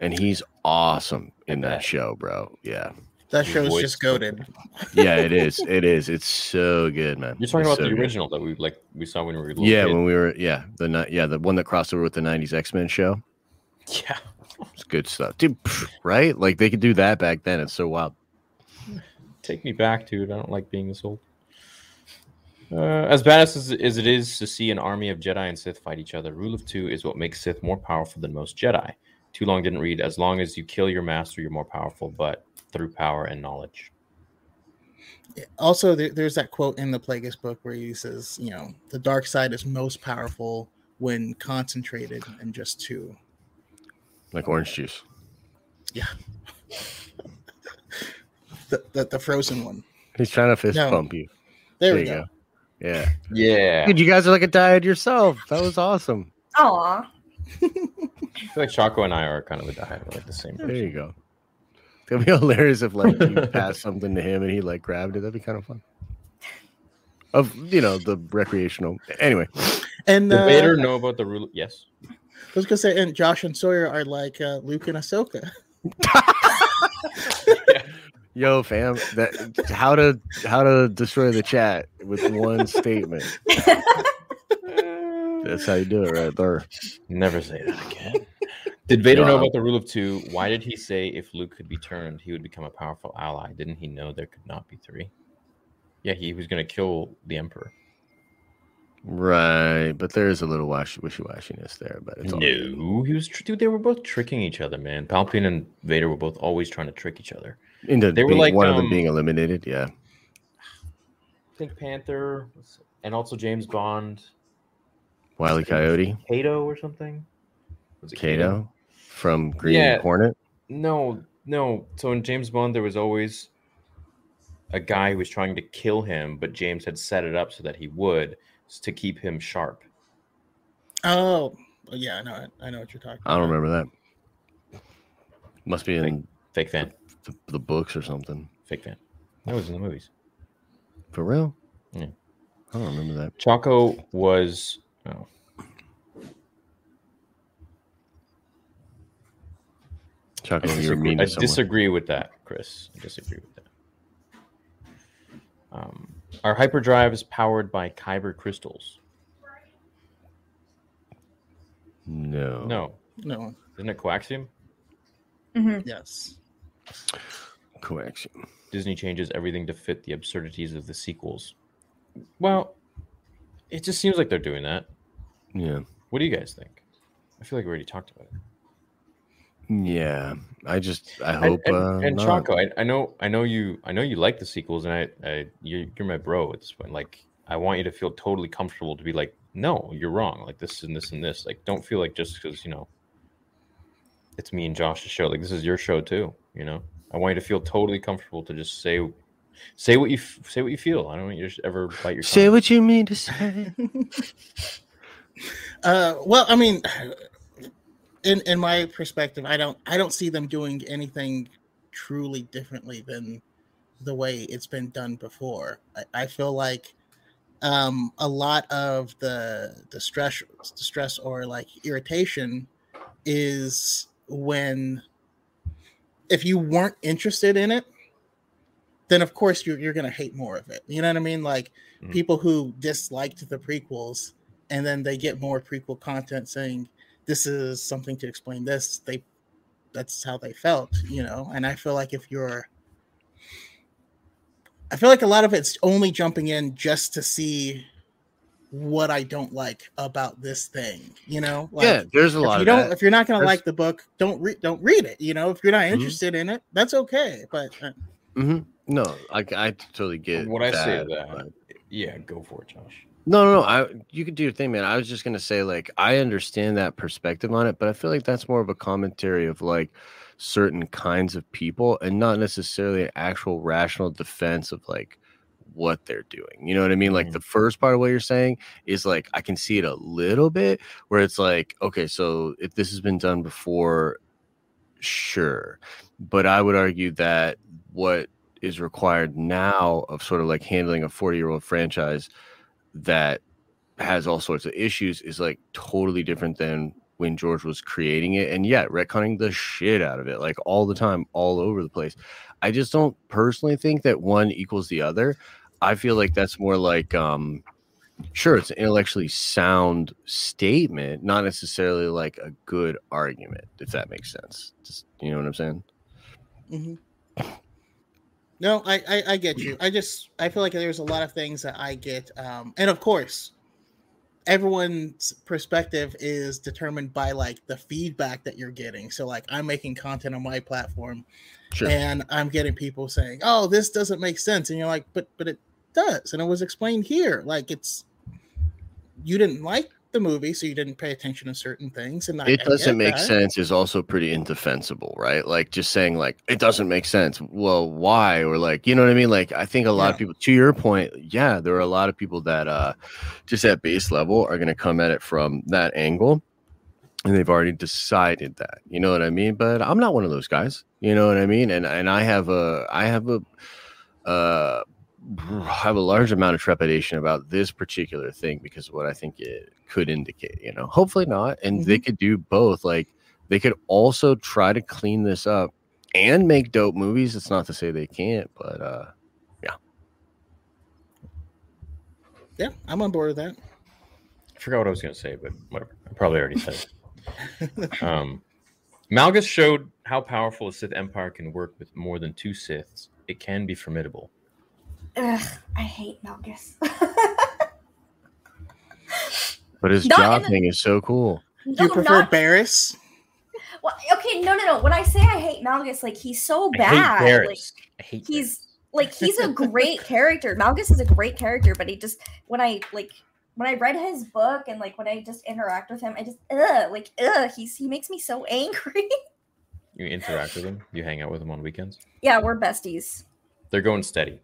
[SPEAKER 1] And he's awesome in that
[SPEAKER 2] bet.
[SPEAKER 1] show, bro. Yeah.
[SPEAKER 3] That
[SPEAKER 2] His
[SPEAKER 3] show's
[SPEAKER 2] voice
[SPEAKER 3] just
[SPEAKER 2] is
[SPEAKER 3] goaded.
[SPEAKER 1] Yeah, it is. It is. It's so good, man.
[SPEAKER 2] You're talking
[SPEAKER 1] It's
[SPEAKER 2] about
[SPEAKER 1] so
[SPEAKER 2] the
[SPEAKER 1] good.
[SPEAKER 2] original that we like we saw when we were little
[SPEAKER 1] Yeah,
[SPEAKER 2] kids.
[SPEAKER 1] when we were yeah, the ni- yeah, the one that crossed over with the 90s X-Men show.
[SPEAKER 2] Yeah.
[SPEAKER 1] It's good stuff, dude. Right? Like they could do that back then. It's so wild.
[SPEAKER 2] Take me back, dude. I don't like being this old. Uh, as badass as, as it is to see an army of Jedi and Sith fight each other, Rule of Two is what makes Sith more powerful than most Jedi. Too long didn't read. As long as you kill your master, you're more powerful, but through power and knowledge.
[SPEAKER 3] Also, there, there's that quote in the Plagueis book where he says, you know, the dark side is most powerful when concentrated in just two.
[SPEAKER 1] Like orange juice.
[SPEAKER 3] The, the, the frozen one.
[SPEAKER 1] He's trying to fist
[SPEAKER 3] No.
[SPEAKER 1] bump you.
[SPEAKER 3] There,
[SPEAKER 1] There
[SPEAKER 3] we
[SPEAKER 1] you
[SPEAKER 3] go.
[SPEAKER 1] go. Yeah.
[SPEAKER 2] Yeah.
[SPEAKER 1] Dude, you guys are like a dyad yourself. That was awesome.
[SPEAKER 4] Aw.
[SPEAKER 2] I feel like Chaco and I are kind of a dyad. We're like the same
[SPEAKER 1] There
[SPEAKER 2] person.
[SPEAKER 1] you go. It'd be hilarious if like you passed something to him and he like grabbed it. That'd be kind of fun. Of you know the recreational. Anyway,
[SPEAKER 3] And
[SPEAKER 2] Did
[SPEAKER 3] uh,
[SPEAKER 2] Vader know about the rule? Yes.
[SPEAKER 3] I was gonna say, and Josh and Sawyer are like uh, Luke and Ahsoka.
[SPEAKER 1] yo fam, that how to how to destroy the chat with one statement. That's how you do it right there.
[SPEAKER 2] Never say that again. Did Vader know about the rule of two? Why did he say if Luke could be turned, he would become a powerful ally? Didn't he know there could not be three? Yeah, he was going to kill the Emperor.
[SPEAKER 1] Right, but there is a little wash wishy washiness there, but it's all good.
[SPEAKER 2] No, he was. Tr- dude, they were both tricking each other, man. Palpatine and Vader were both always trying to trick each other.
[SPEAKER 1] into
[SPEAKER 2] They were like,
[SPEAKER 1] one of them
[SPEAKER 2] um,
[SPEAKER 1] being eliminated. Yeah,
[SPEAKER 2] Pink Panther, and also James Bond,
[SPEAKER 1] Wile E. Coyote,
[SPEAKER 2] Kato or something. Was it
[SPEAKER 1] Kato from Green
[SPEAKER 2] Yeah.
[SPEAKER 1] Hornet.
[SPEAKER 2] No, no. So in James Bond, there was always a guy who was trying to kill him, but James had set it up so that he would to keep him sharp.
[SPEAKER 3] Oh, yeah, I know. I know what you're talking.
[SPEAKER 1] I don't
[SPEAKER 3] about.
[SPEAKER 1] remember that. Must be in
[SPEAKER 2] Fake fan,
[SPEAKER 1] the, the books or something.
[SPEAKER 2] fake fan. That was in the movies.
[SPEAKER 1] For real?
[SPEAKER 2] Yeah.
[SPEAKER 1] I don't remember that.
[SPEAKER 2] Chaco was. Oh.
[SPEAKER 1] Choco,
[SPEAKER 2] I
[SPEAKER 1] you're
[SPEAKER 2] disagree,
[SPEAKER 1] mean
[SPEAKER 2] I disagree with that, Chris. I disagree with that. Um, our hyperdrive is powered by Kyber crystals.
[SPEAKER 1] No.
[SPEAKER 2] No,
[SPEAKER 3] No.
[SPEAKER 2] isn't it coaxium?
[SPEAKER 4] Mhm.
[SPEAKER 3] Yes.
[SPEAKER 1] Coaxium.
[SPEAKER 2] Disney changes everything to fit the absurdities of the sequels. Well, it just seems like they're doing that.
[SPEAKER 1] Yeah.
[SPEAKER 2] What do you guys think? I feel like we already talked about it.
[SPEAKER 1] Yeah. I just I hope
[SPEAKER 2] and,
[SPEAKER 1] uh
[SPEAKER 2] and. Chaco, I, I know, I know you, I know you like the sequels, and I, I you're, you're my bro at this point. Like, I want you to feel totally comfortable to be like, no, you're wrong. Like this and this and this. Like, don't feel like just because you know it's me and Josh's show. Like this is your show too. You know, I want you to feel totally comfortable to just say, say what you f- say what you feel. I don't want you to ever bite your
[SPEAKER 1] Say
[SPEAKER 2] tongue.
[SPEAKER 1] what you mean to say.
[SPEAKER 3] Uh, well, I mean, in in my perspective, I don't I don't see them doing anything truly differently than the way it's been done before. I, I feel like um, a lot of the the stress the stress or like irritation is when if you weren't interested in it, then of course you're you're gonna hate more of it. You know what I mean? Like
[SPEAKER 2] Mhm.
[SPEAKER 3] people who disliked the prequels and then they get more prequel content saying this is something to explain this they that's how they felt you know and i feel like if you're i feel like a lot of it's only jumping in just to see what i don't like about this thing you know like,
[SPEAKER 1] yeah, there's a
[SPEAKER 3] if
[SPEAKER 1] lot
[SPEAKER 3] you
[SPEAKER 1] of
[SPEAKER 3] don't
[SPEAKER 1] that.
[SPEAKER 3] if you're not going to like the book don't read don't read it you know if you're not
[SPEAKER 1] Mhm.
[SPEAKER 3] interested in it that's okay but uh,
[SPEAKER 1] Mhm. No, I, I totally get
[SPEAKER 2] What I say to
[SPEAKER 1] that,
[SPEAKER 2] that,
[SPEAKER 1] but-
[SPEAKER 2] yeah, go for it, Josh.
[SPEAKER 1] No, no, no. I you could do your thing, man. I was just gonna say, like, I understand that perspective on it, but I feel like that's more of a commentary of like certain kinds of people and not necessarily an actual rational defense of like what they're doing. You know what I mean? Like
[SPEAKER 2] Mhm.
[SPEAKER 1] the first part of what you're saying is like I can see it a little bit where it's like, okay, so if this has been done before, sure. But I would argue that what is required now of sort of like handling a 40 year old franchise that has all sorts of issues is like totally different than when George was creating it. And yet, retconning the shit out of it, like all the time, all over the place. I just don't personally think that one equals the other. I feel like that's more like um sure it's an intellectually sound statement, not necessarily like a good argument, if that makes sense. Just you know what I'm saying?
[SPEAKER 3] hmm No, I, I I get you. I just I feel like there's a lot of things that I get, um, and of course, everyone's perspective is determined by like the feedback that you're getting. So like I'm making content on my platform,
[SPEAKER 1] Sure.
[SPEAKER 3] and I'm getting people saying, "Oh, this doesn't make sense," and you're like, "But but it does," and it was explained here. Like it's you didn't like the movie, so you didn't pay attention to certain things, and I,
[SPEAKER 1] it
[SPEAKER 3] I
[SPEAKER 1] doesn't
[SPEAKER 3] get
[SPEAKER 1] make
[SPEAKER 3] that.
[SPEAKER 1] sense is also pretty indefensible, right? Like just saying like it doesn't make sense. Well, why? Or like, you know what I mean? Like I think a lot of people to your point, yeah, there are a lot of people that uh just at base level are gonna come at it from that angle. And they've already decided that. You know what I mean? But I'm not one of those guys. You know what I mean? And and I have a I have a uh have a large amount of trepidation about this particular thing because of what I think it could indicate, you know. Hopefully not. And they could do both. Like they could also try to clean this up and make dope movies. It's not to say they can't, but uh
[SPEAKER 3] yeah. Yeah, I'm on board with that.
[SPEAKER 2] I forgot what I was going to say, but whatever. I probably already said it. um, Malgus showed how powerful a Sith Empire can work with more than two Siths. It can be formidable.
[SPEAKER 4] Ugh, I hate Malgus.
[SPEAKER 1] but his
[SPEAKER 4] Not in
[SPEAKER 1] job
[SPEAKER 4] the-
[SPEAKER 1] thing is so cool.
[SPEAKER 3] Do you prefer
[SPEAKER 4] not-
[SPEAKER 3] Barris?
[SPEAKER 4] Well, okay, no, no, no. When I say I hate Malgus, like he's so
[SPEAKER 2] I
[SPEAKER 4] bad.
[SPEAKER 2] hate
[SPEAKER 4] like,
[SPEAKER 2] Barris. I hate
[SPEAKER 4] he's like he's a great character. Malgus is a great character, but he just when I like when I read his book and like when I just interact with him, I just ugh, like ugh, he's he makes me so angry.
[SPEAKER 2] You interact with him? You hang out with him on weekends.
[SPEAKER 4] yeah, we're besties.
[SPEAKER 2] They're going steady.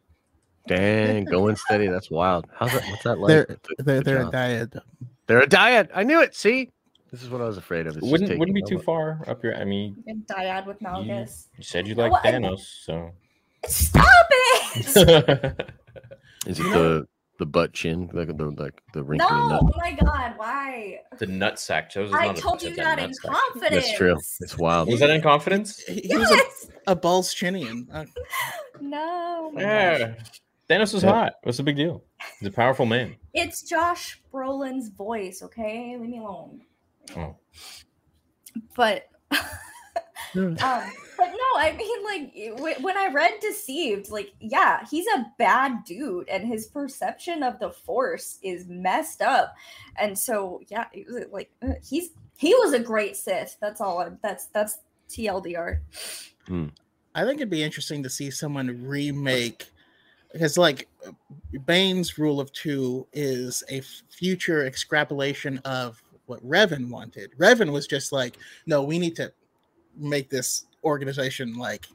[SPEAKER 1] Dang, going steady. That's wild. How's that? What's that like?
[SPEAKER 3] They're- They're they're a
[SPEAKER 1] John?
[SPEAKER 3] dyad.
[SPEAKER 1] They're a dyad. I knew it. See, this is what I was afraid of. It's
[SPEAKER 2] wouldn't wouldn't be too far up your. I mean,
[SPEAKER 4] And dyad with Malgus.
[SPEAKER 2] you said you like
[SPEAKER 4] Well, I-
[SPEAKER 2] Thanos, so.
[SPEAKER 4] Stop it!
[SPEAKER 1] Is it the the butt chin, like the like the wrinkly
[SPEAKER 4] no,
[SPEAKER 1] nut?
[SPEAKER 4] oh my god, why?
[SPEAKER 2] the nutsack chose.
[SPEAKER 4] I told you that in confidence.
[SPEAKER 1] That's true. It's wild.
[SPEAKER 2] Was that in confidence?
[SPEAKER 3] He, he was a,
[SPEAKER 4] Yes.
[SPEAKER 3] a balls chinian. Uh,
[SPEAKER 4] No. my gosh.
[SPEAKER 2] Yeah. Thanos was
[SPEAKER 1] Yeah.
[SPEAKER 2] hot. What's the big deal? He's a powerful man.
[SPEAKER 4] It's Josh Brolin's voice, okay? Leave me alone.
[SPEAKER 2] Oh.
[SPEAKER 4] But um but no, I mean like when I read Deceived, like yeah, he's a bad dude and his perception of the force is messed up. And so yeah, it was like uh, he's he was a great Sith. That's all I that's that's TLDR.
[SPEAKER 3] I think it'd be interesting to see someone remake because, like, Bane's rule of two is a future extrapolation of what Revan wanted. Revan was just like, no, we need to make this organization like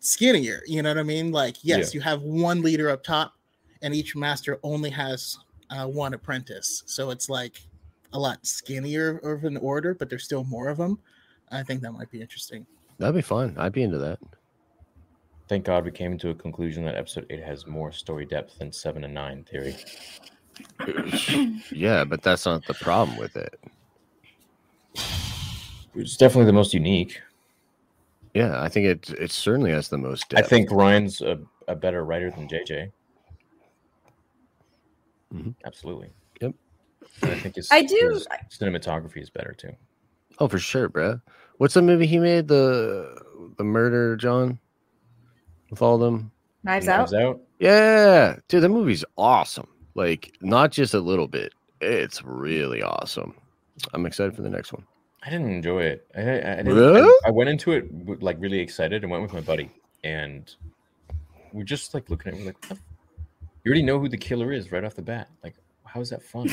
[SPEAKER 3] skinnier. You know what I mean? Like, yes, you have one leader up top, and each master only has uh, one apprentice. So it's like a lot skinnier of an order, but there's still more of them. I think that might be interesting.
[SPEAKER 1] That'd be fun. I'd be into that.
[SPEAKER 2] Thank God we came to a conclusion that episode eight has more story depth than seven and nine theory.
[SPEAKER 1] yeah, but that's not the problem with it.
[SPEAKER 2] It's definitely the most unique.
[SPEAKER 1] Yeah, I think it it certainly has the most.
[SPEAKER 2] I think Rian's a, a better writer than JJ.
[SPEAKER 1] Mhm.
[SPEAKER 2] Absolutely.
[SPEAKER 1] Yep.
[SPEAKER 2] And I think his,
[SPEAKER 4] I do-
[SPEAKER 2] his cinematography is better too.
[SPEAKER 1] Oh, for sure, bro. What's the movie he made? The the murder, John, with all them.
[SPEAKER 4] Knives
[SPEAKER 2] Knives
[SPEAKER 4] out.
[SPEAKER 2] out.
[SPEAKER 1] Yeah, dude, that movie's awesome. Like, not just a little bit. It's really awesome. I'm excited for the next one.
[SPEAKER 2] I didn't enjoy it. I, I, I, didn't,
[SPEAKER 1] Really?
[SPEAKER 2] I, I went into it like really excited and went with my buddy, and we're just like looking at it, we're like, what you already know who the killer is right off the bat. Like, how is that fun?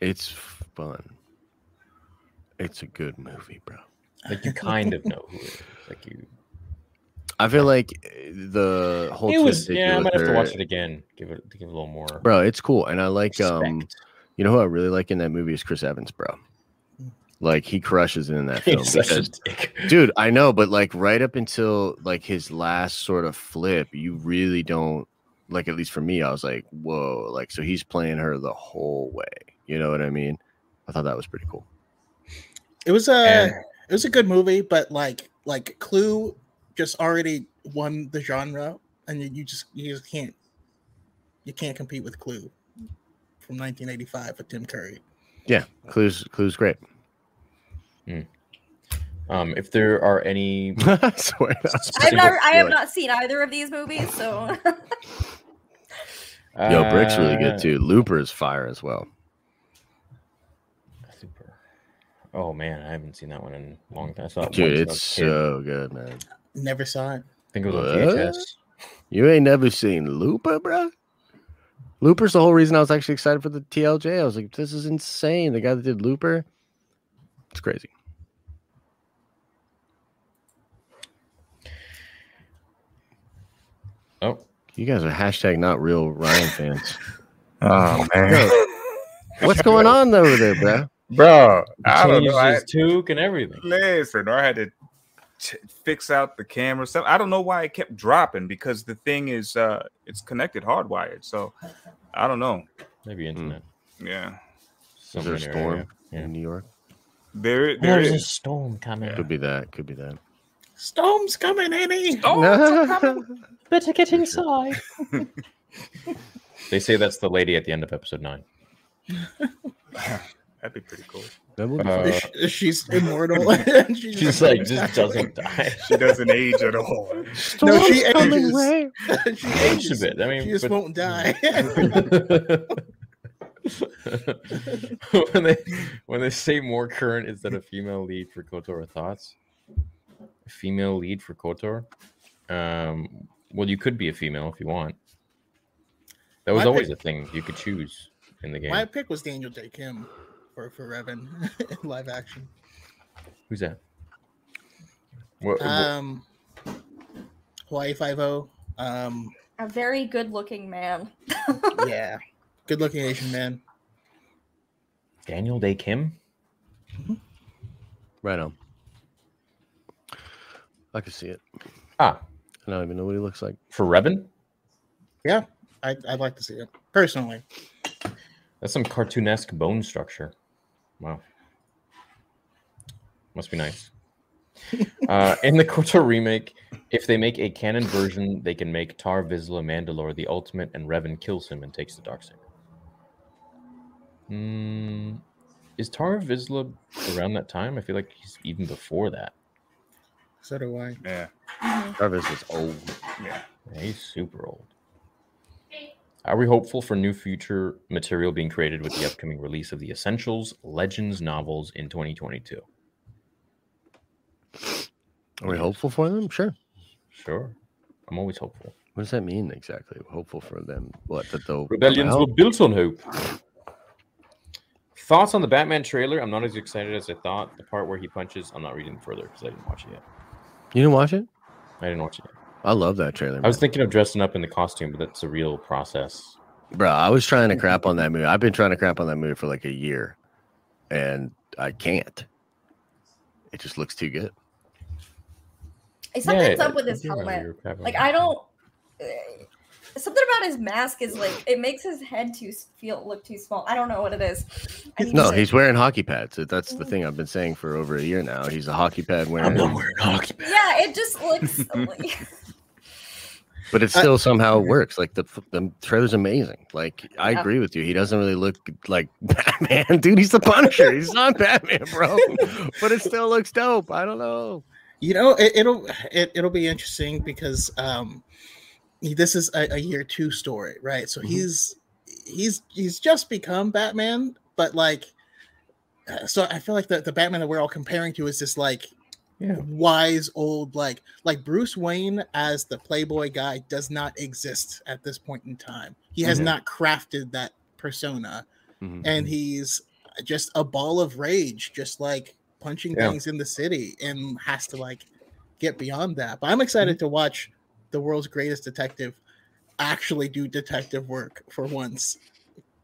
[SPEAKER 1] It's fun. It's a good movie, bro.
[SPEAKER 2] Like, you kind of know who it is. Like, you.
[SPEAKER 1] I feel like the whole
[SPEAKER 2] It was. Yeah, I might have to watch it again. Give it. Give it a little more.
[SPEAKER 1] bro. It's cool, and I like um. You know who I really like in that movie is Chris Evans, bro. Like he crushes it in that film.
[SPEAKER 2] He's such a
[SPEAKER 1] because- dude i know but like right up until like his last sort of flip you really don't like at least for me i was like whoa like so he's playing her the whole way you know what i mean i thought that was pretty cool
[SPEAKER 3] It was a
[SPEAKER 2] And-
[SPEAKER 3] it was a good movie, but like like Clue just already won the genre, and you, you just you just can't you can't compete with Clue from 1985 with Tim Curry.
[SPEAKER 1] Yeah, Clue's Clue's great.
[SPEAKER 2] Um, if there are any,
[SPEAKER 1] I swear.
[SPEAKER 4] I've never, I have not seen either of these movies, so
[SPEAKER 1] Yo, Brick's really
[SPEAKER 2] Uh,
[SPEAKER 1] good too. Looper is fire as well.
[SPEAKER 2] Super. Oh man, I haven't seen that one in a long time. I saw it
[SPEAKER 1] Dude,
[SPEAKER 2] once I
[SPEAKER 1] it's
[SPEAKER 2] was kid.
[SPEAKER 1] so good, man.
[SPEAKER 3] Never saw it.
[SPEAKER 2] I think it was on VHS.
[SPEAKER 1] You ain't never seen Looper, bro? Looper's the whole reason I was actually excited for the TLJ. I was like, this is insane. The guy that did Looper, it's crazy.
[SPEAKER 2] Oh,
[SPEAKER 1] You guys are hashtag not real Rian fans.
[SPEAKER 5] Oh
[SPEAKER 1] man, what's going on over there, bro?
[SPEAKER 5] Bro! I don't
[SPEAKER 2] changed
[SPEAKER 5] know. I,
[SPEAKER 2] his toque and everything.
[SPEAKER 5] listen, I had to t- fix out the camera stuff. I don't know why it kept dropping because the thing is, uh, it's connected hardwired. So I don't know.
[SPEAKER 2] Maybe internet.
[SPEAKER 5] Yeah,
[SPEAKER 1] Is there a
[SPEAKER 2] in
[SPEAKER 1] storm
[SPEAKER 2] area. Yeah.
[SPEAKER 1] in New York?
[SPEAKER 5] there, there
[SPEAKER 2] There's a storm coming.
[SPEAKER 1] Could be that. Could be that.
[SPEAKER 3] Storm's coming, Annie.
[SPEAKER 5] Oh,
[SPEAKER 2] Better get
[SPEAKER 1] inside.
[SPEAKER 2] They say that's the lady at the end of episode nine.
[SPEAKER 5] that'd be pretty cool.
[SPEAKER 1] That would be
[SPEAKER 2] Uh,
[SPEAKER 1] fun.
[SPEAKER 3] She's immortal. and she
[SPEAKER 2] She's like just doesn't die.
[SPEAKER 5] She doesn't age at all.
[SPEAKER 3] No, she ages.
[SPEAKER 1] Rey.
[SPEAKER 3] she
[SPEAKER 2] Aged a bit. I mean,
[SPEAKER 3] She just
[SPEAKER 2] but-
[SPEAKER 3] won't die.
[SPEAKER 2] when they when they say more current is that a female lead for Kotor thoughts? A female lead for Kotor? Um well you could be a female if you want. That was
[SPEAKER 3] My
[SPEAKER 2] always
[SPEAKER 3] pick-
[SPEAKER 2] a thing you could choose in the game.
[SPEAKER 3] My pick was Daniel Dae Kim for for Revan in live action.
[SPEAKER 2] Who's that? What, what-
[SPEAKER 3] Um, Hawaii Five O. Um,
[SPEAKER 4] a very good-looking man.
[SPEAKER 3] yeah, good looking Asian man.
[SPEAKER 2] Daniel Dae Kim?
[SPEAKER 1] Right on. I can see it.
[SPEAKER 2] Ah,
[SPEAKER 1] I don't even know what he looks like.
[SPEAKER 2] for Revan?
[SPEAKER 3] Yeah, I, I'd like to see it personally.
[SPEAKER 2] That's some cartoonesque bone structure. Wow. Must be nice. uh, in the KOTOR remake, if they make a canon version, they can make Tar Vizsla Mandalore the ultimate, and Revan kills him and takes the Darksaber. Hmm, is Tar Vizsla around that time? I feel like he's even before that.
[SPEAKER 3] So do I.
[SPEAKER 5] Yeah,
[SPEAKER 1] Tar Vizsla is old.
[SPEAKER 5] yeah.
[SPEAKER 2] Yeah, he's super old. Are we hopeful for new future material being created with the upcoming release of the Essentials Legends novels in 2022?
[SPEAKER 1] Are we hopeful for them? Sure.
[SPEAKER 2] Sure. I'm always hopeful.
[SPEAKER 1] What does that mean exactly? Hopeful for them? What that they'll
[SPEAKER 2] Rebellions were built on hope. Thoughts on the Batman trailer? I'm not as excited as I thought. The part where he punches, I'm not reading further because I didn't watch it yet.
[SPEAKER 1] You didn't watch it?
[SPEAKER 2] I didn't watch it yet.
[SPEAKER 1] I love that trailer.
[SPEAKER 2] I was thinking of dressing up in the costume, but that's a real process.
[SPEAKER 1] Bro, I was trying to crap on that movie. I've been trying to crap on that movie for like a year, and I can't. It just looks too good.
[SPEAKER 4] Something's
[SPEAKER 2] Yeah,
[SPEAKER 4] up with his helmet. Like I don't. uh, Something about his mask is like it makes his head too feel look too small. I don't know what it is.
[SPEAKER 1] No,
[SPEAKER 4] to-
[SPEAKER 1] he's wearing hockey pads. That's the thing I've been saying for over a year now. He's a hockey pad wearing.
[SPEAKER 2] I'm not wearing hockey pads.
[SPEAKER 4] Yeah, it just looks.
[SPEAKER 1] but it
[SPEAKER 3] I-
[SPEAKER 1] still somehow works. Like the the trailer's amazing. Like I agree with you. He doesn't really look like Batman, dude. He's the Punisher. He's not Batman, bro. but it still looks dope. I don't know.
[SPEAKER 3] You know, it, it'll it, it'll be interesting because um, this is a, a year two story, right? So
[SPEAKER 1] Mhm.
[SPEAKER 3] he's he's he's just become Batman, but like, uh, so I feel like the the Batman that we're all comparing to is this like
[SPEAKER 2] Yeah.
[SPEAKER 3] wise old like like Bruce Wayne as the Playboy guy does not exist at this point in time. He has
[SPEAKER 2] Mhm.
[SPEAKER 3] not crafted that persona,
[SPEAKER 1] Mhm.
[SPEAKER 3] and he's just a ball of rage, just like punching
[SPEAKER 2] Yeah.
[SPEAKER 3] things in the city, and has to like get beyond that. But I'm excited to watch the world's greatest detective actually do detective work for once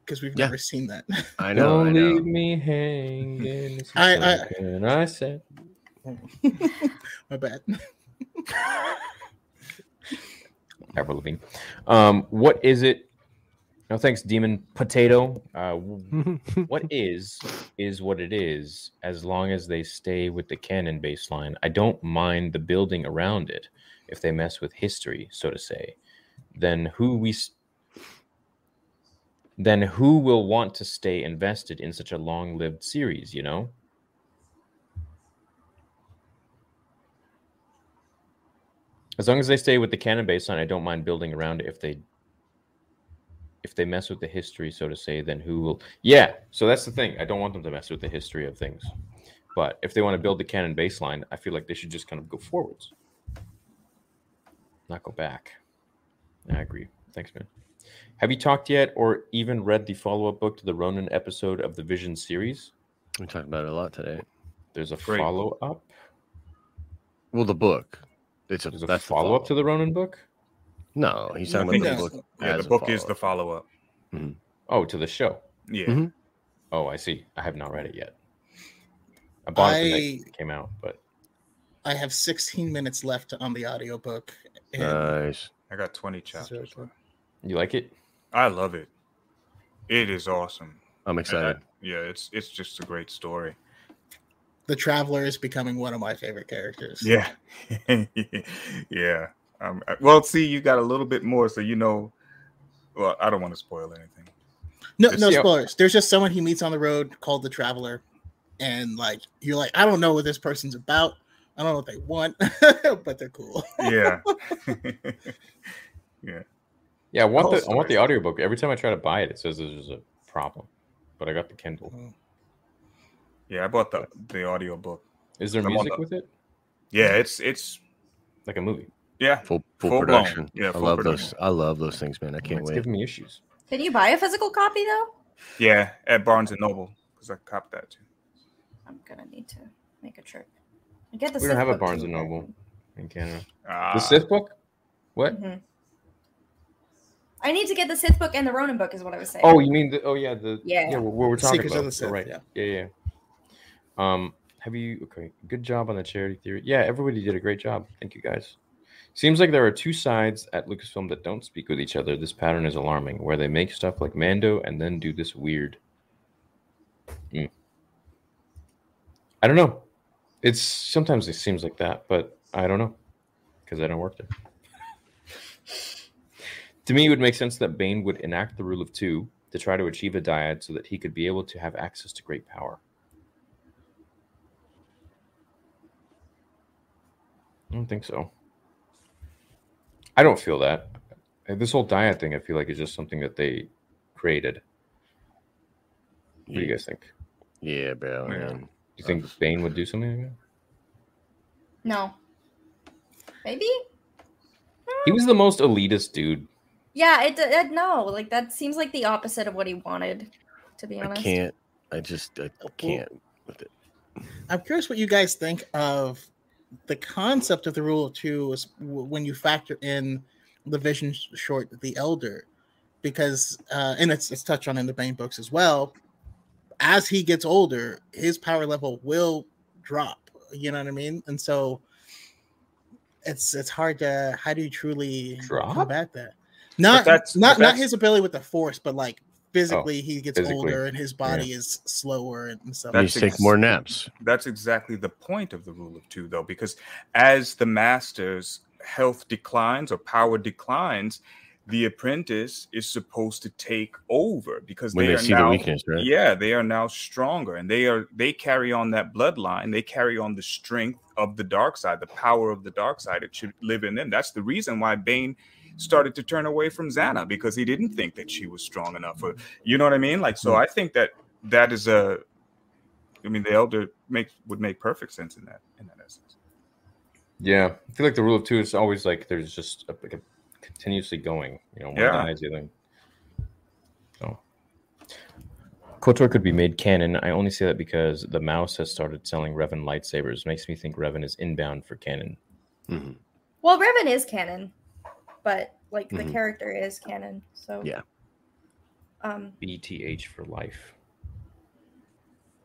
[SPEAKER 3] because we've
[SPEAKER 1] Yeah.
[SPEAKER 3] never seen that.
[SPEAKER 1] I know.
[SPEAKER 2] Don't
[SPEAKER 1] know.
[SPEAKER 2] leave me hanging.
[SPEAKER 3] I- I-
[SPEAKER 2] I, I said.
[SPEAKER 3] My bad.
[SPEAKER 2] Avril Lavigne. Um, what is it? No, thanks, Demon Potato. Uh, what is is what it is, as long as they stay with the canon baseline. I don't mind the building around it if they mess with history, so to say. Then who we then who will want to stay invested in such a long-lived series? You know. As long as they stay with the canon baseline, I don't mind building around it. If they if they mess with the history, so to say, then who will? Yeah. So that's the thing. I don't want them to mess with the history of things. But if they want to build the canon baseline, I feel like they should just kind of go forwards, not go back. I agree. Thanks, man. Have you talked yet, or even read the follow-up book to the Ronin episode of the Vision series?
[SPEAKER 1] We talked about it a lot today.
[SPEAKER 2] There's a
[SPEAKER 5] Great.
[SPEAKER 2] follow-up.
[SPEAKER 1] Well, the book. It's a
[SPEAKER 2] There's a
[SPEAKER 1] that's the
[SPEAKER 2] follow-up to the Ronin book.
[SPEAKER 1] No, he's
[SPEAKER 3] No,
[SPEAKER 1] talking about the book.
[SPEAKER 5] Yeah,
[SPEAKER 1] as
[SPEAKER 5] the
[SPEAKER 1] a
[SPEAKER 5] book is the
[SPEAKER 1] follow-up.
[SPEAKER 5] follow up.
[SPEAKER 2] Oh, to the show.
[SPEAKER 5] Yeah.
[SPEAKER 1] Mhm.
[SPEAKER 2] Oh, I see. I have not read it yet. I bought it the
[SPEAKER 3] I-
[SPEAKER 2] it came out, but
[SPEAKER 3] I have 16 minutes left on the audiobook. and-
[SPEAKER 1] Nice.
[SPEAKER 5] I got 20 chapters. left.
[SPEAKER 2] you like it?
[SPEAKER 5] I love it. It is awesome.
[SPEAKER 1] I'm
[SPEAKER 5] And I-
[SPEAKER 1] excited.
[SPEAKER 5] yeah, it's it's just a great story.
[SPEAKER 3] The Traveler is becoming one of my favorite characters.
[SPEAKER 5] Yeah. yeah. Um, uh, well, see, you got a little bit more, so you know. Well, I don't want to spoil anything.
[SPEAKER 3] No,
[SPEAKER 5] Just-
[SPEAKER 3] no
[SPEAKER 2] Yeah.
[SPEAKER 3] spoilers. There's just someone he meets on the road called the Traveler, and like you're like, I don't know what this person's about. I don't know what they want, but they're cool.
[SPEAKER 5] Yeah.
[SPEAKER 2] Yeah, Yeah, I want
[SPEAKER 5] Cool
[SPEAKER 2] the I want the
[SPEAKER 5] story.
[SPEAKER 2] audiobook. Every time I try to buy it, it says there's a problem. But I got the Kindle.
[SPEAKER 5] Yeah, I bought the the audio book.
[SPEAKER 2] Is there
[SPEAKER 5] I'm
[SPEAKER 2] music
[SPEAKER 5] the-
[SPEAKER 2] with it?
[SPEAKER 5] Yeah, it's it's
[SPEAKER 2] Like a movie?
[SPEAKER 5] yeah.
[SPEAKER 1] Full full,
[SPEAKER 5] Full blown.
[SPEAKER 1] production.
[SPEAKER 5] Yeah,
[SPEAKER 1] I love
[SPEAKER 5] production.
[SPEAKER 1] those. I love those things, man. I can't wait.
[SPEAKER 2] it's
[SPEAKER 1] wait.
[SPEAKER 2] giving me issues.
[SPEAKER 4] Can you buy a physical copy though?
[SPEAKER 5] Yeah, at Barnes and Noble because I copped that too.
[SPEAKER 4] I'm gonna need to make a trip. I get the
[SPEAKER 2] We don't
[SPEAKER 4] Sith
[SPEAKER 2] have a Barnes and Noble in Canada.
[SPEAKER 5] Ah,
[SPEAKER 2] the Sith book? What?
[SPEAKER 4] Mhm. I need to get the Sith book and the Ronin book, is what I was saying.
[SPEAKER 2] Oh, you mean the oh yeah the
[SPEAKER 4] Yeah.
[SPEAKER 2] what we're talking
[SPEAKER 3] Secrets
[SPEAKER 2] about
[SPEAKER 3] of the Sith,
[SPEAKER 2] right
[SPEAKER 3] yeah.
[SPEAKER 2] yeah yeah. Um, have you okay? Good job on the charity theory. Yeah, everybody did a great job. Thank you guys. Seems like there are two sides at Lucasfilm that don't speak with each other. This pattern is alarming, where they make stuff like Mando and then do this weird. Hmm. I don't know. It's sometimes it seems like that, but I don't know because I don't work there. To me, it would make sense that Bane would enact the rule of two to try to achieve a dyad so that he could be able to have access to great power. I don't think so. I don't feel that. Uh, This whole dyad thing, I feel like, is just something that they created. What do you guys think?
[SPEAKER 1] Yeah, bro.
[SPEAKER 5] Yeah.
[SPEAKER 1] Man.
[SPEAKER 2] Do you think Bane would do something like that?
[SPEAKER 4] no. Maybe?
[SPEAKER 2] He was the most elitist dude.
[SPEAKER 4] Yeah, it, it no, like that seems like the opposite of what he wanted, to be honest, I
[SPEAKER 1] can't. I just I can't with it.
[SPEAKER 3] I'm curious what you guys think of the concept of the rule of two is when you factor in the vision short, the elder, because uh, and it's it's touched on in the Bane books as well. As he gets older, his power level will drop. You know what I mean? And so it's it's hard to how do you truly
[SPEAKER 2] Drop?
[SPEAKER 3] combat that? Not
[SPEAKER 5] that's-
[SPEAKER 3] not
[SPEAKER 5] but
[SPEAKER 3] not his ability with the force, but like Oh, physically he gets
[SPEAKER 2] physically.
[SPEAKER 3] older and his body is slower and stuff.
[SPEAKER 1] You
[SPEAKER 5] That's
[SPEAKER 1] just take more naps.
[SPEAKER 5] that's exactly the point of the rule of two, though, because as the master's health declines or power declines, the apprentice is supposed to take over because
[SPEAKER 1] When
[SPEAKER 5] they,
[SPEAKER 1] they
[SPEAKER 5] are
[SPEAKER 1] see the
[SPEAKER 5] now,
[SPEAKER 1] weakness, right?
[SPEAKER 5] Yeah, they are now stronger, and they are they carry on that bloodline. They carry on the strength of the dark side, the power of the dark side. It should live in them. That's the reason why Bane started to turn away from Zannah because he didn't think that she was strong enough. Or you know what I mean? Like, so I think that that is a. I mean, the elder makes would make perfect sense in that in that essence.
[SPEAKER 2] Yeah, I feel like the rule of two is always like there's just a, like a continuously going. You know, one
[SPEAKER 5] Yeah.
[SPEAKER 2] dies, the other. So, Kotor could be made canon. I only say that because the mouse has started selling Revan lightsabers. Makes me think Revan is inbound for canon.
[SPEAKER 1] Mhm.
[SPEAKER 4] Well, Revan is canon, but like the
[SPEAKER 1] Mhm.
[SPEAKER 4] character is canon, so
[SPEAKER 1] Yeah.
[SPEAKER 4] Um,
[SPEAKER 2] BTH for life.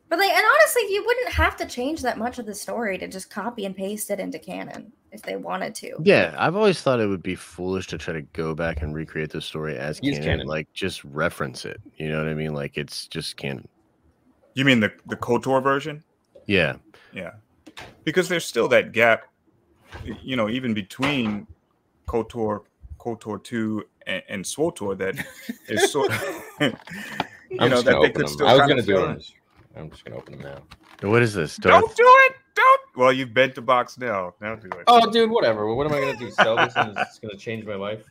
[SPEAKER 4] but like, and honestly, you wouldn't have to change that much of the story to just copy and paste it into canon if they wanted to.
[SPEAKER 1] Yeah, I've always thought it would be foolish to try to go back and recreate the story as canon.
[SPEAKER 2] canon.
[SPEAKER 1] Like just reference it. You know what I mean? Like it's just canon.
[SPEAKER 5] You mean the the Kotor version?
[SPEAKER 1] Yeah.
[SPEAKER 5] Yeah, because there's still that gap, you know, even between Kotor, Kotor two, and, and SWTOR that is sort. you
[SPEAKER 2] I'm
[SPEAKER 5] know
[SPEAKER 2] just
[SPEAKER 5] that
[SPEAKER 2] gonna
[SPEAKER 5] they
[SPEAKER 2] open
[SPEAKER 5] could
[SPEAKER 2] them.
[SPEAKER 5] still
[SPEAKER 2] I was gonna do it.
[SPEAKER 5] in.
[SPEAKER 2] on this- I'm just gonna open them now.
[SPEAKER 1] What is this?
[SPEAKER 5] Don't do it. Don't. Well, you've bent the box now. Now do it.
[SPEAKER 2] Oh, dude, whatever. What am I gonna do? Sell this and it's gonna change my life?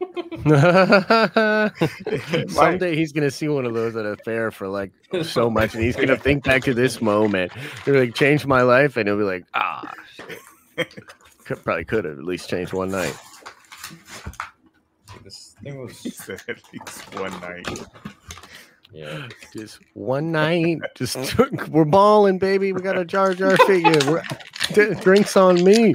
[SPEAKER 1] Someday he's gonna see one of those at a fair for like so much, and he's gonna think back to this moment. They're like, changed my life, and he'll be like, ah, shit. Could, probably could have at least changed one night.
[SPEAKER 2] This thing
[SPEAKER 5] He
[SPEAKER 2] was
[SPEAKER 5] said at least one night.
[SPEAKER 2] yeah.
[SPEAKER 1] Just one night, just took, we're balling, baby. We got a Jar Jar figure. We're, d- drinks on me.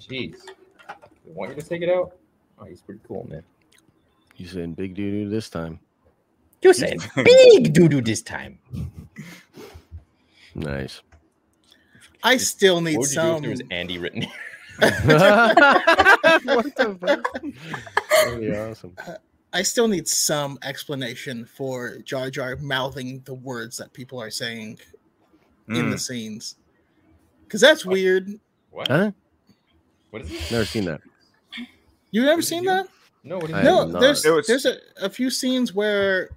[SPEAKER 2] Jeez. They want you to take it out? Oh, he's pretty cool, man.
[SPEAKER 1] You saying big doo doo this time?
[SPEAKER 2] You said big doo doo this time.
[SPEAKER 1] Nice.
[SPEAKER 3] I still need
[SPEAKER 2] What would you do if
[SPEAKER 3] some.
[SPEAKER 2] there was Andy written here?
[SPEAKER 1] what the fuck? That'd be awesome.
[SPEAKER 3] I still need some explanation for Jar Jar mouthing the words that people are saying in the
[SPEAKER 5] Mm.
[SPEAKER 3] scenes, because that's weird.
[SPEAKER 2] What?
[SPEAKER 1] Huh?
[SPEAKER 2] What is it?
[SPEAKER 1] Never seen that.
[SPEAKER 3] You never seen
[SPEAKER 2] you-
[SPEAKER 3] that?
[SPEAKER 2] No, what is
[SPEAKER 1] I
[SPEAKER 2] it?
[SPEAKER 3] No, there's there's a, a few scenes where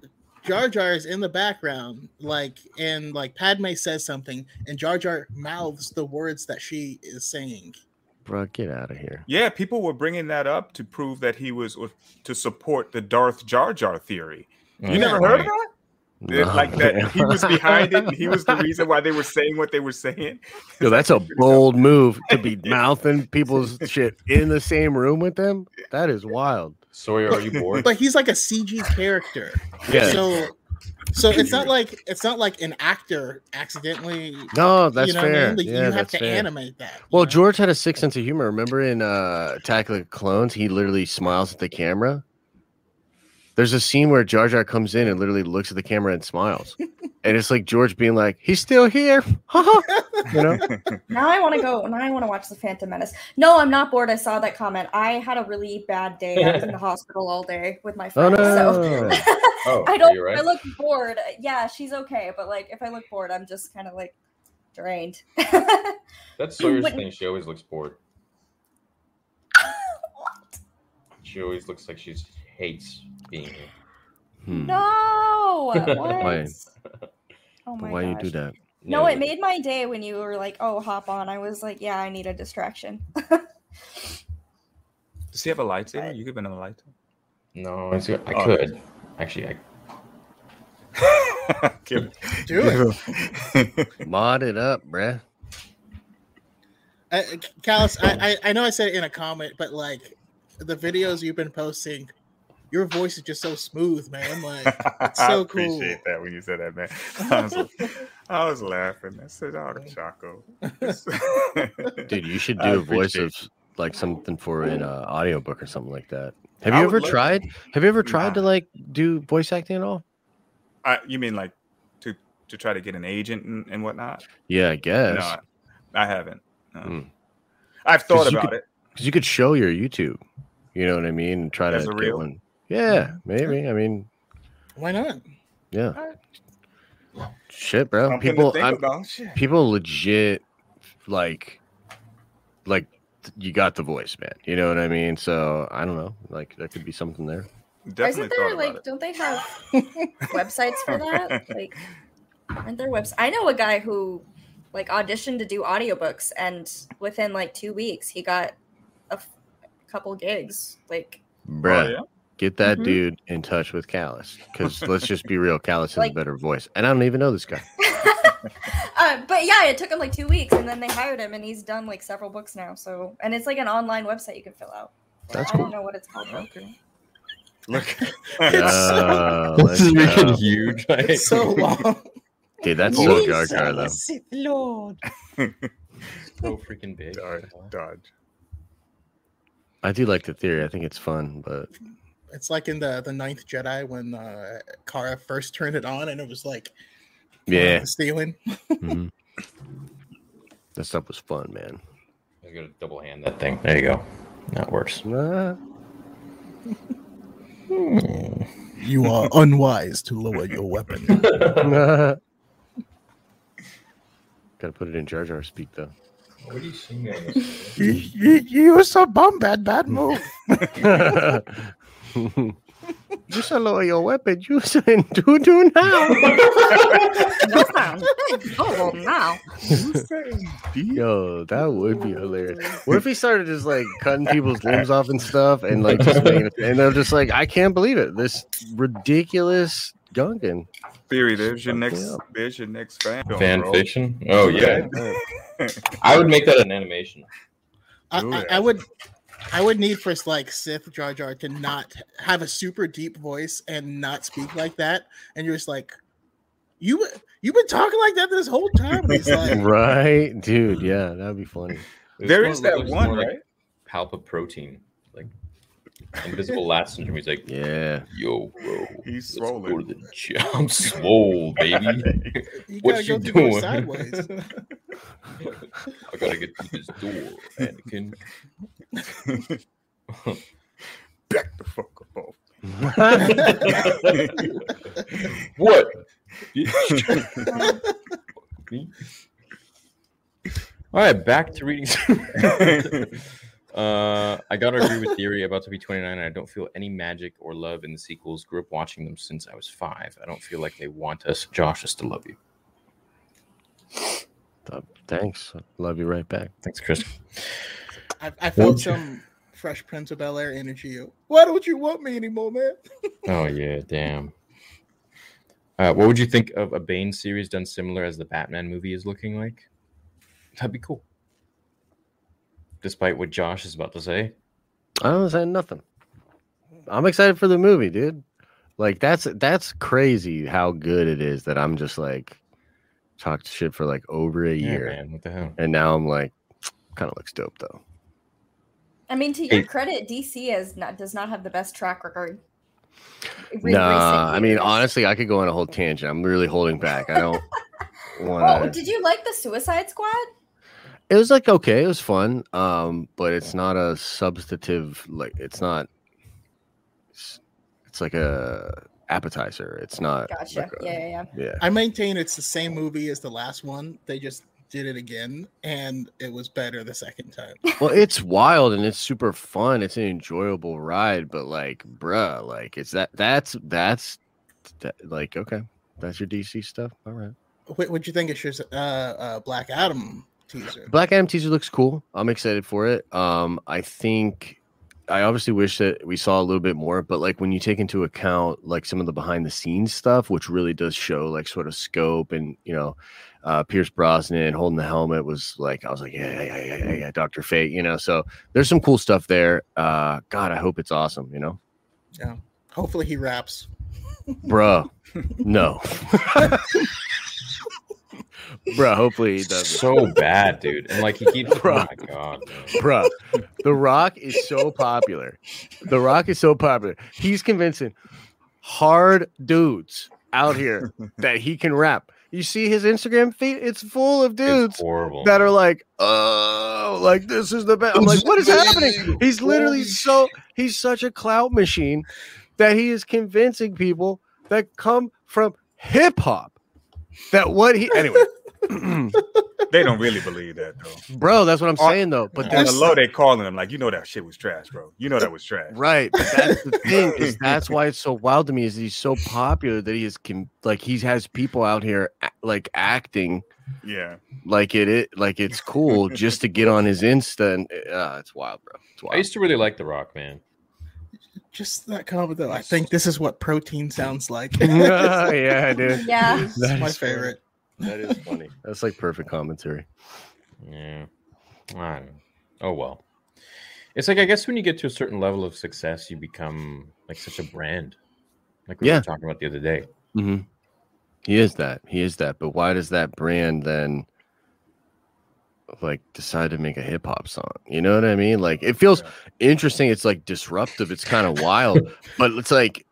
[SPEAKER 3] Jar Jar is in the background, like and like Padme says something, and Jar Jar mouths the words that she is saying.
[SPEAKER 1] Bro, get out of here.
[SPEAKER 5] Yeah, people were bringing that up to prove that he was or to support the Darth Jar Jar theory. You
[SPEAKER 2] Oh,
[SPEAKER 5] never mm. heard of that? It-
[SPEAKER 1] No,
[SPEAKER 5] like that
[SPEAKER 1] man.
[SPEAKER 5] he was behind it and he was the reason why they were saying what they were saying.
[SPEAKER 1] Yo, that's a bold move to be mouthing people's shit in the same room with them. That is wild.
[SPEAKER 2] Sawyer, are you bored?
[SPEAKER 3] But he's like a CG character,
[SPEAKER 1] Yeah.
[SPEAKER 3] so so it's not like it's not like an actor accidentally.
[SPEAKER 1] No, that's
[SPEAKER 3] you know what I
[SPEAKER 1] fair.
[SPEAKER 3] mean? Like,
[SPEAKER 1] yeah,
[SPEAKER 3] you have to
[SPEAKER 1] fair.
[SPEAKER 3] animate that.
[SPEAKER 1] Well,
[SPEAKER 3] know?
[SPEAKER 1] George had a sick sense of humor. Remember in uh, Attack of the Clones, he literally smiles at the camera. There's a scene where Jar Jar comes in and literally looks at the camera and smiles, and it's like George being like, "He's still here," you know.
[SPEAKER 4] Now I want to go. Now I want to watch the Phantom Menace. No, I'm not bored. I saw that comment. I had a really bad day. I was in the hospital all day with my
[SPEAKER 1] Oh
[SPEAKER 4] friends. So
[SPEAKER 1] no!
[SPEAKER 2] Oh,
[SPEAKER 4] I
[SPEAKER 2] are
[SPEAKER 4] don't.
[SPEAKER 2] you right?
[SPEAKER 4] I look bored. Yeah, she's okay. But like, if I look bored, I'm just kind of like drained.
[SPEAKER 2] That's Sawyer's
[SPEAKER 4] When-
[SPEAKER 2] thing. She always looks bored. what? She always looks like she hates being here.
[SPEAKER 1] Hmm.
[SPEAKER 4] no. What?
[SPEAKER 1] Why?
[SPEAKER 4] Oh my
[SPEAKER 1] Why you do that?
[SPEAKER 4] No,
[SPEAKER 2] Yeah,
[SPEAKER 4] it made my day when you were like, "Oh, hop on." I was like, "Yeah, I need a distraction."
[SPEAKER 5] Does he have a lightsaber? You give him a lightsaber.
[SPEAKER 2] No, it's, I
[SPEAKER 5] Oh.
[SPEAKER 2] could. Actually, I
[SPEAKER 5] Give-
[SPEAKER 3] do it.
[SPEAKER 1] Mod it up, bruh.
[SPEAKER 3] Uh, Callus, I, I I know I said it in a comment, but like the videos you've been posting, your voice is just so smooth, man. Like it's
[SPEAKER 5] I
[SPEAKER 3] so cool.
[SPEAKER 5] I appreciate that when you said that, man. I was, I was laughing. I said, "Oh, Chaco."
[SPEAKER 1] Dude, you should do a voice of like something for an uh, audiobook or something like that. Have
[SPEAKER 5] I
[SPEAKER 1] you
[SPEAKER 5] would
[SPEAKER 1] ever
[SPEAKER 5] love-
[SPEAKER 1] tried? Have you ever tried to like do voice acting at all?
[SPEAKER 5] I, you mean like to to try to get an agent and, and whatnot?
[SPEAKER 1] Yeah, I guess.
[SPEAKER 5] No, I, I haven't. No.
[SPEAKER 1] Hmm.
[SPEAKER 5] I've thought about
[SPEAKER 1] could-
[SPEAKER 5] it.
[SPEAKER 1] Because you could show your YouTube. You know what I mean? And try
[SPEAKER 5] As
[SPEAKER 1] to
[SPEAKER 5] a
[SPEAKER 1] get
[SPEAKER 5] reel?
[SPEAKER 1] one. Yeah, maybe. I mean,
[SPEAKER 3] Why not?
[SPEAKER 1] yeah. Shit, bro.
[SPEAKER 5] Something to
[SPEAKER 1] People,
[SPEAKER 5] think
[SPEAKER 1] I'm,
[SPEAKER 5] about. Shit.
[SPEAKER 1] people legit like, like you got the voice, man. You know what I mean? So I don't know. Like there could be something there.
[SPEAKER 5] Definitely
[SPEAKER 4] Isn't there like?
[SPEAKER 5] it.
[SPEAKER 4] Don't they have websites for that? Like, aren't there websites? I know a guy who like auditioned to do audiobooks, and within like two weeks, he got a f- couple gigs. Like,
[SPEAKER 1] Bruh,
[SPEAKER 5] Oh, yeah?
[SPEAKER 1] Get that
[SPEAKER 4] Mhm.
[SPEAKER 1] dude in touch with Callus. Because let's just be real, Callus has
[SPEAKER 4] Like-
[SPEAKER 1] a better voice. And I don't even know this guy.
[SPEAKER 4] uh, but yeah, it took him like two weeks, and then they hired him, and he's done like several books now. So, and it's like an online website you can fill out.
[SPEAKER 1] That's
[SPEAKER 4] I
[SPEAKER 1] cool.
[SPEAKER 4] don't know what it's called. though.
[SPEAKER 5] Okay. Look.
[SPEAKER 1] Uh,
[SPEAKER 2] this is
[SPEAKER 1] let's
[SPEAKER 2] making
[SPEAKER 1] go.
[SPEAKER 2] huge.
[SPEAKER 3] It's so long.
[SPEAKER 1] Dude, that's so Jar Jar though.
[SPEAKER 2] Sith Lord. so freaking big.
[SPEAKER 5] Dodge. Dodge.
[SPEAKER 1] I do like the theory. I think it's fun, but
[SPEAKER 3] It's like in the the Ninth Jedi when uh, Kara first turned it on, and it was like
[SPEAKER 1] yeah,
[SPEAKER 3] stealing.
[SPEAKER 1] mhm. that stuff was fun, man.
[SPEAKER 2] I gotta double hand that thing. There you go. That works.
[SPEAKER 3] You are unwise to lower your weapon.
[SPEAKER 1] Gotta put it in Jar Jar speak though.
[SPEAKER 2] What are you seeing on this?
[SPEAKER 3] You, you, you was a bum bad bad move.
[SPEAKER 1] Just a lower your weapon. Use it in doo doo now.
[SPEAKER 4] oh, well now.
[SPEAKER 1] Yo, that would be hilarious. What if he started just like cutting people's limbs off and stuff, and like just making it, and they're just like, I can't believe it. This ridiculous Gungan.
[SPEAKER 5] Theory, there's your next,
[SPEAKER 1] yeah.
[SPEAKER 5] there's your next fan.
[SPEAKER 2] Fan
[SPEAKER 5] bro.
[SPEAKER 2] fiction? Oh yeah. I would make that an animation.
[SPEAKER 3] I, I. I would I would need for like Sith Jar Jar to not have a super deep voice and not speak like that, and you're just like, you you've been talking like that this whole time. He's like,
[SPEAKER 1] Right, dude. Yeah, that'd be funny.
[SPEAKER 5] There
[SPEAKER 2] This
[SPEAKER 5] is that one,
[SPEAKER 2] more like
[SPEAKER 5] right?
[SPEAKER 2] Palpa protein, like invisible lat syndrome. He's like,
[SPEAKER 1] Yeah.
[SPEAKER 2] yo, bro,
[SPEAKER 5] He's
[SPEAKER 2] let's go to the gym. I'm swole, baby.
[SPEAKER 3] you
[SPEAKER 2] What you
[SPEAKER 3] go
[SPEAKER 2] doing?
[SPEAKER 3] sideways.
[SPEAKER 2] I gotta get through this door, Anakin.
[SPEAKER 5] Back the fuck up. off.
[SPEAKER 2] What? bitch? Me? All right, back to reading. Uh, I gotta agree with theory about to be 29. and I don't feel any magic or love in the sequels. Grew up watching them since I was five. I don't feel like they want us, Josh, us to love you.
[SPEAKER 1] Uh, Thanks. Love you right back.
[SPEAKER 2] Thanks, Chris.
[SPEAKER 3] I, I felt
[SPEAKER 2] Won't you-
[SPEAKER 3] some Fresh Prince of Bel Air energy. Why don't you want me anymore, man?
[SPEAKER 2] Oh yeah, damn. Uh, what would you think of a Bane series done similar as the Batman movie is looking like? That'd be cool. Despite what Josh is about to say.
[SPEAKER 1] I don't say nothing. I'm excited for the movie, dude. Like that's that's crazy how good it is that I'm just like talked shit for like over a
[SPEAKER 2] Yeah,
[SPEAKER 1] year,
[SPEAKER 2] man. What the hell?
[SPEAKER 1] and now I'm like, kind of looks dope though.
[SPEAKER 4] I mean, to your
[SPEAKER 2] Hey.
[SPEAKER 4] credit, DC is not does not have the best track record. Re-
[SPEAKER 1] Nah, I mean honestly, I could go on a whole tangent. I'm really holding back. I don't want
[SPEAKER 4] Oh,
[SPEAKER 1] to.
[SPEAKER 4] did you like the Suicide Squad?
[SPEAKER 1] It was like okay, it was fun, um, but it's not a substantive. Like it's not. It's, it's like a appetizer. It's not.
[SPEAKER 4] Gotcha.
[SPEAKER 1] like a-
[SPEAKER 4] yeah, yeah, yeah.
[SPEAKER 1] yeah.
[SPEAKER 3] I maintain it's the same movie as the last one. They just did it again, and it was better the second time.
[SPEAKER 1] Well, it's wild and it's super fun. It's an enjoyable ride, but like, bruh, like it's that. That's that's that, like okay. That's your DC stuff. All right.
[SPEAKER 3] What would you think of your uh, uh, Black Adam teaser?
[SPEAKER 1] Black Adam teaser looks cool. I'm excited for it. Um, I think I obviously wish that we saw a little bit more, but like when you take into account like some of the behind the scenes stuff, which really does show like sort of scope and you know, uh, Pierce Brosnan holding the helmet was like I was like yeah yeah yeah yeah yeah Doctor Fate, you know. So there's some cool stuff there. Uh, God, I hope it's awesome. You know, Yeah,
[SPEAKER 3] Hopefully, he raps.
[SPEAKER 1] bruh, no, bruh. Hopefully he does.
[SPEAKER 2] so bad, dude. And like he keeps.
[SPEAKER 1] Oh bro.
[SPEAKER 2] Oh my god. man.
[SPEAKER 1] Bro, The Rock is so popular. The Rock is so popular. He's convincing hard dudes out here that he can rap. You see his Instagram feed? It's full of dudes
[SPEAKER 2] horrible.
[SPEAKER 1] that are like, oh, like this is the best. I'm like, what is happening? He's literally so he's such a clout machine that he is convincing people that come from hip hop that what he anyway.
[SPEAKER 5] They don't really believe that though.
[SPEAKER 1] Bro, that's what I'm
[SPEAKER 5] On-
[SPEAKER 1] saying though. But
[SPEAKER 5] On
[SPEAKER 1] there's
[SPEAKER 5] the low, they're calling him like, you know that shit was trash, bro. You know that was trash.
[SPEAKER 1] Right, but that's the thing is that's why it's so wild to me is he's so popular that he is can like he has people out here like acting
[SPEAKER 5] Yeah.
[SPEAKER 1] like it, it like it's cool just to get on his Insta and uh, it's wild, bro. It's
[SPEAKER 2] I used to really like The Rock, man.
[SPEAKER 3] Just that comment though. I think this is what protein sounds like.
[SPEAKER 1] yeah, dude.
[SPEAKER 4] Yeah.
[SPEAKER 1] that's
[SPEAKER 3] my
[SPEAKER 1] is funny.
[SPEAKER 3] favorite.
[SPEAKER 1] That is funny. That's like perfect commentary.
[SPEAKER 2] Yeah. I don't know. Oh well. It's like I guess when you get to a certain level of success, you become like such a brand. Like we
[SPEAKER 1] Yeah.
[SPEAKER 2] were talking about the other day.
[SPEAKER 1] hmm He is that. He is that. But why does that brand then like decide to make a hip hop song? You know what I mean? Like it feels
[SPEAKER 5] Yeah.
[SPEAKER 1] interesting. It's like disruptive. It's kind of wild, but it's like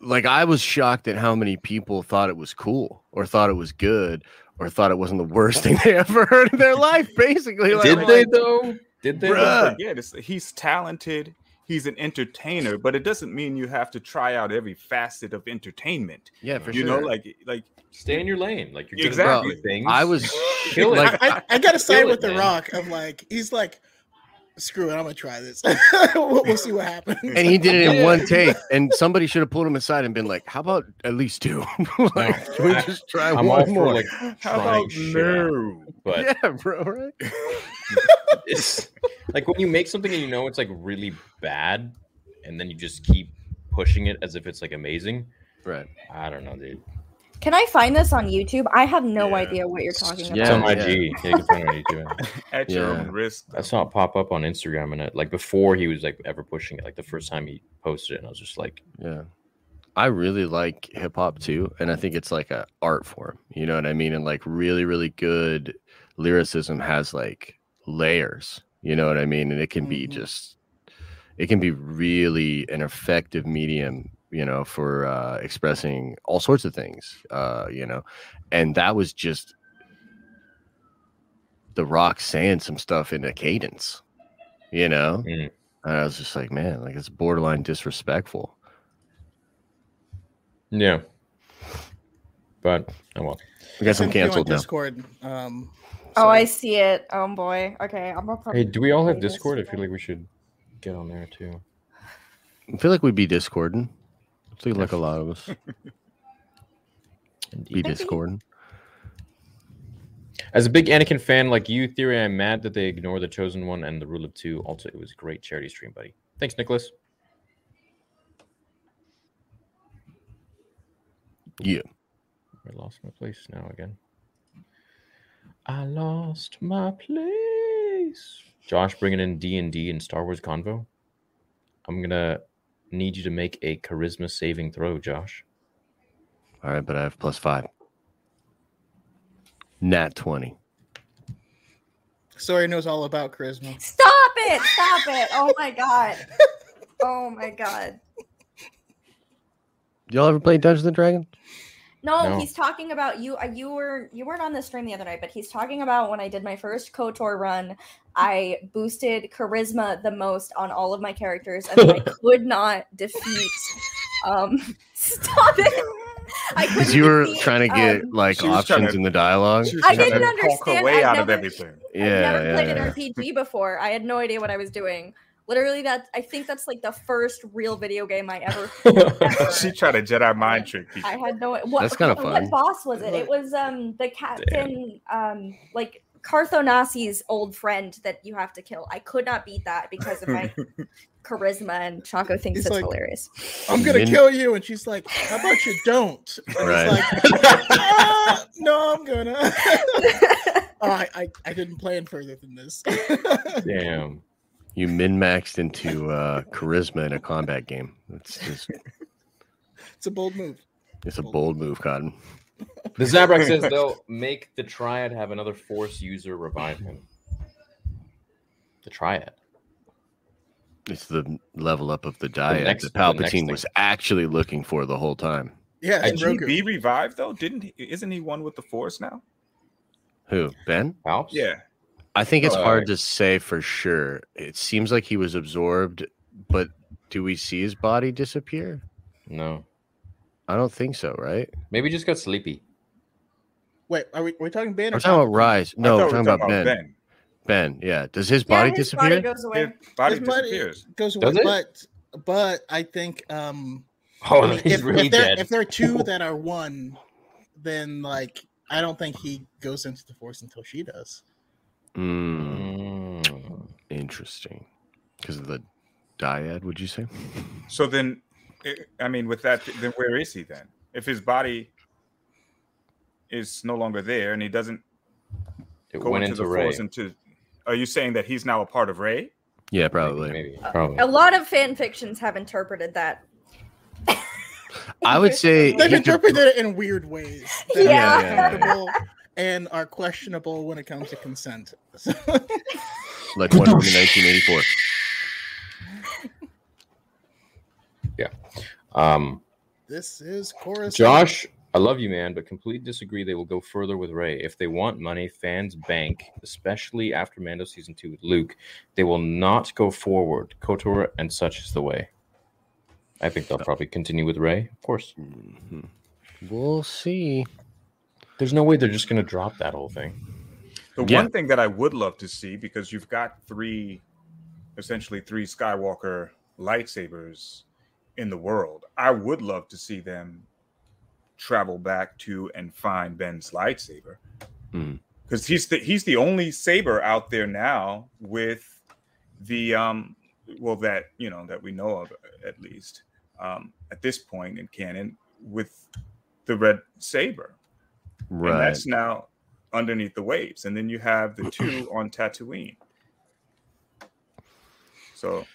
[SPEAKER 1] like I was shocked at how many people thought it was cool or thought it was good or thought it wasn't the worst thing they ever heard in their life. Basically, like,
[SPEAKER 2] Did
[SPEAKER 1] I'm
[SPEAKER 2] they though? Did they?
[SPEAKER 1] Bruh.
[SPEAKER 5] forget, it's, he's talented. He's an entertainer, but it doesn't mean you have to try out every facet of entertainment.
[SPEAKER 1] Yeah, for
[SPEAKER 5] you
[SPEAKER 1] sure.
[SPEAKER 5] You know, like like
[SPEAKER 2] Stay in your lane. Like you're
[SPEAKER 5] Exactly.
[SPEAKER 2] Good things.
[SPEAKER 1] I was Like,
[SPEAKER 3] I, I gotta side
[SPEAKER 2] Kill it,
[SPEAKER 3] with the
[SPEAKER 2] man.
[SPEAKER 3] Rock of like he's like, screw it, I'm gonna try this. we'll, we'll see what happens.
[SPEAKER 1] and he did it in one take, and somebody should have pulled him aside and been like, "How about at least two? like, can we
[SPEAKER 2] I-
[SPEAKER 1] just try
[SPEAKER 2] I'm
[SPEAKER 1] one more?"
[SPEAKER 2] for like
[SPEAKER 5] How about
[SPEAKER 2] shit
[SPEAKER 5] no?
[SPEAKER 2] but
[SPEAKER 1] yeah, bro, right?
[SPEAKER 2] it's like when you make something and you know it's like really bad, and then you just keep pushing it as if it's like amazing.
[SPEAKER 1] Right.
[SPEAKER 2] I don't know, dude.
[SPEAKER 4] Can I find this on YouTube? I have no
[SPEAKER 5] Yeah.
[SPEAKER 4] idea what you're talking
[SPEAKER 1] Yeah,
[SPEAKER 4] about.
[SPEAKER 2] on
[SPEAKER 1] yeah.
[SPEAKER 2] IG. Yeah, you can find it on YouTube.
[SPEAKER 5] At your own risk.
[SPEAKER 2] I saw it pop up on Instagram and it like before he was like ever pushing it, like the first time he posted it, and I was just like,
[SPEAKER 1] Yeah. I really like hip hop too, and I think it's like a art form. You know what I mean? And like really, really good lyricism has like layers. You know what I mean? And it can be
[SPEAKER 3] Mhm.
[SPEAKER 1] just, it can be really an effective medium. You know, for uh, expressing all sorts of things. Uh, you know, and that was just the Rock saying some stuff in a cadence. You know,
[SPEAKER 2] Mm.
[SPEAKER 1] and I was just like, man, like it's borderline disrespectful.
[SPEAKER 2] yeah. But oh well.
[SPEAKER 1] We got some
[SPEAKER 3] Sent to you on
[SPEAKER 1] canceled now.
[SPEAKER 3] Discord. Um,
[SPEAKER 4] Oh, I see it. Oh boy. Okay, I'm gonna.
[SPEAKER 2] Hey, do we all have
[SPEAKER 4] play this
[SPEAKER 2] Discord? I feel like we should get on there too.
[SPEAKER 1] I feel like we'd be discording. I feel like a lot of us be
[SPEAKER 2] Indeed.
[SPEAKER 4] Maybe.
[SPEAKER 1] discording.
[SPEAKER 2] As a big Anakin fan like you, Theory, I'm mad that they ignore the Chosen One and the Rule of Two. Also, it was a great charity stream, buddy. Thanks, Nicholas.
[SPEAKER 1] Yeah.
[SPEAKER 2] I lost my place now again. I lost my place. Josh bringing in D and D and Star Wars convo. I'm gonna need you to make a charisma saving throw, Josh.
[SPEAKER 1] All right, but I have plus five. Nat 20.
[SPEAKER 3] Story knows all about charisma.
[SPEAKER 4] Stop it! Stop it! Oh my god! Oh my god!
[SPEAKER 1] Y'all ever play Dungeons and Dragons?
[SPEAKER 4] No,
[SPEAKER 2] No.
[SPEAKER 4] he's talking about you. uh, You were you weren't on the stream the other night, but he's talking about when I did my first Kotor run. I boosted charisma the most on all of my characters, and I could not defeat. Um, stop it! I
[SPEAKER 1] Because
[SPEAKER 4] couldn't
[SPEAKER 1] you were
[SPEAKER 4] defeat,
[SPEAKER 1] trying to get
[SPEAKER 4] um,
[SPEAKER 1] like
[SPEAKER 5] She was trying
[SPEAKER 1] options
[SPEAKER 5] to-
[SPEAKER 1] in the dialogue.
[SPEAKER 4] I
[SPEAKER 5] trying
[SPEAKER 4] didn't
[SPEAKER 5] to talk her
[SPEAKER 4] understand.
[SPEAKER 5] way
[SPEAKER 4] I've
[SPEAKER 5] out of
[SPEAKER 4] never-
[SPEAKER 5] everything.
[SPEAKER 1] Yeah,
[SPEAKER 4] I've never
[SPEAKER 1] yeah,
[SPEAKER 4] played
[SPEAKER 1] yeah.
[SPEAKER 4] an RPG before. I had no idea what I was doing. Literally, that I think that's like the first real video game I ever. ever.
[SPEAKER 5] she tried to Jedi mind trick people.
[SPEAKER 4] I had no. What,
[SPEAKER 1] That's kinda fun.
[SPEAKER 4] what boss was it? It was um the captain, um like Carth Onasi's old friend that you have to kill. I could not beat that because of my charisma, and Chaco thinks
[SPEAKER 3] He's
[SPEAKER 4] it's
[SPEAKER 3] like-
[SPEAKER 4] hilarious.
[SPEAKER 3] I'm gonna kill you, and she's like, "How about you don't?" And
[SPEAKER 1] Right.
[SPEAKER 3] he's like, "Ah, "No, I'm gonna." oh, I, I I didn't plan further than this.
[SPEAKER 2] Damn.
[SPEAKER 1] You min maxed into uh, charisma in a combat game. It's just,
[SPEAKER 3] it's a bold move.
[SPEAKER 1] it's a bold move, Cotton.
[SPEAKER 2] The Zabrak says they'll make the Triad have another Force user revive him. The Triad.
[SPEAKER 1] It's the level up of the dyad
[SPEAKER 2] next-
[SPEAKER 1] that
[SPEAKER 2] the next
[SPEAKER 1] Palpatine
[SPEAKER 2] thing.
[SPEAKER 1] was actually looking for the whole time.
[SPEAKER 3] Yeah, and
[SPEAKER 5] Can he
[SPEAKER 3] Grogu.
[SPEAKER 5] be revived though? Didn't he? Isn't he one with the Force now?
[SPEAKER 1] Who? Ben?
[SPEAKER 2] Palps?
[SPEAKER 5] Yeah.
[SPEAKER 1] I think it's
[SPEAKER 2] Uh,
[SPEAKER 1] hard to say for sure. It seems like he was absorbed, but do we see his body disappear?
[SPEAKER 2] No.
[SPEAKER 1] I don't think so, right?
[SPEAKER 2] Maybe he just got sleepy.
[SPEAKER 3] Wait, are we, are we talking Ben?
[SPEAKER 1] We're
[SPEAKER 3] or
[SPEAKER 1] talking about Rise. No, we're talking
[SPEAKER 5] were
[SPEAKER 1] about Ben. ben. yeah. Does his
[SPEAKER 4] Yeah,
[SPEAKER 1] body
[SPEAKER 4] his
[SPEAKER 1] disappear?
[SPEAKER 4] body goes away.
[SPEAKER 5] His body
[SPEAKER 3] His body
[SPEAKER 5] disappears.
[SPEAKER 3] goes
[SPEAKER 2] Does
[SPEAKER 3] away,
[SPEAKER 2] it?
[SPEAKER 3] but but I think um
[SPEAKER 2] Oh,
[SPEAKER 3] I mean,
[SPEAKER 2] he's
[SPEAKER 3] if,
[SPEAKER 2] really
[SPEAKER 3] if there
[SPEAKER 2] dead.
[SPEAKER 3] if there are two that are one, then like I don't think he goes into the force until she does.
[SPEAKER 1] Mm,
[SPEAKER 2] Mm.
[SPEAKER 1] interesting. Because of the dyad, would you say?
[SPEAKER 5] So then, I- I mean, with that, then where is he then? If his body is no longer there and he doesn't
[SPEAKER 2] It
[SPEAKER 5] go
[SPEAKER 2] went
[SPEAKER 5] into
[SPEAKER 2] into
[SPEAKER 5] the
[SPEAKER 2] Rey.
[SPEAKER 5] Force, into, are you saying that he's now a part of Rey?
[SPEAKER 1] Yeah, probably.
[SPEAKER 2] Maybe. Probably.
[SPEAKER 4] A lot of fan fictions have interpreted that.
[SPEAKER 1] I would say
[SPEAKER 3] They've interpreted it in weird ways.
[SPEAKER 4] Yeah.
[SPEAKER 1] Yeah, yeah, yeah.
[SPEAKER 3] Uncomfortable And are questionable when it comes to consent.
[SPEAKER 1] like Wonder Woman 1984. yeah.
[SPEAKER 2] Um,
[SPEAKER 3] this is chorus.
[SPEAKER 2] Josh, I love you, man, but completely disagree. They will go further with Rey. If they want money, fans bank, especially after Mando season two with Luke. They will not go forward. Kotor and such is the way. I think they'll probably continue with Rey, of course.
[SPEAKER 1] Mhm. We'll see.
[SPEAKER 2] There's no way they're just gonna drop that whole thing.
[SPEAKER 5] The
[SPEAKER 1] Yeah.
[SPEAKER 5] one thing that I would love to see, because you've got three, essentially three Skywalker lightsabers in the world, I would love to see them travel back to and find Ben's lightsaber, because he's the he's the only saber out there now with the um well that you know that we know of at least um at this point in canon with the red saber and
[SPEAKER 1] Right.
[SPEAKER 5] that's now underneath the waves. And then you have the two on Tatooine. So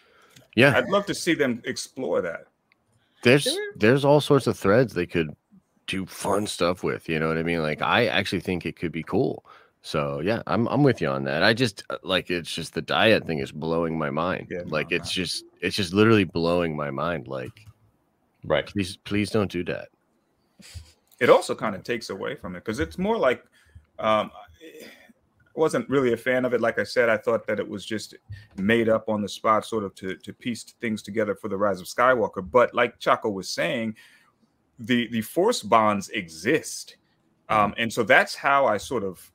[SPEAKER 1] Yeah.
[SPEAKER 5] I'd love to see them explore that.
[SPEAKER 1] there's there's all sorts of threads they could do fun stuff with you know what i mean like i actually think it could be cool so yeah i'm i'm with you on that i just uh, like it's just the dyad thing is blowing my mind
[SPEAKER 5] Yeah,
[SPEAKER 1] like
[SPEAKER 5] no,
[SPEAKER 1] it's just it's just literally blowing my mind like
[SPEAKER 6] Right.
[SPEAKER 1] please please don't do that
[SPEAKER 5] It also kind of takes away from it because it's more like um, I wasn't really a fan of it. Like I said, I thought that it was just made up on the spot, sort of to to piece things together for the Rise of Skywalker. But like Chaco was saying, the the Force bonds exist, um, and so that's how I sort of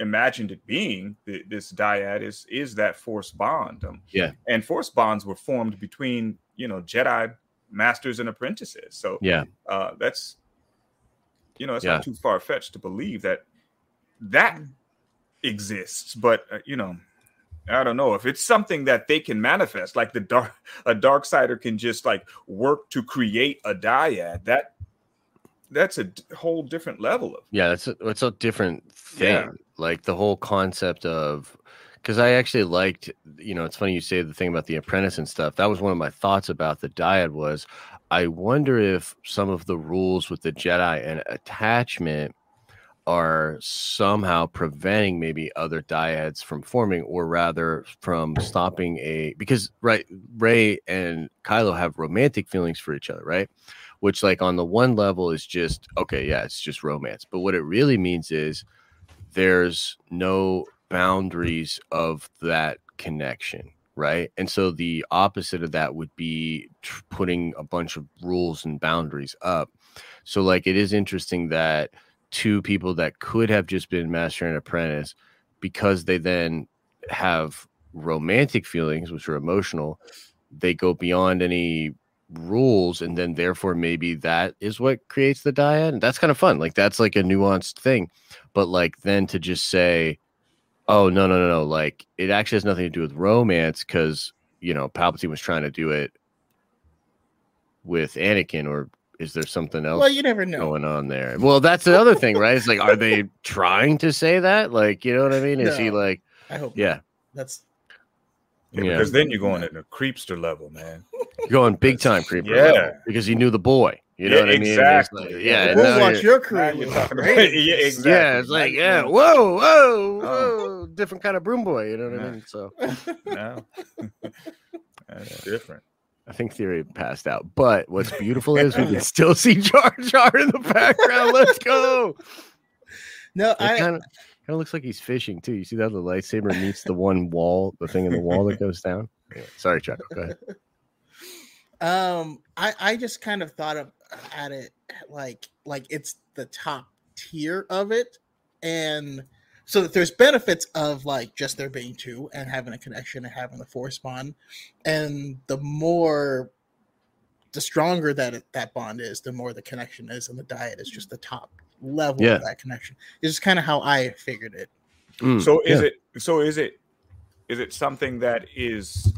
[SPEAKER 5] imagined it being. th- This dyad is is that Force bond. Um,
[SPEAKER 1] Yeah.
[SPEAKER 5] and Force bonds were formed between you know Jedi masters and apprentices. So
[SPEAKER 1] yeah
[SPEAKER 5] uh, that's you know it's
[SPEAKER 1] Yeah.
[SPEAKER 5] not too far fetched to believe that that exists but uh, you know i don't know if it's something that they can manifest like the dark a dark sider can just like work to create a dyad that that's a d- whole different level of
[SPEAKER 1] yeah it's a, it's a different thing
[SPEAKER 5] Yeah.
[SPEAKER 1] like the whole concept of because i actually liked you know it's funny you say the thing about the apprentice and stuff. That was one of my thoughts about the dyad was i wonder if some of the rules with the jedi and attachment are somehow preventing maybe other dyads from forming or rather from stopping a because right rey and kylo have romantic feelings for each other right? Which like on the one level is just okay yeah it's just romance. But what it really means is there's no boundaries of that connection right? And so the opposite of that would be tr- putting a bunch of rules and boundaries up. So like it is interesting that two people that could have just been master and apprentice because they then have romantic feelings which are emotional they go beyond any rules and then therefore maybe that is what creates the dyad and that's kind of fun like that's like a nuanced thing. But like then to just say oh no no no no like it actually has nothing to do with romance because you know palpatine was trying to do it with anakin or is there something else
[SPEAKER 3] Well, you never know.
[SPEAKER 1] going on there well that's the other thing right it's like are they trying to say that like you know what i mean is he like
[SPEAKER 3] I hope. not.
[SPEAKER 1] yeah
[SPEAKER 3] That's
[SPEAKER 5] yeah,
[SPEAKER 1] Yeah.
[SPEAKER 5] because then you're going at a creepster level man You're
[SPEAKER 1] going big time creeper
[SPEAKER 5] Yeah.
[SPEAKER 1] level, because he knew the boy you know
[SPEAKER 5] Yeah,
[SPEAKER 1] what i mean It's
[SPEAKER 5] exactly.
[SPEAKER 1] like-
[SPEAKER 5] Yeah,
[SPEAKER 1] yeah and
[SPEAKER 3] we'll
[SPEAKER 1] now
[SPEAKER 3] watch your
[SPEAKER 5] Now
[SPEAKER 3] career.
[SPEAKER 5] you're talking about- yeah, exactly.
[SPEAKER 1] Yeah, it's like, yeah,
[SPEAKER 5] Now-
[SPEAKER 1] whoa, whoa,
[SPEAKER 5] Oh.
[SPEAKER 1] whoa, different kind of broom boy. You know what I mean? So
[SPEAKER 5] no, that's different
[SPEAKER 1] I think Theory passed out. But what's beautiful is we can still see Jar Jar in the background. Let's go.
[SPEAKER 3] No,
[SPEAKER 1] It
[SPEAKER 3] I
[SPEAKER 1] kind of kind of looks like he's fishing too. You see that the lightsaber meets the one wall, the thing in the wall that goes down. Anyway, sorry, Chuck. Go ahead.
[SPEAKER 3] um I I just kind of thought of at it like like it's the top tier of it and so that there's benefits of like just there being two and having a connection and having the force bond and the more the stronger that it, that bond is the more the connection is and the dyad is just the top level
[SPEAKER 1] Yeah.
[SPEAKER 3] of that connection it's just kind of how i figured it
[SPEAKER 1] Mm,
[SPEAKER 5] So is
[SPEAKER 1] yeah.
[SPEAKER 5] it so is it is it something that is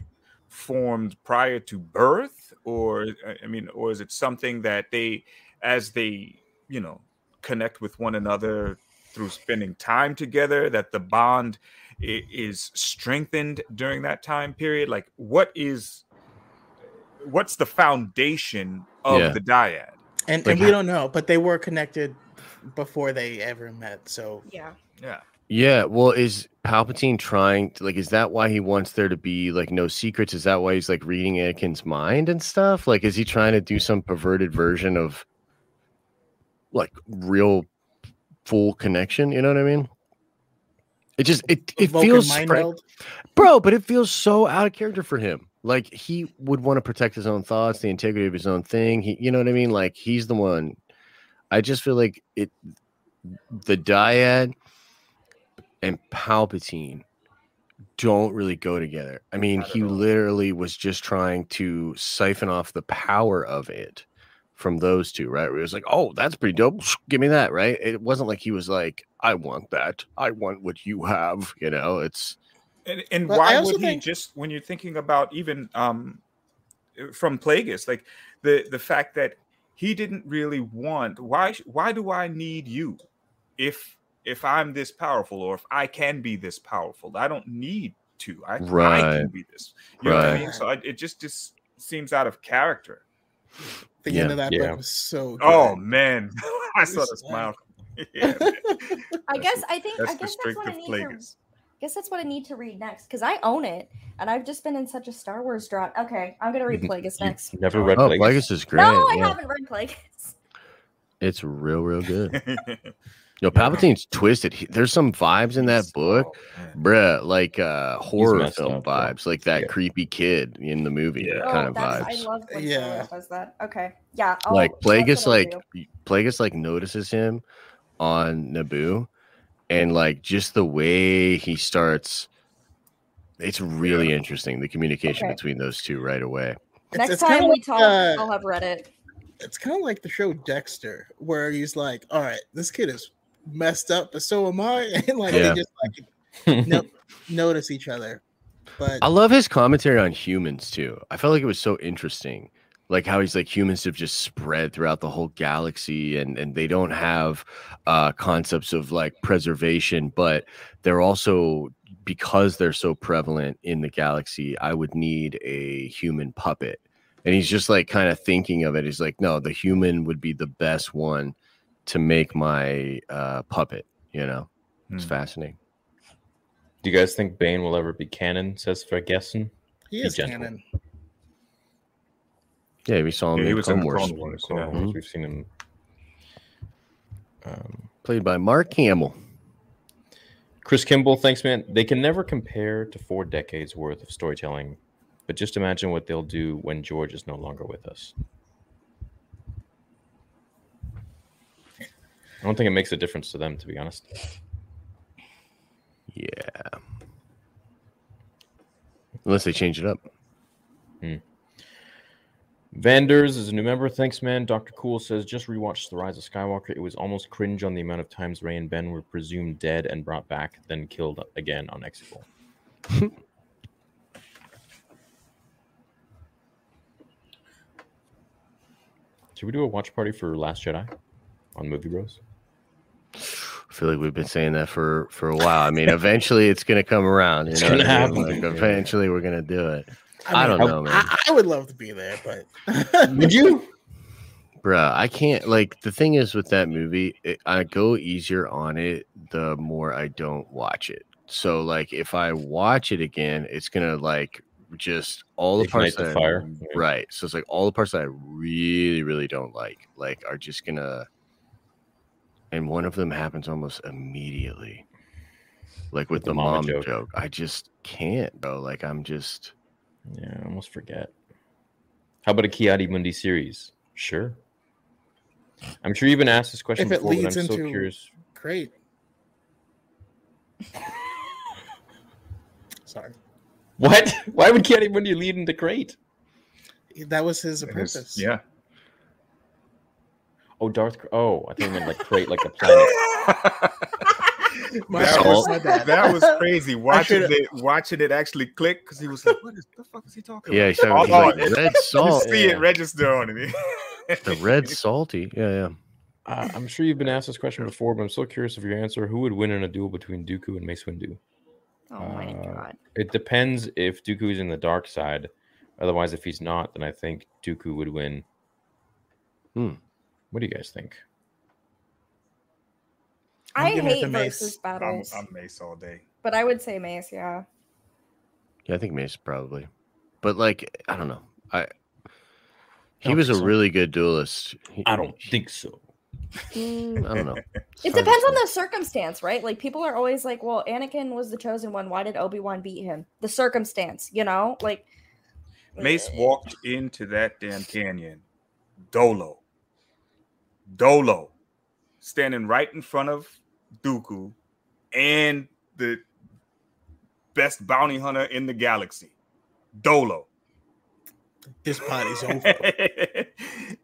[SPEAKER 5] formed prior to birth or I mean or is it something that they as they you know connect with one another through spending time together that the bond is strengthened during that time period like what is what's the foundation of
[SPEAKER 1] Yeah.
[SPEAKER 5] the dyad
[SPEAKER 3] and,
[SPEAKER 1] Like
[SPEAKER 3] and we don't know but they were connected before they ever met so
[SPEAKER 4] Yeah.
[SPEAKER 5] yeah
[SPEAKER 1] Yeah, well, is Palpatine trying to like? Is that why he wants there to be like no secrets? Is that why he's like reading Anakin's mind and stuff? Like, is he trying to do some perverted version of like real full connection? You know what I mean? It just it it
[SPEAKER 3] Vulcan
[SPEAKER 1] feels
[SPEAKER 3] mind
[SPEAKER 1] bro, but it feels so out of character for him. Like he would want to protect his own thoughts, the integrity of his own thing. He, you know what I mean? Like he's the one. I just feel like it. The dyad and Palpatine don't really go together. I mean,
[SPEAKER 5] Not at
[SPEAKER 1] he
[SPEAKER 5] all.
[SPEAKER 1] literally was just trying to siphon off the power of it from those two, right? Where he was like, "Oh, that's pretty dope. Give me that." Right? It wasn't like he was like, "I want that. I want what you have." You know, it's
[SPEAKER 5] And, and why
[SPEAKER 3] also
[SPEAKER 5] would he
[SPEAKER 3] think-
[SPEAKER 5] just when you're thinking about even um from Plagueis, like the the fact that he didn't really want why why do I need you if if I'm this powerful or if I can be this powerful? I don't need to. I, I can be this. You know what I mean? So I, it just just seems out of character.
[SPEAKER 3] The
[SPEAKER 1] Yeah.
[SPEAKER 3] end of that
[SPEAKER 2] Yeah.
[SPEAKER 3] book was so oh, good.
[SPEAKER 5] Oh man, I saw the smile. yeah.
[SPEAKER 4] I guess I think
[SPEAKER 5] that's
[SPEAKER 4] I guess that's what I
[SPEAKER 5] restrictive
[SPEAKER 4] need to
[SPEAKER 5] Plagueis.
[SPEAKER 4] guess that's what I need to read next because I own it and I've just been in such a Star Wars drought. Okay, I'm gonna read
[SPEAKER 2] You've-
[SPEAKER 4] Plagueis
[SPEAKER 2] You've
[SPEAKER 4] next.
[SPEAKER 2] never oh. read
[SPEAKER 1] oh,
[SPEAKER 2] Plagueis?
[SPEAKER 1] Plagueis is great.
[SPEAKER 4] no, I
[SPEAKER 1] yeah.
[SPEAKER 4] haven't read Plagueis.
[SPEAKER 1] It's real, real good. Yo, Palpatine's twisted. He, there's some vibes in that book,
[SPEAKER 5] Oh,
[SPEAKER 1] bruh, like uh horror film
[SPEAKER 2] up, yeah.
[SPEAKER 1] vibes, like that
[SPEAKER 2] Yeah.
[SPEAKER 1] creepy kid in the movie
[SPEAKER 5] Yeah.
[SPEAKER 1] kind
[SPEAKER 4] oh,
[SPEAKER 1] of
[SPEAKER 4] that's
[SPEAKER 1] vibes.
[SPEAKER 4] I love when
[SPEAKER 3] Yeah.
[SPEAKER 4] yeah. does that. Okay, yeah. I'll,
[SPEAKER 1] like
[SPEAKER 4] that's
[SPEAKER 1] Plagueis, like
[SPEAKER 4] do.
[SPEAKER 1] Plagueis, like notices him on Naboo, and like just the way he starts. It's really interesting the communication
[SPEAKER 4] Okay.
[SPEAKER 1] between those two right away.
[SPEAKER 3] It's-
[SPEAKER 4] next
[SPEAKER 3] it's
[SPEAKER 4] time we
[SPEAKER 3] like,
[SPEAKER 4] talk,
[SPEAKER 3] uh,
[SPEAKER 4] I'll have read it.
[SPEAKER 3] it's kind of like the show Dexter, where he's like, "All right, this kid is messed up, but so am I," and like
[SPEAKER 1] Yeah.
[SPEAKER 3] they just like no, notice each other. But
[SPEAKER 1] I love his commentary on humans too. I felt like it was so interesting. Like how he's like humans have just spread throughout the whole galaxy and and they don't have uh concepts of like preservation, but they're also because they're so prevalent in the galaxy, I would need a human puppet. And he's just like kind of thinking of it. He's like, no, the human would be the best one to make my uh puppet, you know. It's
[SPEAKER 5] Hmm.
[SPEAKER 1] fascinating.
[SPEAKER 2] Do you guys think Bane will ever be canon? Says Vergessen.
[SPEAKER 3] he
[SPEAKER 2] be
[SPEAKER 3] is
[SPEAKER 2] gentle.
[SPEAKER 3] canon.
[SPEAKER 1] Yeah, we saw him
[SPEAKER 5] Yeah, he
[SPEAKER 1] in
[SPEAKER 5] was in
[SPEAKER 1] Clone Wars.
[SPEAKER 5] Clone Wars. Yeah.
[SPEAKER 2] Wars,
[SPEAKER 1] Mhm.
[SPEAKER 2] We've seen him. Um,
[SPEAKER 1] Played by Mark Hamill.
[SPEAKER 2] Chris Kimball, thanks, man. They can never compare to four decades worth of storytelling, but just imagine what they'll do when George is no longer with us. I don't think it makes a difference to them, to be honest.
[SPEAKER 1] Yeah. Unless they change it up. Hmm.
[SPEAKER 2] Vanders is a new member. Thanks, man. Dr. Cool says just rewatched The Rise of Skywalker. It was almost cringe on the amount of times Rey and Ben were presumed dead and brought back, then killed again on Exegol. Should we do a watch party for Last Jedi on Movie Bros?
[SPEAKER 1] I feel like we've been saying that for for a while. I mean, eventually it's gonna come around. You
[SPEAKER 2] It's
[SPEAKER 1] know
[SPEAKER 2] gonna
[SPEAKER 1] what I mean?
[SPEAKER 2] happen.
[SPEAKER 1] Like, eventually we're gonna do it. I,
[SPEAKER 3] mean,
[SPEAKER 1] don't know, man.
[SPEAKER 3] I, I would love to be there, but
[SPEAKER 2] Would you?
[SPEAKER 1] Bruh, I can't like the thing is with that movie, it, I go easier on it the more I don't watch it. So like if I watch it again, it's gonna like just all the
[SPEAKER 2] Ignite
[SPEAKER 1] parts
[SPEAKER 2] the
[SPEAKER 1] that
[SPEAKER 2] fire. Yeah.
[SPEAKER 1] right. So it's like all the parts that I really, really don't like, like are just gonna and one of them happens almost immediately. Like with
[SPEAKER 2] The
[SPEAKER 1] the, mom
[SPEAKER 2] joke.
[SPEAKER 1] joke. I just can't, bro. Like I'm just
[SPEAKER 2] Yeah, I almost forget. How about a Ki-Adi-Mundi series? Sure. I'm sure you've been asked this question
[SPEAKER 3] If it
[SPEAKER 2] before, but I'm
[SPEAKER 3] leads
[SPEAKER 2] so curious.
[SPEAKER 3] great. Sorry,
[SPEAKER 2] What? Why would Ki-Adi-Mundi lead into Crate?
[SPEAKER 3] that was his
[SPEAKER 5] It is-
[SPEAKER 3] apprentice.
[SPEAKER 5] Yeah.
[SPEAKER 2] Oh, Darth. Oh, I think you meant like create like a planet.
[SPEAKER 3] My
[SPEAKER 5] that, was,
[SPEAKER 3] my bad.
[SPEAKER 5] that was crazy. Watching it, watching it actually click because he was like, "What is the fuck is he talking
[SPEAKER 1] yeah,
[SPEAKER 5] about?"
[SPEAKER 1] he said he's like,
[SPEAKER 5] it-
[SPEAKER 1] red
[SPEAKER 5] You
[SPEAKER 1] salt.
[SPEAKER 5] see
[SPEAKER 2] yeah.
[SPEAKER 5] it register on it.
[SPEAKER 1] The red salty. Yeah, yeah.
[SPEAKER 2] Uh, I'm sure you've been asked this question before, but I'm so curious of your answer. Who would win in a duel between Dooku and Mace Windu?
[SPEAKER 4] Oh my
[SPEAKER 2] Uh,
[SPEAKER 4] god.
[SPEAKER 2] It depends if Dooku is in the dark side. Otherwise, if he's not, then I think Dooku would win.
[SPEAKER 1] Hmm.
[SPEAKER 2] What do you guys think?
[SPEAKER 3] I'm
[SPEAKER 4] I hate
[SPEAKER 3] to Mace.
[SPEAKER 4] versus
[SPEAKER 5] I'm,
[SPEAKER 4] battles,
[SPEAKER 5] I'm Mace all day.
[SPEAKER 4] but I would say Mace. Yeah.
[SPEAKER 1] Yeah, I think Mace probably. But like, I don't know. I he
[SPEAKER 3] Don't
[SPEAKER 1] was a
[SPEAKER 3] so.
[SPEAKER 1] really good duelist. He- I don't
[SPEAKER 2] think so.
[SPEAKER 1] Mm, I don't know. It's
[SPEAKER 4] It depends on the circumstance, right? Like people are always like, "Well, Anakin was the chosen one. Why did Obi Wan beat him?" The circumstance, you know, like
[SPEAKER 5] Mace walked into that damn canyon, Dolo, Dolo, standing right in front of Dooku and the best bounty hunter in the galaxy, Dolo.
[SPEAKER 3] This party's over.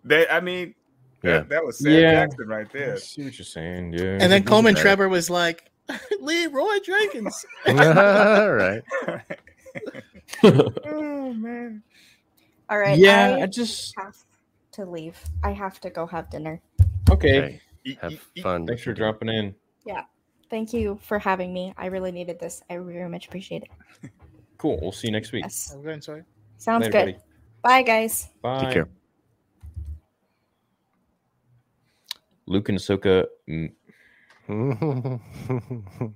[SPEAKER 5] they, I mean,
[SPEAKER 1] Yeah.
[SPEAKER 5] that, that was Sam
[SPEAKER 2] Yeah.
[SPEAKER 5] Jackson right
[SPEAKER 2] I
[SPEAKER 5] there.
[SPEAKER 2] see what you're saying. Yeah.
[SPEAKER 3] And then Coleman
[SPEAKER 1] Right.
[SPEAKER 3] Trebor was like, Leroy Jenkins.
[SPEAKER 1] All right.
[SPEAKER 5] oh man.
[SPEAKER 4] All right.
[SPEAKER 2] yeah, I,
[SPEAKER 4] I
[SPEAKER 2] just
[SPEAKER 4] have to leave. I have to go have dinner.
[SPEAKER 2] Okay.
[SPEAKER 1] Hey, have
[SPEAKER 5] eat- eat-
[SPEAKER 1] fun.
[SPEAKER 2] Thanks for dropping in. Yeah.
[SPEAKER 4] Thank you for having me. I really needed this. I very much appreciate it.
[SPEAKER 2] Cool. We'll see you next week.
[SPEAKER 4] Yes.
[SPEAKER 3] I'm going, sorry.
[SPEAKER 4] Sounds
[SPEAKER 2] Later,
[SPEAKER 4] good.
[SPEAKER 2] buddy.
[SPEAKER 4] Bye, guys.
[SPEAKER 2] Bye.
[SPEAKER 1] Take care.
[SPEAKER 2] Luke and Ahsoka mm,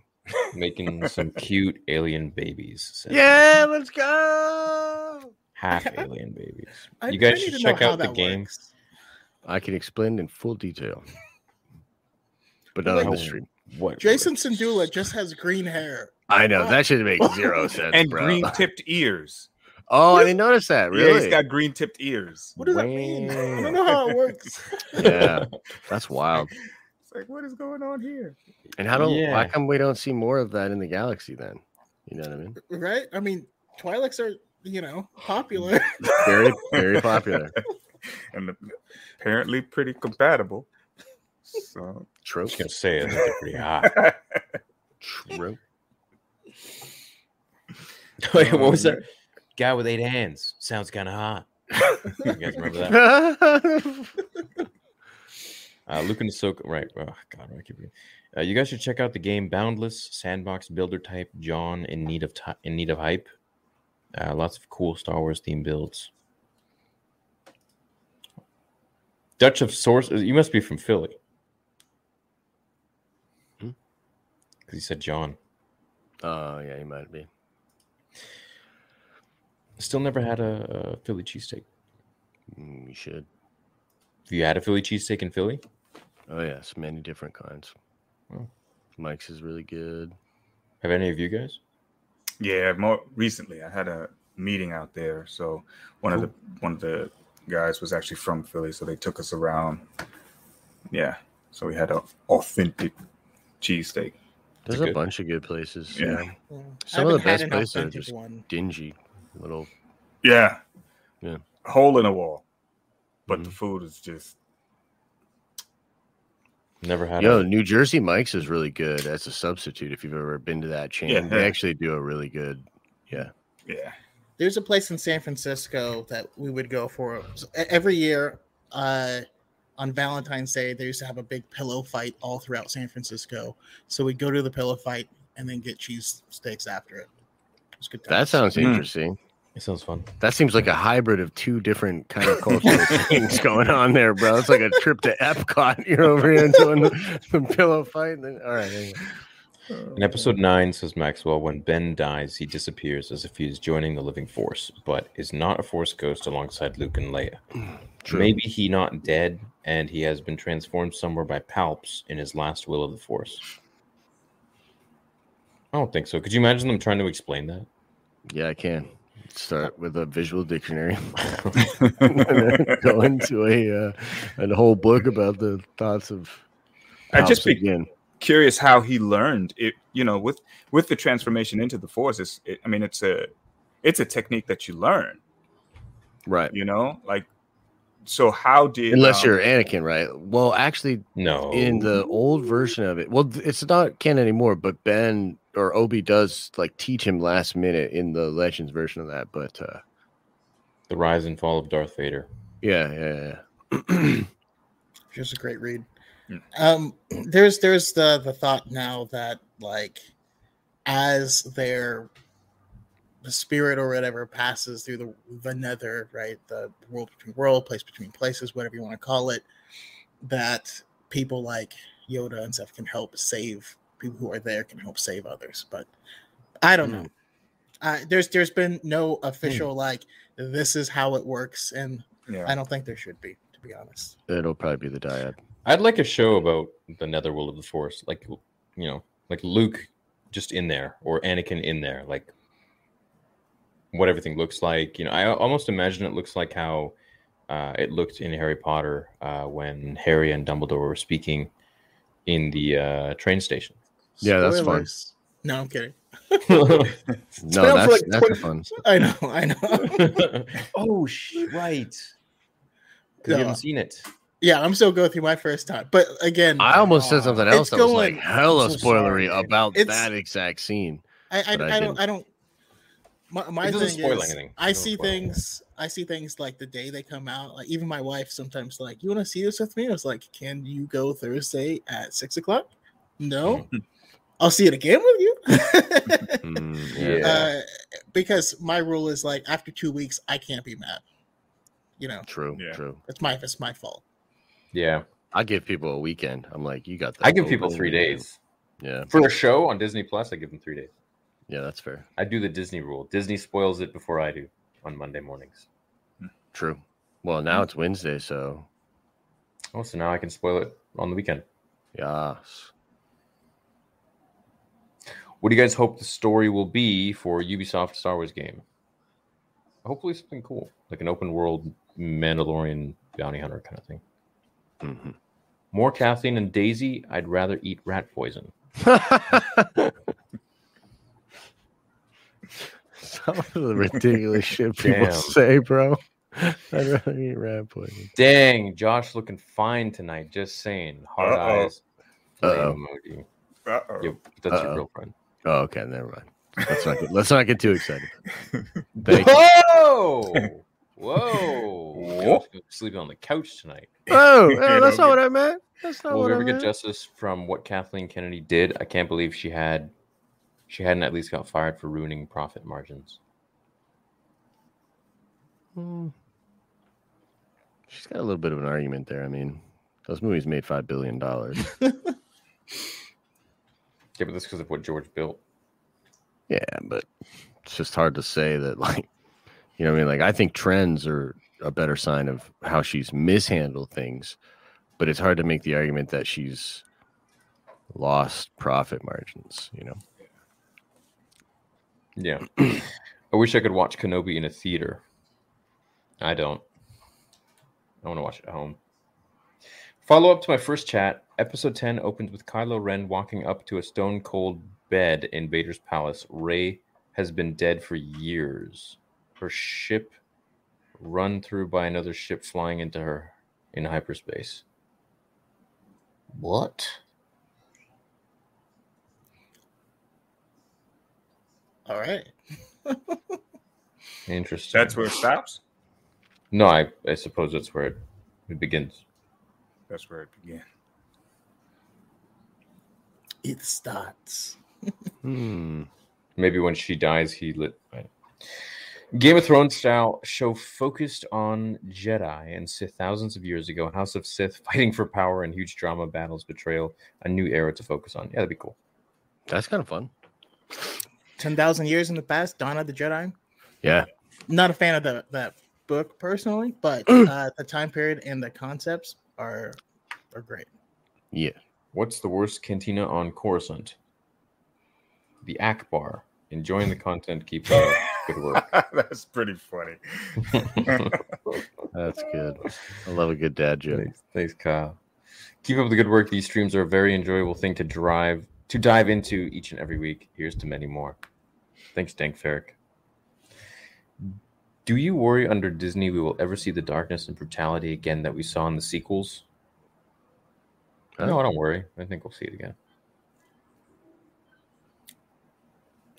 [SPEAKER 2] making some cute alien babies. Yeah,
[SPEAKER 1] let's go.
[SPEAKER 2] half alien babies.
[SPEAKER 3] I-
[SPEAKER 2] you guys
[SPEAKER 3] need
[SPEAKER 2] should check out the
[SPEAKER 3] that
[SPEAKER 2] game.
[SPEAKER 3] Works.
[SPEAKER 1] I can explain in full detail, but
[SPEAKER 3] Well,
[SPEAKER 1] not on the stream.
[SPEAKER 2] What?
[SPEAKER 3] Jason Sandula just has green hair.
[SPEAKER 1] I know that should make zero sense,
[SPEAKER 5] and
[SPEAKER 1] bro.
[SPEAKER 5] green tipped ears.
[SPEAKER 1] oh,
[SPEAKER 3] What
[SPEAKER 1] I didn't notice that.
[SPEAKER 5] Yeah,
[SPEAKER 1] Really?
[SPEAKER 5] he's got green tipped ears.
[SPEAKER 3] What does that mean? I don't know how it works.
[SPEAKER 1] yeah, that's wild.
[SPEAKER 5] It's like, what is going on here?
[SPEAKER 1] And how don't? Why come we don't see more of that in the galaxy? Then you know what I mean?
[SPEAKER 3] right? I mean, Twi'leks are, you know, popular.
[SPEAKER 1] Very, very popular.
[SPEAKER 5] and apparently pretty compatible. So
[SPEAKER 1] True.
[SPEAKER 2] I was say it. Pretty hot.
[SPEAKER 1] True.
[SPEAKER 2] Wait, what was
[SPEAKER 5] Oh,
[SPEAKER 2] that? Guy with eight hands. Sounds kind of hot. You guys remember that? Uh, Luke and Ahsoka. Right. Oh, God, I keep reading. Uh, you guys should check out the game Boundless Sandbox Builder Type John in need of in need of hype. Uh, lots of cool Star Wars themed builds. Dutch of Source. You must be from Philly.
[SPEAKER 1] Hmm?
[SPEAKER 2] Because he said John.
[SPEAKER 1] Oh yeah, he might be.
[SPEAKER 2] Still never had a, a Philly cheesesteak.
[SPEAKER 1] Mm, You should.
[SPEAKER 2] Have you had a Philly cheesesteak in Philly?
[SPEAKER 1] Oh yes, many different kinds.
[SPEAKER 2] Oh.
[SPEAKER 1] Mike's is really good.
[SPEAKER 2] Have any of you guys?
[SPEAKER 5] yeah, more recently I had a meeting out there. So one of the one of the guys was actually from Philly, so they took us around. Yeah. So we had an authentic cheesesteak.
[SPEAKER 1] There's
[SPEAKER 2] it
[SPEAKER 1] a
[SPEAKER 2] good?
[SPEAKER 1] bunch of good places.
[SPEAKER 5] Yeah.
[SPEAKER 1] Yeah.
[SPEAKER 3] Yeah.
[SPEAKER 1] Some of the best places are just
[SPEAKER 3] one.
[SPEAKER 1] dingy little.
[SPEAKER 5] Yeah.
[SPEAKER 1] Yeah.
[SPEAKER 5] Hole in a wall. But
[SPEAKER 1] Mhm.
[SPEAKER 5] the food is just
[SPEAKER 2] Never had
[SPEAKER 1] Yo,
[SPEAKER 2] a
[SPEAKER 1] New Jersey Mike's is really good as a substitute. If you've ever been to that chain,
[SPEAKER 5] Yeah.
[SPEAKER 1] they actually do a really good.
[SPEAKER 5] Yeah. Yeah.
[SPEAKER 3] There's a place in San Francisco that we would go for so every year. Uh, on Valentine's Day, they used to have a big pillow fight all throughout San Francisco. So we'd go to the pillow fight and then get cheese steaks after it. It was good.
[SPEAKER 1] That
[SPEAKER 3] times.
[SPEAKER 1] sounds
[SPEAKER 5] Mm.
[SPEAKER 1] interesting.
[SPEAKER 2] It sounds fun.
[SPEAKER 1] That seems like a hybrid of two different kind of cultural things going on there, bro. It's like a trip to Epcot. You're over here doing the, the pillow fight. And then, all right.
[SPEAKER 2] In episode nine, says Maxwell, when Ben dies, he disappears as if he is joining the living force, but is not a force ghost alongside Luke and Leia.
[SPEAKER 1] True.
[SPEAKER 2] Maybe he not dead, and he has been transformed somewhere by Palps in his last will of the force. I don't think so. Could you imagine them trying to explain that?
[SPEAKER 1] Yeah, I can. Start with a visual dictionary. go into a uh, a whole book about the thoughts of.
[SPEAKER 5] I'd just
[SPEAKER 1] begin.
[SPEAKER 5] Curious how he learned it you know with with the transformation into the force it's, it, i mean it's a it's a technique that you learn
[SPEAKER 1] Right.
[SPEAKER 5] you know like so how did
[SPEAKER 1] Unless
[SPEAKER 5] um,
[SPEAKER 1] you're Anakin, right? Well, actually,
[SPEAKER 2] No.
[SPEAKER 1] in the old version of it, well, it's not canon anymore. But Ben or Obi does like teach him last minute in the Legends version of that. But uh,
[SPEAKER 2] the rise and fall of Darth Vader.
[SPEAKER 1] yeah, yeah, yeah.
[SPEAKER 3] just a great read.
[SPEAKER 5] Hmm.
[SPEAKER 3] Um, there's there's the the thought now that like as their the spirit or whatever passes through the the nether, right? The world between world, place between places, whatever you want to call it, that people like Yoda and stuff can help save people who are there can help save others. But I don't know. Uh, there's there's been no official like this is how it works, and
[SPEAKER 5] yeah
[SPEAKER 3] I don't think there should be, to be honest.
[SPEAKER 1] It'll probably be the dyad.
[SPEAKER 2] I'd like a show about the Netherworld of the Force, like you know, like Luke just in there or Anakin in there, like what everything looks like. You know, I almost imagine it looks like how uh, it looked in Harry Potter uh, when Harry and Dumbledore were speaking in the uh, train station.
[SPEAKER 1] Yeah, that's fun.
[SPEAKER 3] No, I'm kidding.
[SPEAKER 1] No, that's
[SPEAKER 3] like
[SPEAKER 1] that's
[SPEAKER 3] 20
[SPEAKER 1] fun.
[SPEAKER 3] I know, I know.
[SPEAKER 2] oh, sh- right. Because
[SPEAKER 3] No.
[SPEAKER 2] you haven't seen it.
[SPEAKER 3] Yeah, I'm still going through my first time. But again,
[SPEAKER 1] I almost said something else that was like
[SPEAKER 3] going-
[SPEAKER 1] hella
[SPEAKER 2] so
[SPEAKER 1] spoilery
[SPEAKER 2] sorry,
[SPEAKER 1] about
[SPEAKER 3] It's-
[SPEAKER 1] that exact scene.
[SPEAKER 3] I, I,
[SPEAKER 1] but I
[SPEAKER 3] I, don't
[SPEAKER 1] didn't.
[SPEAKER 3] I don't my, my
[SPEAKER 2] It
[SPEAKER 3] thing
[SPEAKER 2] spoil
[SPEAKER 3] is,
[SPEAKER 2] anything.
[SPEAKER 3] I see
[SPEAKER 2] spoil anything.
[SPEAKER 3] things I see things like the day they come out. Like even my wife sometimes like, you want to see this with me? I was like, can you go Thursday at six o'clock? No. I'll see it again with you.
[SPEAKER 1] Mm,
[SPEAKER 2] Yeah.
[SPEAKER 3] uh, because my rule is like after two weeks, I can't be mad. You know,
[SPEAKER 1] True,
[SPEAKER 5] Yeah.
[SPEAKER 1] true.
[SPEAKER 3] it's my it's my fault.
[SPEAKER 2] Yeah.
[SPEAKER 1] I give people a weekend. I'm like, you got that.
[SPEAKER 2] I give people three days.
[SPEAKER 1] Yeah,
[SPEAKER 2] For a show on Disney Plus, I give them three days.
[SPEAKER 1] yeah, that's fair.
[SPEAKER 2] I do the Disney rule. Disney spoils it before I do on Monday mornings.
[SPEAKER 1] True. Well, now it's Wednesday, so
[SPEAKER 2] Oh, so now I can spoil it on the weekend.
[SPEAKER 1] yes.
[SPEAKER 2] What do you guys hope the story will be for Ubisoft Star Wars game? Hopefully something cool, like an open world Mandalorian bounty hunter kind of thing.
[SPEAKER 1] Mhm.
[SPEAKER 2] More Kathleen and Daisy. I'd rather eat rat poison.
[SPEAKER 1] Some of the ridiculous shit people
[SPEAKER 2] Damn.
[SPEAKER 1] say, bro. I'd rather eat rat poison.
[SPEAKER 2] Dang, Josh looking fine tonight. Just saying. Hard
[SPEAKER 5] Uh-oh.
[SPEAKER 2] eyes.
[SPEAKER 1] Uh-oh.
[SPEAKER 2] emoji.
[SPEAKER 5] Uh-oh.
[SPEAKER 2] Yep, that's
[SPEAKER 1] Uh-oh.
[SPEAKER 2] your girlfriend.
[SPEAKER 1] Oh, okay, never mind. Let's not get, let's not get too excited. Thank you.
[SPEAKER 2] Whoa! Whoa!
[SPEAKER 5] Whoa.
[SPEAKER 2] Sleeping on the couch tonight.
[SPEAKER 1] Oh, yeah, that's
[SPEAKER 5] know,
[SPEAKER 1] not what I meant. That's not
[SPEAKER 2] Will
[SPEAKER 1] what
[SPEAKER 2] we
[SPEAKER 1] I
[SPEAKER 2] ever get
[SPEAKER 1] meant.
[SPEAKER 2] justice from what Kathleen Kennedy did? I can't believe she had she hadn't at least got fired for ruining profit margins.
[SPEAKER 1] Hmm. She's got a little bit of an argument there. I mean, those movies made five billion dollars.
[SPEAKER 2] Yeah, but that's because of what George built.
[SPEAKER 1] yeah, but it's just hard to say that. Like, you know, I mean, like I think trends are a better sign of how she's mishandled things, but it's hard to make the argument that she's lost profit margins. You know,
[SPEAKER 2] Yeah. I wish I could watch Kenobi in a theater. I don't. I want to watch it at home. Follow up to my first chat. Episode 10 opens with Kylo Ren walking up to a stone cold bed in Vader's palace. Rey has been dead for years. Her ship run through by another ship flying into her in hyperspace. What?
[SPEAKER 3] All right.
[SPEAKER 2] Interesting.
[SPEAKER 5] That's where it stops.
[SPEAKER 2] No, I, I suppose that's where it, it begins.
[SPEAKER 5] That's where it began.
[SPEAKER 3] It starts.
[SPEAKER 1] hmm.
[SPEAKER 2] Maybe when she dies, he lit. right. Game of Thrones style show focused on Jedi and Sith thousands of years ago. House of Sith fighting for power and huge drama, battles, betrayal. A new era to focus on. Yeah, that'd be cool.
[SPEAKER 1] that's kind of fun.
[SPEAKER 3] Ten thousand years in the past, Dawn of the Jedi.
[SPEAKER 1] Yeah,
[SPEAKER 3] Not a fan of the that book personally, but uh, the time period and the concepts are are great.
[SPEAKER 1] yeah.
[SPEAKER 2] What's the worst cantina on Coruscant? The Ackbar. Enjoying the content. Keep it up. Good work.
[SPEAKER 5] That's pretty funny.
[SPEAKER 1] That's good. I love a good dad joke.
[SPEAKER 2] Thanks, thanks, Kyle. Keep up the good work. These streams are a very enjoyable thing to drive to dive into each and every week. Here's to many more. Thanks, Dank Farrik. Do you worry under Disney we will ever see the darkness and brutality again that we saw in the sequels?
[SPEAKER 1] Huh?
[SPEAKER 2] No, I don't worry. I think we'll see it again.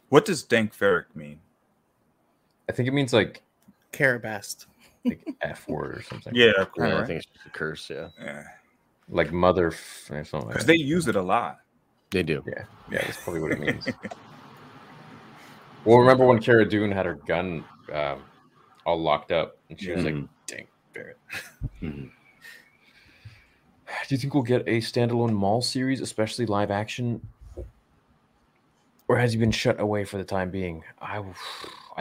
[SPEAKER 5] What does Dank Farrik mean?
[SPEAKER 2] I think it means like
[SPEAKER 3] Karabast.
[SPEAKER 2] like F word or something.
[SPEAKER 5] Yeah,
[SPEAKER 1] Yeah, I
[SPEAKER 5] correct.
[SPEAKER 1] think it's just a curse. Yeah,
[SPEAKER 5] Yeah,
[SPEAKER 2] Like mother f- or something. Like
[SPEAKER 5] because
[SPEAKER 2] that.
[SPEAKER 5] they use it a lot.
[SPEAKER 1] they do.
[SPEAKER 2] Yeah, yeah, that's probably what it means. well, remember when Cara Dune had her gun um, all locked up, and she was like,
[SPEAKER 1] Mhm.
[SPEAKER 2] "Dang, Barrett."
[SPEAKER 1] Mhm.
[SPEAKER 2] Do you think we'll get a standalone Maul series, especially live action, or has he been shut away for the time being? I,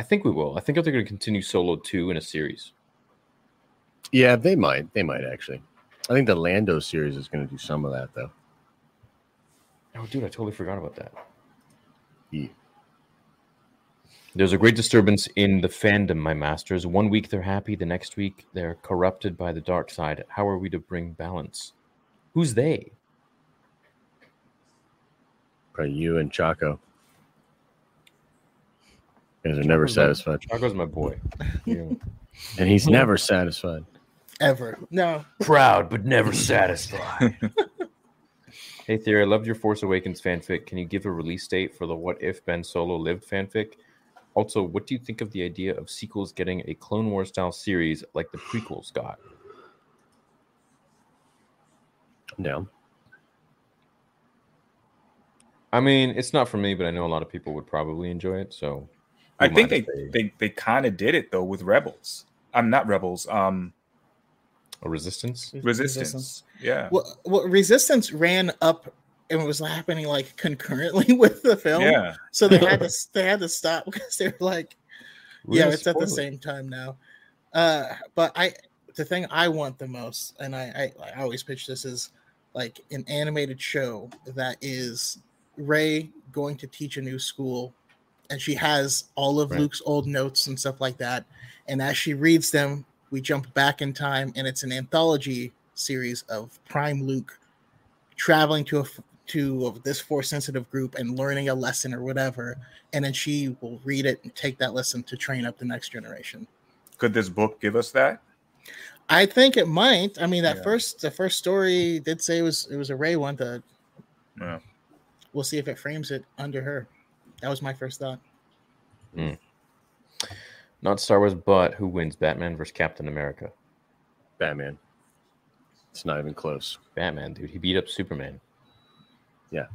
[SPEAKER 2] I think we will. I think they're going to continue Solo two in a series.
[SPEAKER 1] Yeah, they might. They might actually. I think the Lando series is going to do some of that though.
[SPEAKER 2] Oh, dude, I totally forgot about that.
[SPEAKER 1] Yeah.
[SPEAKER 2] There's a great disturbance in the fandom, my masters. One week they're happy, the next week they're corrupted by the dark side. How are we to bring balance? Who's they?
[SPEAKER 1] Probably you and Chaco. You guys are never
[SPEAKER 2] Chaco's my-
[SPEAKER 1] satisfied,
[SPEAKER 2] Chaco's my boy. Yeah.
[SPEAKER 1] and he's never satisfied.
[SPEAKER 3] Ever. No.
[SPEAKER 2] Proud but never satisfied. hey Theory, I loved your Force Awakens fanfic. Can you give a release date for the What If Ben Solo Lived fanfic? Also, what do you think of the idea of sequels getting a Clone Wars style series like the prequels got?
[SPEAKER 1] I'm down.
[SPEAKER 2] I mean, it's not for me, but I know a lot of people would probably enjoy it. So
[SPEAKER 5] I think
[SPEAKER 2] might
[SPEAKER 5] they they, they kind of did it though with Rebels. I'm not Rebels. Um,
[SPEAKER 2] a resistance.
[SPEAKER 5] Resistance. Yeah.
[SPEAKER 3] Well, well, Resistance ran up and it was happening like concurrently with the film.
[SPEAKER 5] Yeah.
[SPEAKER 3] So they had to they had to stop because they were like, yeah,
[SPEAKER 2] Really
[SPEAKER 3] it's at the same time now. Uh, but I, the thing I want the most, and I, I, I always pitch this is like an animated show that is Rey going to teach a new school, and she has all of
[SPEAKER 2] Right.
[SPEAKER 3] Luke's old notes and stuff like that. And as she reads them, we jump back in time, and it's an anthology series of Prime Luke traveling to a to of this force sensitive group and learning a lesson or whatever and then she will read it and take that lesson to train up the next generation
[SPEAKER 5] Could this book give us that?
[SPEAKER 3] i think it might i mean that
[SPEAKER 5] Yeah.
[SPEAKER 3] first the first story did say it was it was a rey one to
[SPEAKER 5] Yeah.
[SPEAKER 3] we'll see if it frames it under her that was my first thought hmm.
[SPEAKER 2] Not Star Wars, but who wins? Batman versus Captain America.
[SPEAKER 1] Batman. It's not even close.
[SPEAKER 2] Batman, dude. He beat up Superman. Yeah.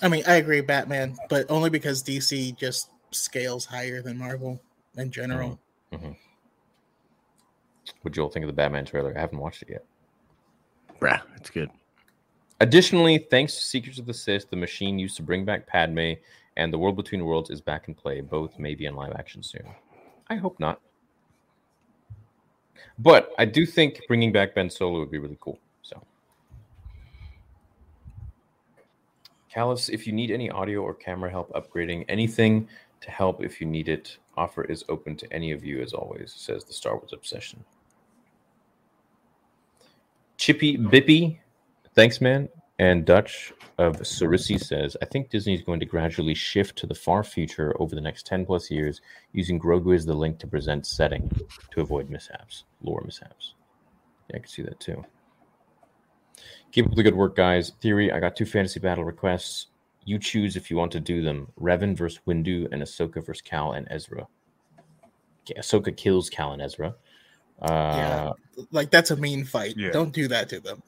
[SPEAKER 3] I mean i agree batman but only because dc just scales higher than marvel in general mm-hmm. Mm-hmm.
[SPEAKER 2] What you all think of the Batman trailer? I haven't watched it yet.
[SPEAKER 1] Bruh, it's good.
[SPEAKER 2] Additionally, thanks to Secrets of the Sith, the machine used to bring back Padme and the World Between Worlds is back in play. Both may be in live action soon. I hope not. But I do think bringing back Ben Solo would be really cool. So, Callus, if you need any audio or camera help upgrading anything to help if you need it, offer is open to any of you as always, says the Star Wars Obsession. Chippy Bippy, thanks, man. And Dutch of Sarisi says, I think Disney is going to gradually shift to the far future over the next 10 plus years, using Grogu as the link to present setting to avoid mishaps, lore mishaps. Yeah, I can see that too. Keep up the good work, guys. Theory, I got two fantasy battle requests. You choose if you want to do them. Revan versus Windu and Ahsoka versus Cal and Ezra. Okay, Ahsoka kills Cal and Ezra. Uh,
[SPEAKER 3] Yeah. like that's a mean fight
[SPEAKER 5] Yeah.
[SPEAKER 3] don't do that to them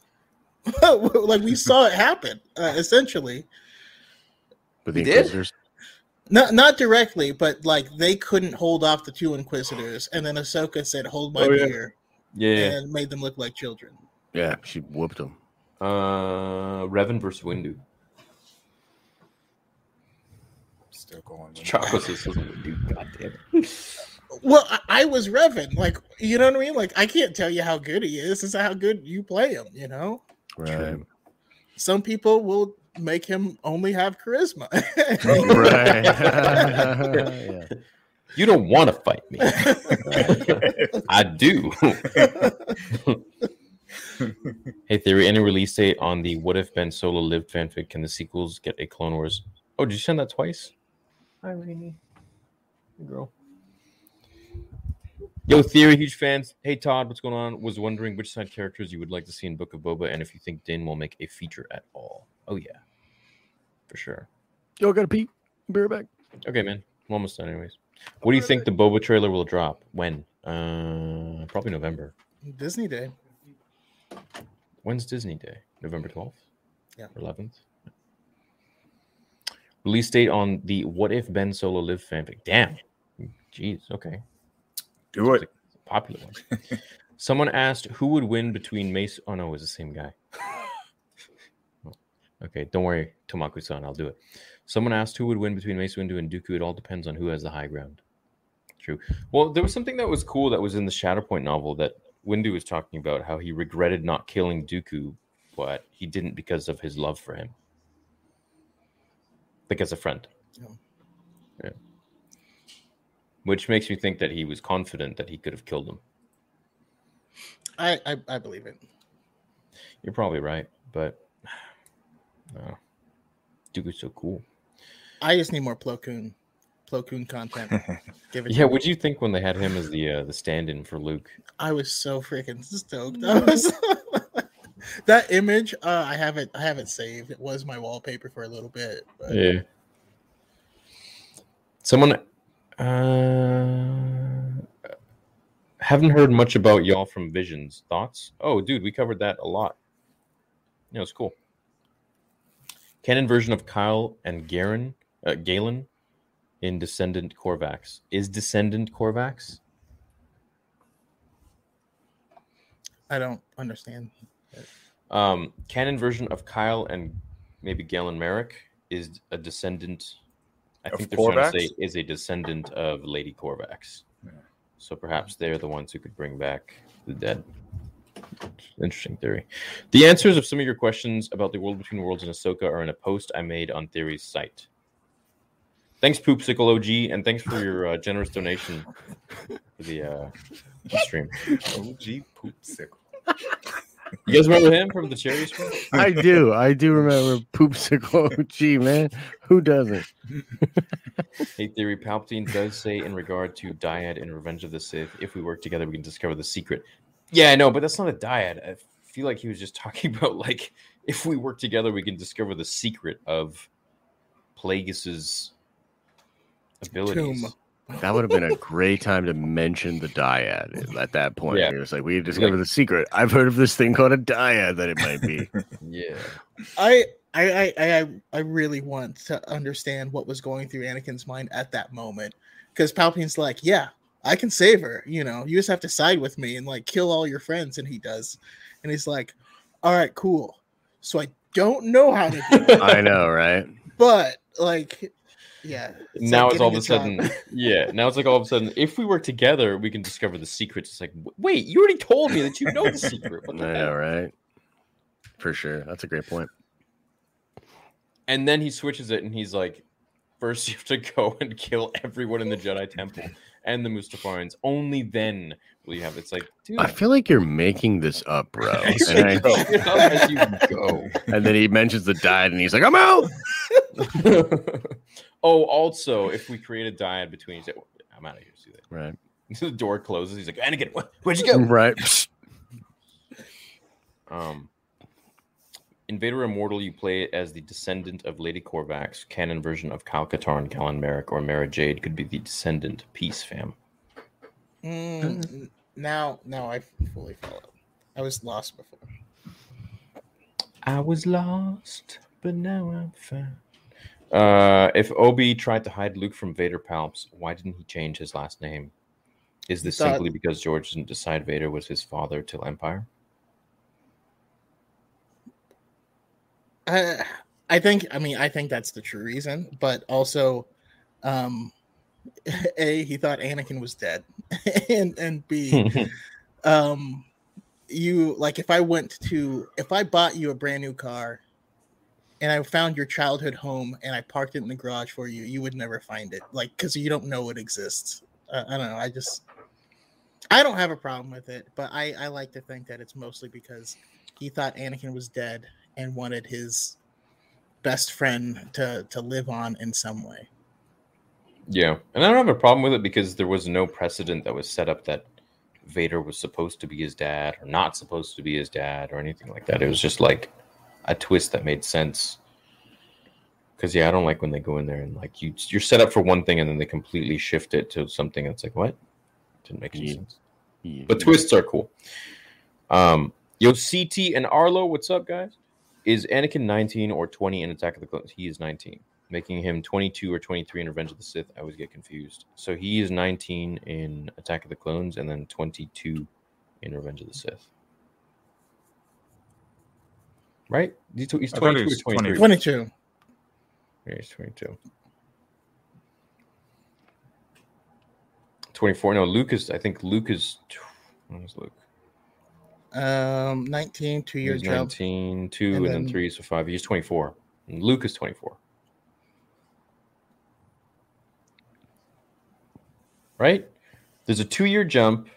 [SPEAKER 3] like we saw it happen uh, essentially
[SPEAKER 1] With the
[SPEAKER 2] You did?
[SPEAKER 1] Inquisitors.
[SPEAKER 3] Not not directly, but like they couldn't hold off the two inquisitors, and then Ahsoka said, "Hold my
[SPEAKER 2] Oh, yeah.
[SPEAKER 3] beer,"
[SPEAKER 2] yeah.
[SPEAKER 3] and made them look like children.
[SPEAKER 1] Yeah, she whooped them.
[SPEAKER 2] Uh, Revan versus Windu.
[SPEAKER 5] Still going. with
[SPEAKER 2] Chocolate says Windu. God damn it.
[SPEAKER 3] Well, I, I was Revan, like you know what I mean. Like I can't tell you how good he is. Is how good you play him. You know,
[SPEAKER 1] Right.
[SPEAKER 3] some people will make him only have charisma.
[SPEAKER 1] right. yeah.
[SPEAKER 2] You don't want to fight me. I do. hey, Theory, any release date on the What If Ben Solo Lived fanfic? Can the sequels get a Clone Wars? Oh, did you send that twice? Hi, Rainy. Hey, girl. Yo, Theory, huge fans. Hey, Todd, what's going on? Was wondering which side characters you would like to see in Book of Boba and if you think Din will make a feature at all. Oh, yeah. For sure.
[SPEAKER 1] Yo, gotta pee. Be right back.
[SPEAKER 2] Okay, man. I'm almost done, anyways. What do you think the Boba trailer will drop? When? Uh, probably November.
[SPEAKER 3] Disney Day.
[SPEAKER 2] When's Disney Day? November 12th?
[SPEAKER 3] Yeah.
[SPEAKER 2] Or 11th? Release date on the What If Ben Solo Live fanfic. Damn. Jeez. Okay.
[SPEAKER 5] Do it.
[SPEAKER 2] Popular one. Someone asked who would win between Mace. Oh no, it was the same guy. Okay, don't worry, Tomaku-san. I'll do it. Someone asked who would win between Mace Windu and Dooku. It all depends on who has the high ground. True. Well, there was something that was cool that was in the Shatterpoint novel that Windu was talking about how he regretted not killing Dooku, but he didn't because of his love for him. Like as a friend.
[SPEAKER 3] Oh.
[SPEAKER 2] Yeah. Which makes me think that he was confident that he could have killed him.
[SPEAKER 3] I, I I believe it.
[SPEAKER 2] You're probably right, but no. Dooku's so cool.
[SPEAKER 3] I just need more Plo Koon, Plo Koon content. Give it.
[SPEAKER 2] Yeah, what'd you think when they had him as the uh, the stand-in for Luke?
[SPEAKER 3] I was so freaking stoked. I was that image. Uh, I have it. I have it saved. It was my wallpaper for a little bit. But
[SPEAKER 2] Yeah. Someone uh haven't heard much about y'all from Visions. Thoughts? Oh, dude, we covered that a lot. Yeah, it's cool. Canon version of Kyle and Garen, uh, Galen in Descendant Corvax. Is Descendant Corvax?
[SPEAKER 3] I don't understand.
[SPEAKER 2] Um, canon version of Kyle and maybe Galen Marek is a descendant. I think they're trying to say is a descendant of Lady Corvax.
[SPEAKER 5] Yeah.
[SPEAKER 2] So perhaps they're the ones who could bring back the dead. Interesting theory. The answers of some of your questions about the world between worlds and Ahsoka are in a post I made on Theory's site. Thanks, Poopsicle OG, and thanks for your uh, generous donation for the uh, stream.
[SPEAKER 5] OG poopsicle.
[SPEAKER 2] You guys remember him from the Cherry Stream?
[SPEAKER 1] I do. I do remember Poopsicle. Gee, man, who doesn't?
[SPEAKER 2] Hey, Theory Palpatine does say in regard to dyad and Revenge of the Sith, if we work together, we can discover the secret. Yeah, I know, but that's not a dyad. I feel like he was just talking about like if we work together, we can discover the secret of Plagueis's abilities.
[SPEAKER 3] Tomb.
[SPEAKER 1] That would have been a great time to mention the dyad at that point.
[SPEAKER 2] Yeah.
[SPEAKER 1] It was like we discovered the secret. I've heard of this thing called a dyad that it might be.
[SPEAKER 2] Yeah.
[SPEAKER 3] I I I I I really want to understand what was going through Anakin's mind at that moment, because Palpatine's like, "Yeah, I can save her. You know, you just have to side with me and like kill all your friends," and he does, and he's like, "All right, cool." So I don't know how to do it,
[SPEAKER 1] I know, right?
[SPEAKER 3] but like, yeah.
[SPEAKER 2] now
[SPEAKER 3] like
[SPEAKER 2] it's all of a sudden,
[SPEAKER 3] job.
[SPEAKER 2] yeah. Now it's like all of a sudden, if we work together, we can discover the secrets. It's like, wait, you already told me that you know the secret. What the
[SPEAKER 1] I
[SPEAKER 2] hell?
[SPEAKER 1] know, right? For sure. That's a great point.
[SPEAKER 2] And then he switches it and he's like, first you have to go and kill everyone in the Jedi Temple and the Mustafarians. Only then will you have it's like, dude.
[SPEAKER 1] I feel like you're making this up, bro. And, I-
[SPEAKER 2] you go. As you go.
[SPEAKER 1] and then he mentions the dyad, and he's like, "I'm out."
[SPEAKER 2] Oh, also, if we create a dyad between, I'm out of here. See that?
[SPEAKER 1] Right.
[SPEAKER 2] The door closes. He's like, Anakin, wh- where'd you go?
[SPEAKER 1] Right.
[SPEAKER 2] Um, Invader Immortal, you play it as the descendant of Lady Corvax. Canon version of Kyle Katarn, Galen Marek, or Mara Jade could be the descendant. Peace, fam.
[SPEAKER 3] Mm, now, now I fully follow. I was lost before.
[SPEAKER 2] I was lost, but now I'm found. Uh, if Obi tried to hide Luke from Vader Palps, why didn't he change his last name? Is this
[SPEAKER 3] thought-
[SPEAKER 2] simply because George didn't decide Vader was his father till Empire?
[SPEAKER 3] I, I think I mean I think that's the true reason, but also, um, a he thought Anakin was dead, and and b um, you like if I went to if I bought you a brand new car, and I found your childhood home and I parked it in the garage for you, you would never find it, like because you don't know it exists. Uh, I don't know. I just I don't have a problem with it, but I I like to think that it's mostly because he thought Anakin was dead and wanted his best friend to to live on in some way.
[SPEAKER 2] Yeah, and I don't have a problem with it because there was no precedent that was set up that Vader was supposed to be his dad or not supposed to be his dad or anything like that. It was just like a twist that made sense. Because yeah, I don't like when they go in there and like you you're set up for one thing and then they completely shift it to something that's like what didn't make any
[SPEAKER 1] Yeah.
[SPEAKER 2] sense. But twists are cool. Um, yo, CT and Arlo, what's up, guys? Is Anakin 19 or 20 in Attack of the Clones? He is 19, making him 22 or 23 in Revenge of the Sith. I always get confused. So he is 19 in Attack of the Clones and then 22 in Revenge of the Sith. Right? He's he's
[SPEAKER 5] I thought he
[SPEAKER 2] 22 or 23.
[SPEAKER 3] 22.
[SPEAKER 2] Yeah, he's 22. 24. No, Luke is, I think Luke is, when is Luke?
[SPEAKER 3] Um 19 two year
[SPEAKER 2] He's
[SPEAKER 3] jump.
[SPEAKER 2] 19, 2, and,
[SPEAKER 3] And
[SPEAKER 2] then,
[SPEAKER 3] then-
[SPEAKER 2] 3, so 5. He's 24. And Luke is 24. Right? There's a two year jump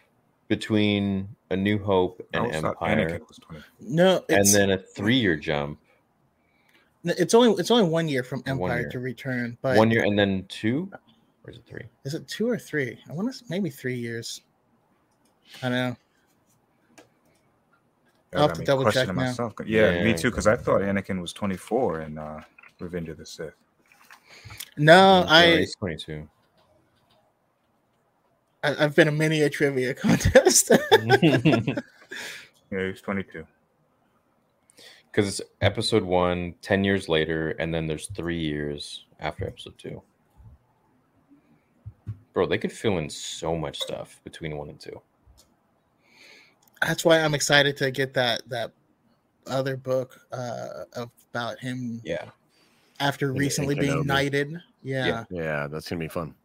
[SPEAKER 2] between A New Hope and
[SPEAKER 5] No.
[SPEAKER 2] Empire,
[SPEAKER 5] Anakin was 20.
[SPEAKER 3] No,
[SPEAKER 2] and then a three year jump.
[SPEAKER 3] It's only it's only one year from Empire
[SPEAKER 2] year.
[SPEAKER 3] to Return, but
[SPEAKER 2] One year and then two, or is it three?
[SPEAKER 3] is it two or three? I want to maybe three years. I don't know. I'll
[SPEAKER 5] got
[SPEAKER 3] have to double check now.
[SPEAKER 5] myself. Yeah,
[SPEAKER 2] Yeah.
[SPEAKER 5] me too. Because I thought Anakin was 24 in uh, Revenge of the Sith.
[SPEAKER 3] No,
[SPEAKER 2] Yeah,
[SPEAKER 3] I,
[SPEAKER 2] he's 22.
[SPEAKER 3] I I've been a mini trivia contest.
[SPEAKER 5] Yeah, he's 22.
[SPEAKER 2] Because it's episode one, 10 years later, and then there's three years after episode two. Bro, they could fill in so much stuff between one and two.
[SPEAKER 3] That's why I'm excited to get that that other book uh about him
[SPEAKER 2] Yeah.
[SPEAKER 3] after recently being
[SPEAKER 1] Kenobi.
[SPEAKER 3] knighted. Yeah.
[SPEAKER 1] Yeah, that's gonna be fun.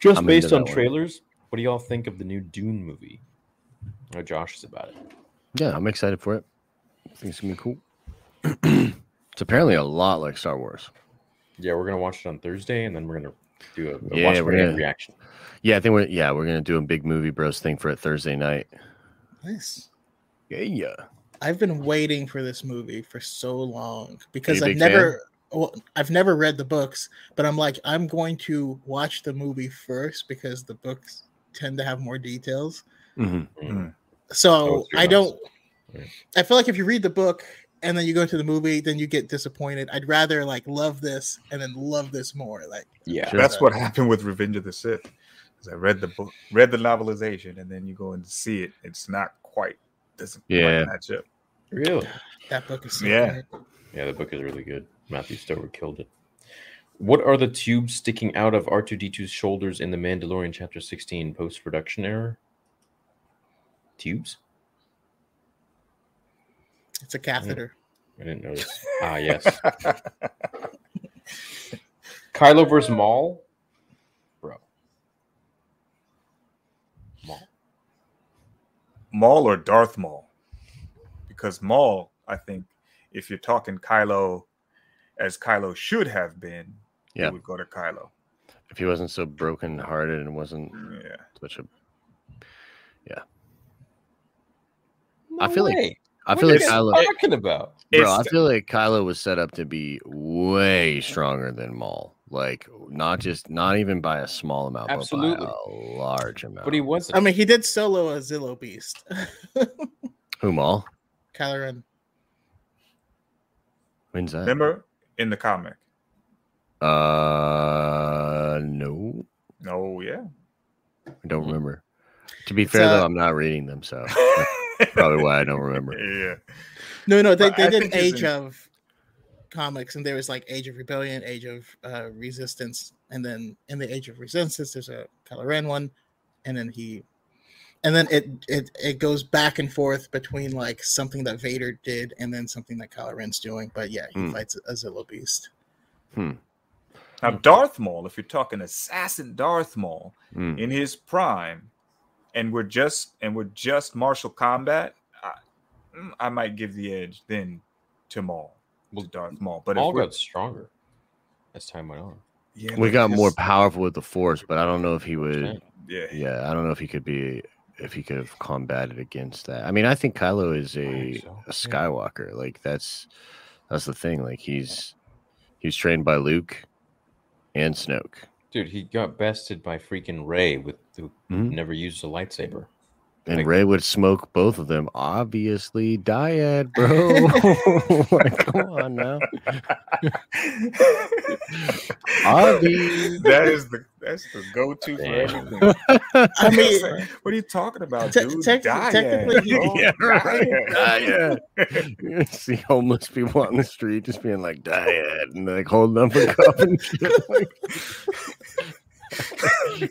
[SPEAKER 2] Just
[SPEAKER 1] I'm
[SPEAKER 2] based on
[SPEAKER 1] that one.
[SPEAKER 2] trailers, what do y'all think of the new Dune movie? Oh, Josh is about it.
[SPEAKER 1] Yeah, I'm excited for it. I think it's gonna be cool. it's apparently a lot like Star Wars.
[SPEAKER 2] Yeah, we're gonna watch it on Thursday, and then we're gonna do a, a
[SPEAKER 1] Yeah,
[SPEAKER 2] watch
[SPEAKER 1] we're
[SPEAKER 2] party
[SPEAKER 1] gonna-
[SPEAKER 2] reaction.
[SPEAKER 1] Yeah, I think we're yeah we're gonna do a big movie bros thing for it Thursday night.
[SPEAKER 3] Nice.
[SPEAKER 1] Yeah, yeah.
[SPEAKER 3] I've been waiting for this movie for so long because I've
[SPEAKER 1] never fan?
[SPEAKER 3] Never well, I've never read the books, but I'm like I'm going to watch the movie first because the books tend to have more details.
[SPEAKER 1] hmm
[SPEAKER 2] Mm.
[SPEAKER 3] So I don't
[SPEAKER 2] Yeah.
[SPEAKER 3] I feel like if you read the book and then you go to the movie, then you get disappointed. I'd rather like love this and then love this more. Like
[SPEAKER 2] Yeah,
[SPEAKER 1] Sure.
[SPEAKER 5] That's what happened with Revenge of the Sith. Because I read the book, read the novelization, and then you go and see it. It's not quite doesn't
[SPEAKER 1] Yeah.
[SPEAKER 5] quite match up.
[SPEAKER 2] really.
[SPEAKER 3] that book is so
[SPEAKER 5] Yeah.
[SPEAKER 3] good.
[SPEAKER 2] Yeah, the book is really good. Matthew Stover killed it. What are the tubes sticking out of R2D2's shoulders in The Mandalorian Chapter 16 post production error? Tubes?
[SPEAKER 3] It's a catheter.
[SPEAKER 2] I didn't notice. Ah, yes. Kylo versus Maul? Bro. Maul.
[SPEAKER 5] Maul or Darth Maul? Because Maul, I think, if you're talking Kylo as Kylo should have been,
[SPEAKER 1] Yeah.
[SPEAKER 5] you would go to Kylo.
[SPEAKER 1] If he wasn't so broken hearted and wasn't
[SPEAKER 5] Yeah.
[SPEAKER 1] such a,
[SPEAKER 2] No
[SPEAKER 1] I feel like-
[SPEAKER 2] way.
[SPEAKER 1] I
[SPEAKER 2] What
[SPEAKER 1] feel
[SPEAKER 2] are
[SPEAKER 1] like
[SPEAKER 2] you
[SPEAKER 1] Kylo,
[SPEAKER 2] talking about?
[SPEAKER 1] bro.
[SPEAKER 5] It's-
[SPEAKER 1] I feel like Kylo was set up to be way stronger than Maul. Like not just not even by a small amount,
[SPEAKER 2] Absolutely.
[SPEAKER 1] but by a large amount.
[SPEAKER 2] But he wasn't.
[SPEAKER 3] I mean, he did solo a Zillo Beast.
[SPEAKER 1] Who Maul?
[SPEAKER 3] Kylo Ren.
[SPEAKER 1] When's that?
[SPEAKER 5] Remember in the comic?
[SPEAKER 1] Uh, no,
[SPEAKER 5] No, yeah.
[SPEAKER 1] I don't
[SPEAKER 2] Mhm.
[SPEAKER 1] remember. To be
[SPEAKER 3] It's,
[SPEAKER 1] fair though,
[SPEAKER 3] uh,
[SPEAKER 1] I'm not reading them, so probably why I don't remember.
[SPEAKER 5] Yeah.
[SPEAKER 3] No, no, they, they did Age
[SPEAKER 5] in-
[SPEAKER 3] of comics, and there was like Age of Rebellion, Age of uh, Resistance, and then in the Age of Resistance, there's a Kylo Ren one, and then he, and then it it it goes back and forth between like something that Vader did and then something that Kylo Ren's doing. But yeah, he
[SPEAKER 1] Hmm.
[SPEAKER 3] fights a Zillo Beast.
[SPEAKER 5] Now, Darth Maul, if you're talking assassin Darth Maul
[SPEAKER 1] Mm.
[SPEAKER 5] in his prime, and we're just and we're just martial combat, I, mm, I might give the edge then to Maul, to Darth Maul. But
[SPEAKER 2] Maul
[SPEAKER 5] if we're,
[SPEAKER 2] got stronger as time went on.
[SPEAKER 5] yeah,
[SPEAKER 1] We
[SPEAKER 5] but
[SPEAKER 1] got more powerful with the Force, but I don't know if he would.
[SPEAKER 5] Yeah,
[SPEAKER 1] Yeah, I don't know if he could be if he could have combated against that. I mean, I think Kylo is a,
[SPEAKER 2] so,
[SPEAKER 1] a
[SPEAKER 2] yeah.
[SPEAKER 1] Skywalker. Like that's that's the thing. Like he's he's trained by Luke and Snoke.
[SPEAKER 2] Dude, he got bested by freaking Rey with who
[SPEAKER 1] Mhm.
[SPEAKER 2] never used a lightsaber.
[SPEAKER 1] And
[SPEAKER 2] Like-
[SPEAKER 1] Rey would smoke both of them. Obviously, dyad, bro. like, come on now. Obvi.
[SPEAKER 5] that is the that's the go-to for everything.
[SPEAKER 3] I mean,
[SPEAKER 5] like, what are you talking about,
[SPEAKER 3] Te-
[SPEAKER 5] dude?
[SPEAKER 3] tec-
[SPEAKER 5] Dyad,
[SPEAKER 3] technically,
[SPEAKER 5] bro.
[SPEAKER 1] Yeah, right.
[SPEAKER 5] Dyad.
[SPEAKER 1] You see homeless people on the street just being like dyad and like holding up a cup and shit. Like,
[SPEAKER 5] Yeah.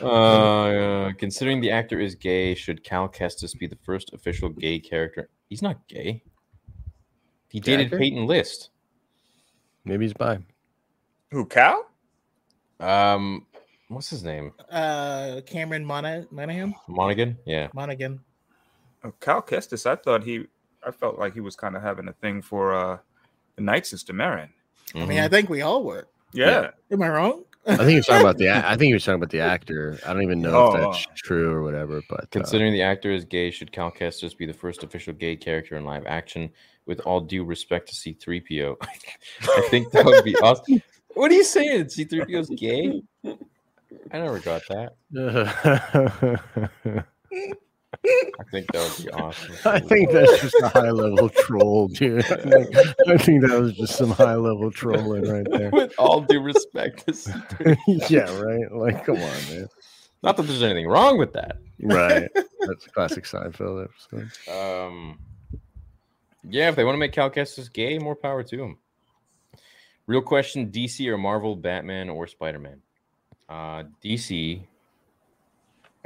[SPEAKER 2] Uh, considering the actor is gay, should Cal Kestis be the first official gay character? He's not gay. He
[SPEAKER 1] The
[SPEAKER 2] dated
[SPEAKER 1] actor?
[SPEAKER 2] Peyton List.
[SPEAKER 1] Maybe he's bi.
[SPEAKER 5] Who, Cal?
[SPEAKER 2] Um, what's his name?
[SPEAKER 3] Uh, Cameron Mona- Monaghan.
[SPEAKER 2] Monaghan. Yeah.
[SPEAKER 3] Monaghan.
[SPEAKER 5] Oh, Cal Kestis, I thought he, I felt like he was kind of having a thing for uh the Night Sister Merrin.
[SPEAKER 3] I mean, I think we all were.
[SPEAKER 5] Yeah,
[SPEAKER 3] Am I wrong?
[SPEAKER 1] I think you're talking about the. a- I think you're talking about the actor. I don't even know
[SPEAKER 5] Oh,
[SPEAKER 1] if that's true or whatever. But uh,
[SPEAKER 2] Considering the actor is gay, should Cal Kestis be the first official gay character in live action? With all due respect to C3PO, I think that would be awesome. What are you saying? C3PO is gay? I never got that. I think that would be awesome.
[SPEAKER 1] I think that's just a high level troll, dude. I think that was just some high level trolling right there.
[SPEAKER 2] With all due respect
[SPEAKER 1] yeah, right. Like, come on, man.
[SPEAKER 2] Not that there's anything wrong with that.
[SPEAKER 1] Right. That's a classic Seinfeld episode.
[SPEAKER 2] Um, yeah, if they want to make Cal Kestis gay, more power to them. Real question: DC or Marvel, Batman or Spider Man? Uh, DC,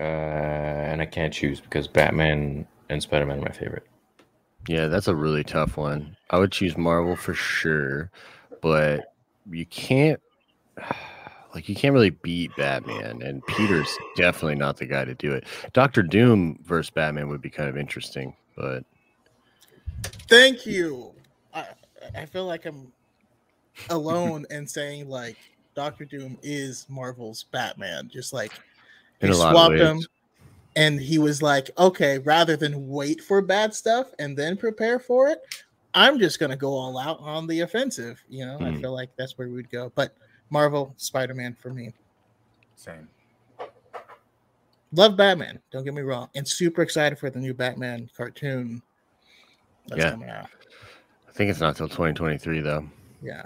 [SPEAKER 2] uh, and I can't choose because Batman and Spider Man are my favorite.
[SPEAKER 1] Yeah, that's a really tough one. I would choose Marvel for sure, but you can't like you can't really beat Batman and Peter's definitely not the guy to do it. Doctor Doom versus Batman would be kind of interesting, but
[SPEAKER 3] Thank you. I I feel like I'm alone in saying like Doctor Doom is Marvel's Batman. Just like
[SPEAKER 1] in
[SPEAKER 3] he swapped him, and he was like, okay, rather than wait for bad stuff and then prepare for it, I'm just gonna go all out on the offensive. You know, I
[SPEAKER 1] Hmm.
[SPEAKER 3] feel like that's where we'd go. But Marvel Spider Man for me.
[SPEAKER 5] Same.
[SPEAKER 3] Love Batman. Don't get me wrong, and super excited for the new Batman cartoon. That's
[SPEAKER 1] Yeah.
[SPEAKER 3] coming out.
[SPEAKER 1] I think it's not till 2023 though.
[SPEAKER 3] Yeah.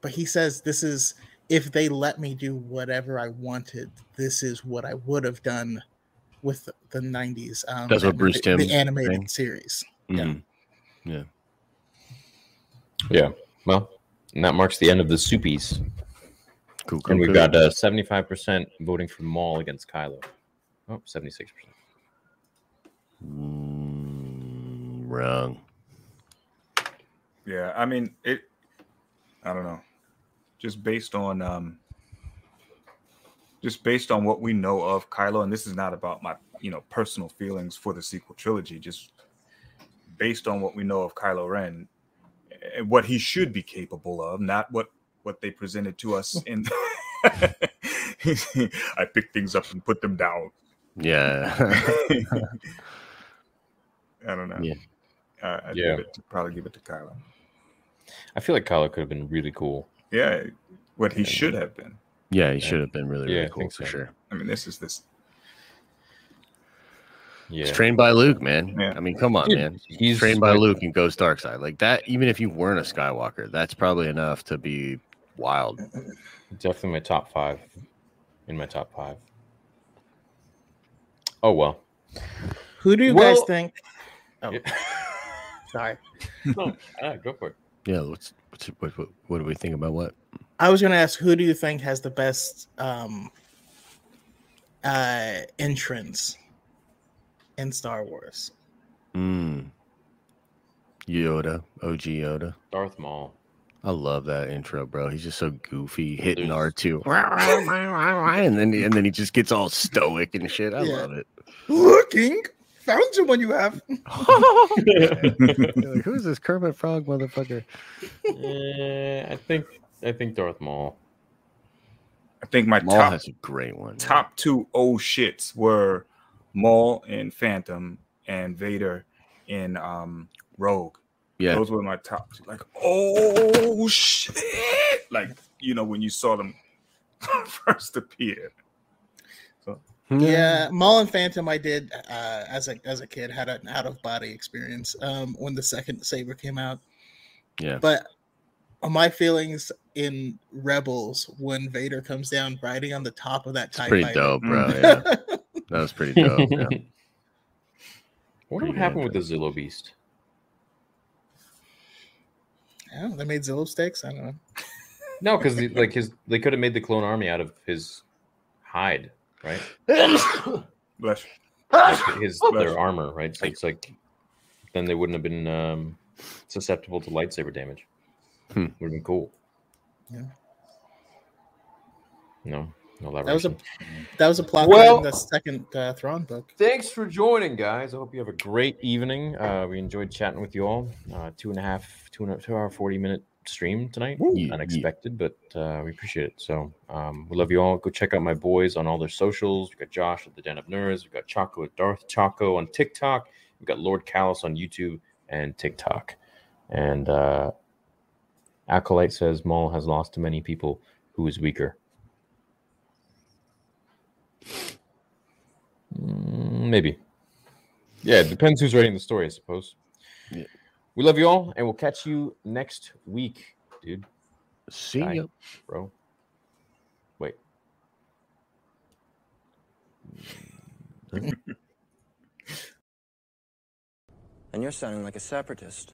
[SPEAKER 3] But he says this is if they let me do whatever I wanted, this is what I would have done with the 90s. Um,
[SPEAKER 1] That's what
[SPEAKER 3] the-
[SPEAKER 1] Bruce
[SPEAKER 3] the,
[SPEAKER 1] Timm
[SPEAKER 3] the animated
[SPEAKER 1] saying?
[SPEAKER 3] series. Yeah.
[SPEAKER 1] Mhm.
[SPEAKER 2] Yeah. Well, and that marks the end of the Soupies.
[SPEAKER 1] Cool, cool,
[SPEAKER 2] And we've
[SPEAKER 1] cool.
[SPEAKER 2] got uh, 75% voting for Maul against Kylo. Oh, 76%.
[SPEAKER 1] Mm, wrong.
[SPEAKER 5] Yeah, I mean it. I don't know. Just based on um, just based on what we know of Kylo, and this is not about my you know personal feelings for the sequel trilogy. Just based on what we know of Kylo Ren and what he should be capable of, not what what they presented to us in. I pick things up and put them down.
[SPEAKER 1] Yeah.
[SPEAKER 5] I don't know.
[SPEAKER 1] Yeah.
[SPEAKER 5] Uh, I'd
[SPEAKER 2] Yeah.
[SPEAKER 5] give it to, probably give it to Kylo.
[SPEAKER 2] I feel like Kylo could have been really cool.
[SPEAKER 5] Yeah, what he should have been.
[SPEAKER 1] yeah, he should have been really, really
[SPEAKER 2] I
[SPEAKER 1] cool for
[SPEAKER 2] so.
[SPEAKER 1] sure.
[SPEAKER 5] I mean, this is this.
[SPEAKER 2] Yeah.
[SPEAKER 1] He's trained by Luke, man.
[SPEAKER 5] Yeah.
[SPEAKER 1] I mean, come on,
[SPEAKER 2] Dude,
[SPEAKER 1] man.
[SPEAKER 2] He's
[SPEAKER 1] trained by
[SPEAKER 2] like-
[SPEAKER 1] Luke and goes dark side. Like that, even if you weren't a Skywalker, that's probably enough to be wild.
[SPEAKER 2] Definitely my top five. In my top five. Oh well.
[SPEAKER 3] Who do you
[SPEAKER 2] Well-
[SPEAKER 3] guys think? Oh,
[SPEAKER 2] Yeah.
[SPEAKER 3] sorry.
[SPEAKER 2] no, ah, go for it.
[SPEAKER 1] Yeah, what's, what's what, what, what do we think about what?
[SPEAKER 3] I was going to ask, who do you think has the best um, uh, entrance in Star Wars?
[SPEAKER 1] Mm. Yoda, OG Yoda.
[SPEAKER 2] Darth Maul.
[SPEAKER 1] I love that intro, bro. He's just so goofy, hitting R two, and then and then he just gets all stoic and shit. I
[SPEAKER 3] Yeah.
[SPEAKER 1] love it.
[SPEAKER 3] Looking, found someone you have.
[SPEAKER 1] You're like, Who's this Kermit Frog motherfucker?
[SPEAKER 2] Yeah, I think I think Darth Maul.
[SPEAKER 5] I think my
[SPEAKER 1] Maul
[SPEAKER 5] top
[SPEAKER 1] has a great one. man.
[SPEAKER 5] top two old shits were Maul in Phantom and Vader in um Rogue.
[SPEAKER 1] Yeah,
[SPEAKER 5] Those were my top two. Like, oh shit! Like, you know, when you saw them first appear.
[SPEAKER 3] Yeah, Maul and Phantom. I did uh, as a as a kid had an out of body experience um, when the second saber came out.
[SPEAKER 1] yeah.
[SPEAKER 3] But my feelings in Rebels when Vader comes down riding on the top of that Tie
[SPEAKER 1] pretty
[SPEAKER 3] Fighter.
[SPEAKER 1] dope, bro. Yeah, that was pretty dope. Yeah.
[SPEAKER 2] I wonder what
[SPEAKER 1] Pretty
[SPEAKER 2] happened with the Zillo Beast.
[SPEAKER 3] Yeah, they made Zillow sticks. I don't know.
[SPEAKER 2] No, because like his they could have made the clone army out of his hide, right?
[SPEAKER 5] Bless.
[SPEAKER 2] Like his their armor, right? So it's like then they wouldn't have been um, susceptible to lightsaber damage.
[SPEAKER 1] Hmm.
[SPEAKER 2] Would have been cool.
[SPEAKER 3] Yeah.
[SPEAKER 2] No, no
[SPEAKER 3] That was a that was a plot
[SPEAKER 2] Well-
[SPEAKER 3] in the second uh, Thrawn book.
[SPEAKER 2] Thanks for joining, guys. I hope you have a great evening. Uh, we enjoyed chatting with you all. Uh, two and a half, two and a two hour, forty minute stream tonight.
[SPEAKER 1] Yeah,
[SPEAKER 2] Unexpected, but uh, we appreciate it. So um, we love you all. Go check out my boys on all their socials. We got Josh at the Den of Nerds. We got Choco at Darth Choco on TikTok. We got Lord Callus on YouTube and TikTok. And uh, Acolyte says Maul has lost to many people who is weaker. Mm, maybe. Yeah, it depends who's writing the story, I suppose.
[SPEAKER 1] Yeah.
[SPEAKER 2] We love you all, and we'll catch you next week, dude,
[SPEAKER 1] See
[SPEAKER 2] Bye.
[SPEAKER 1] ya.
[SPEAKER 2] bro. Wait.
[SPEAKER 7] And you're sounding like a separatist.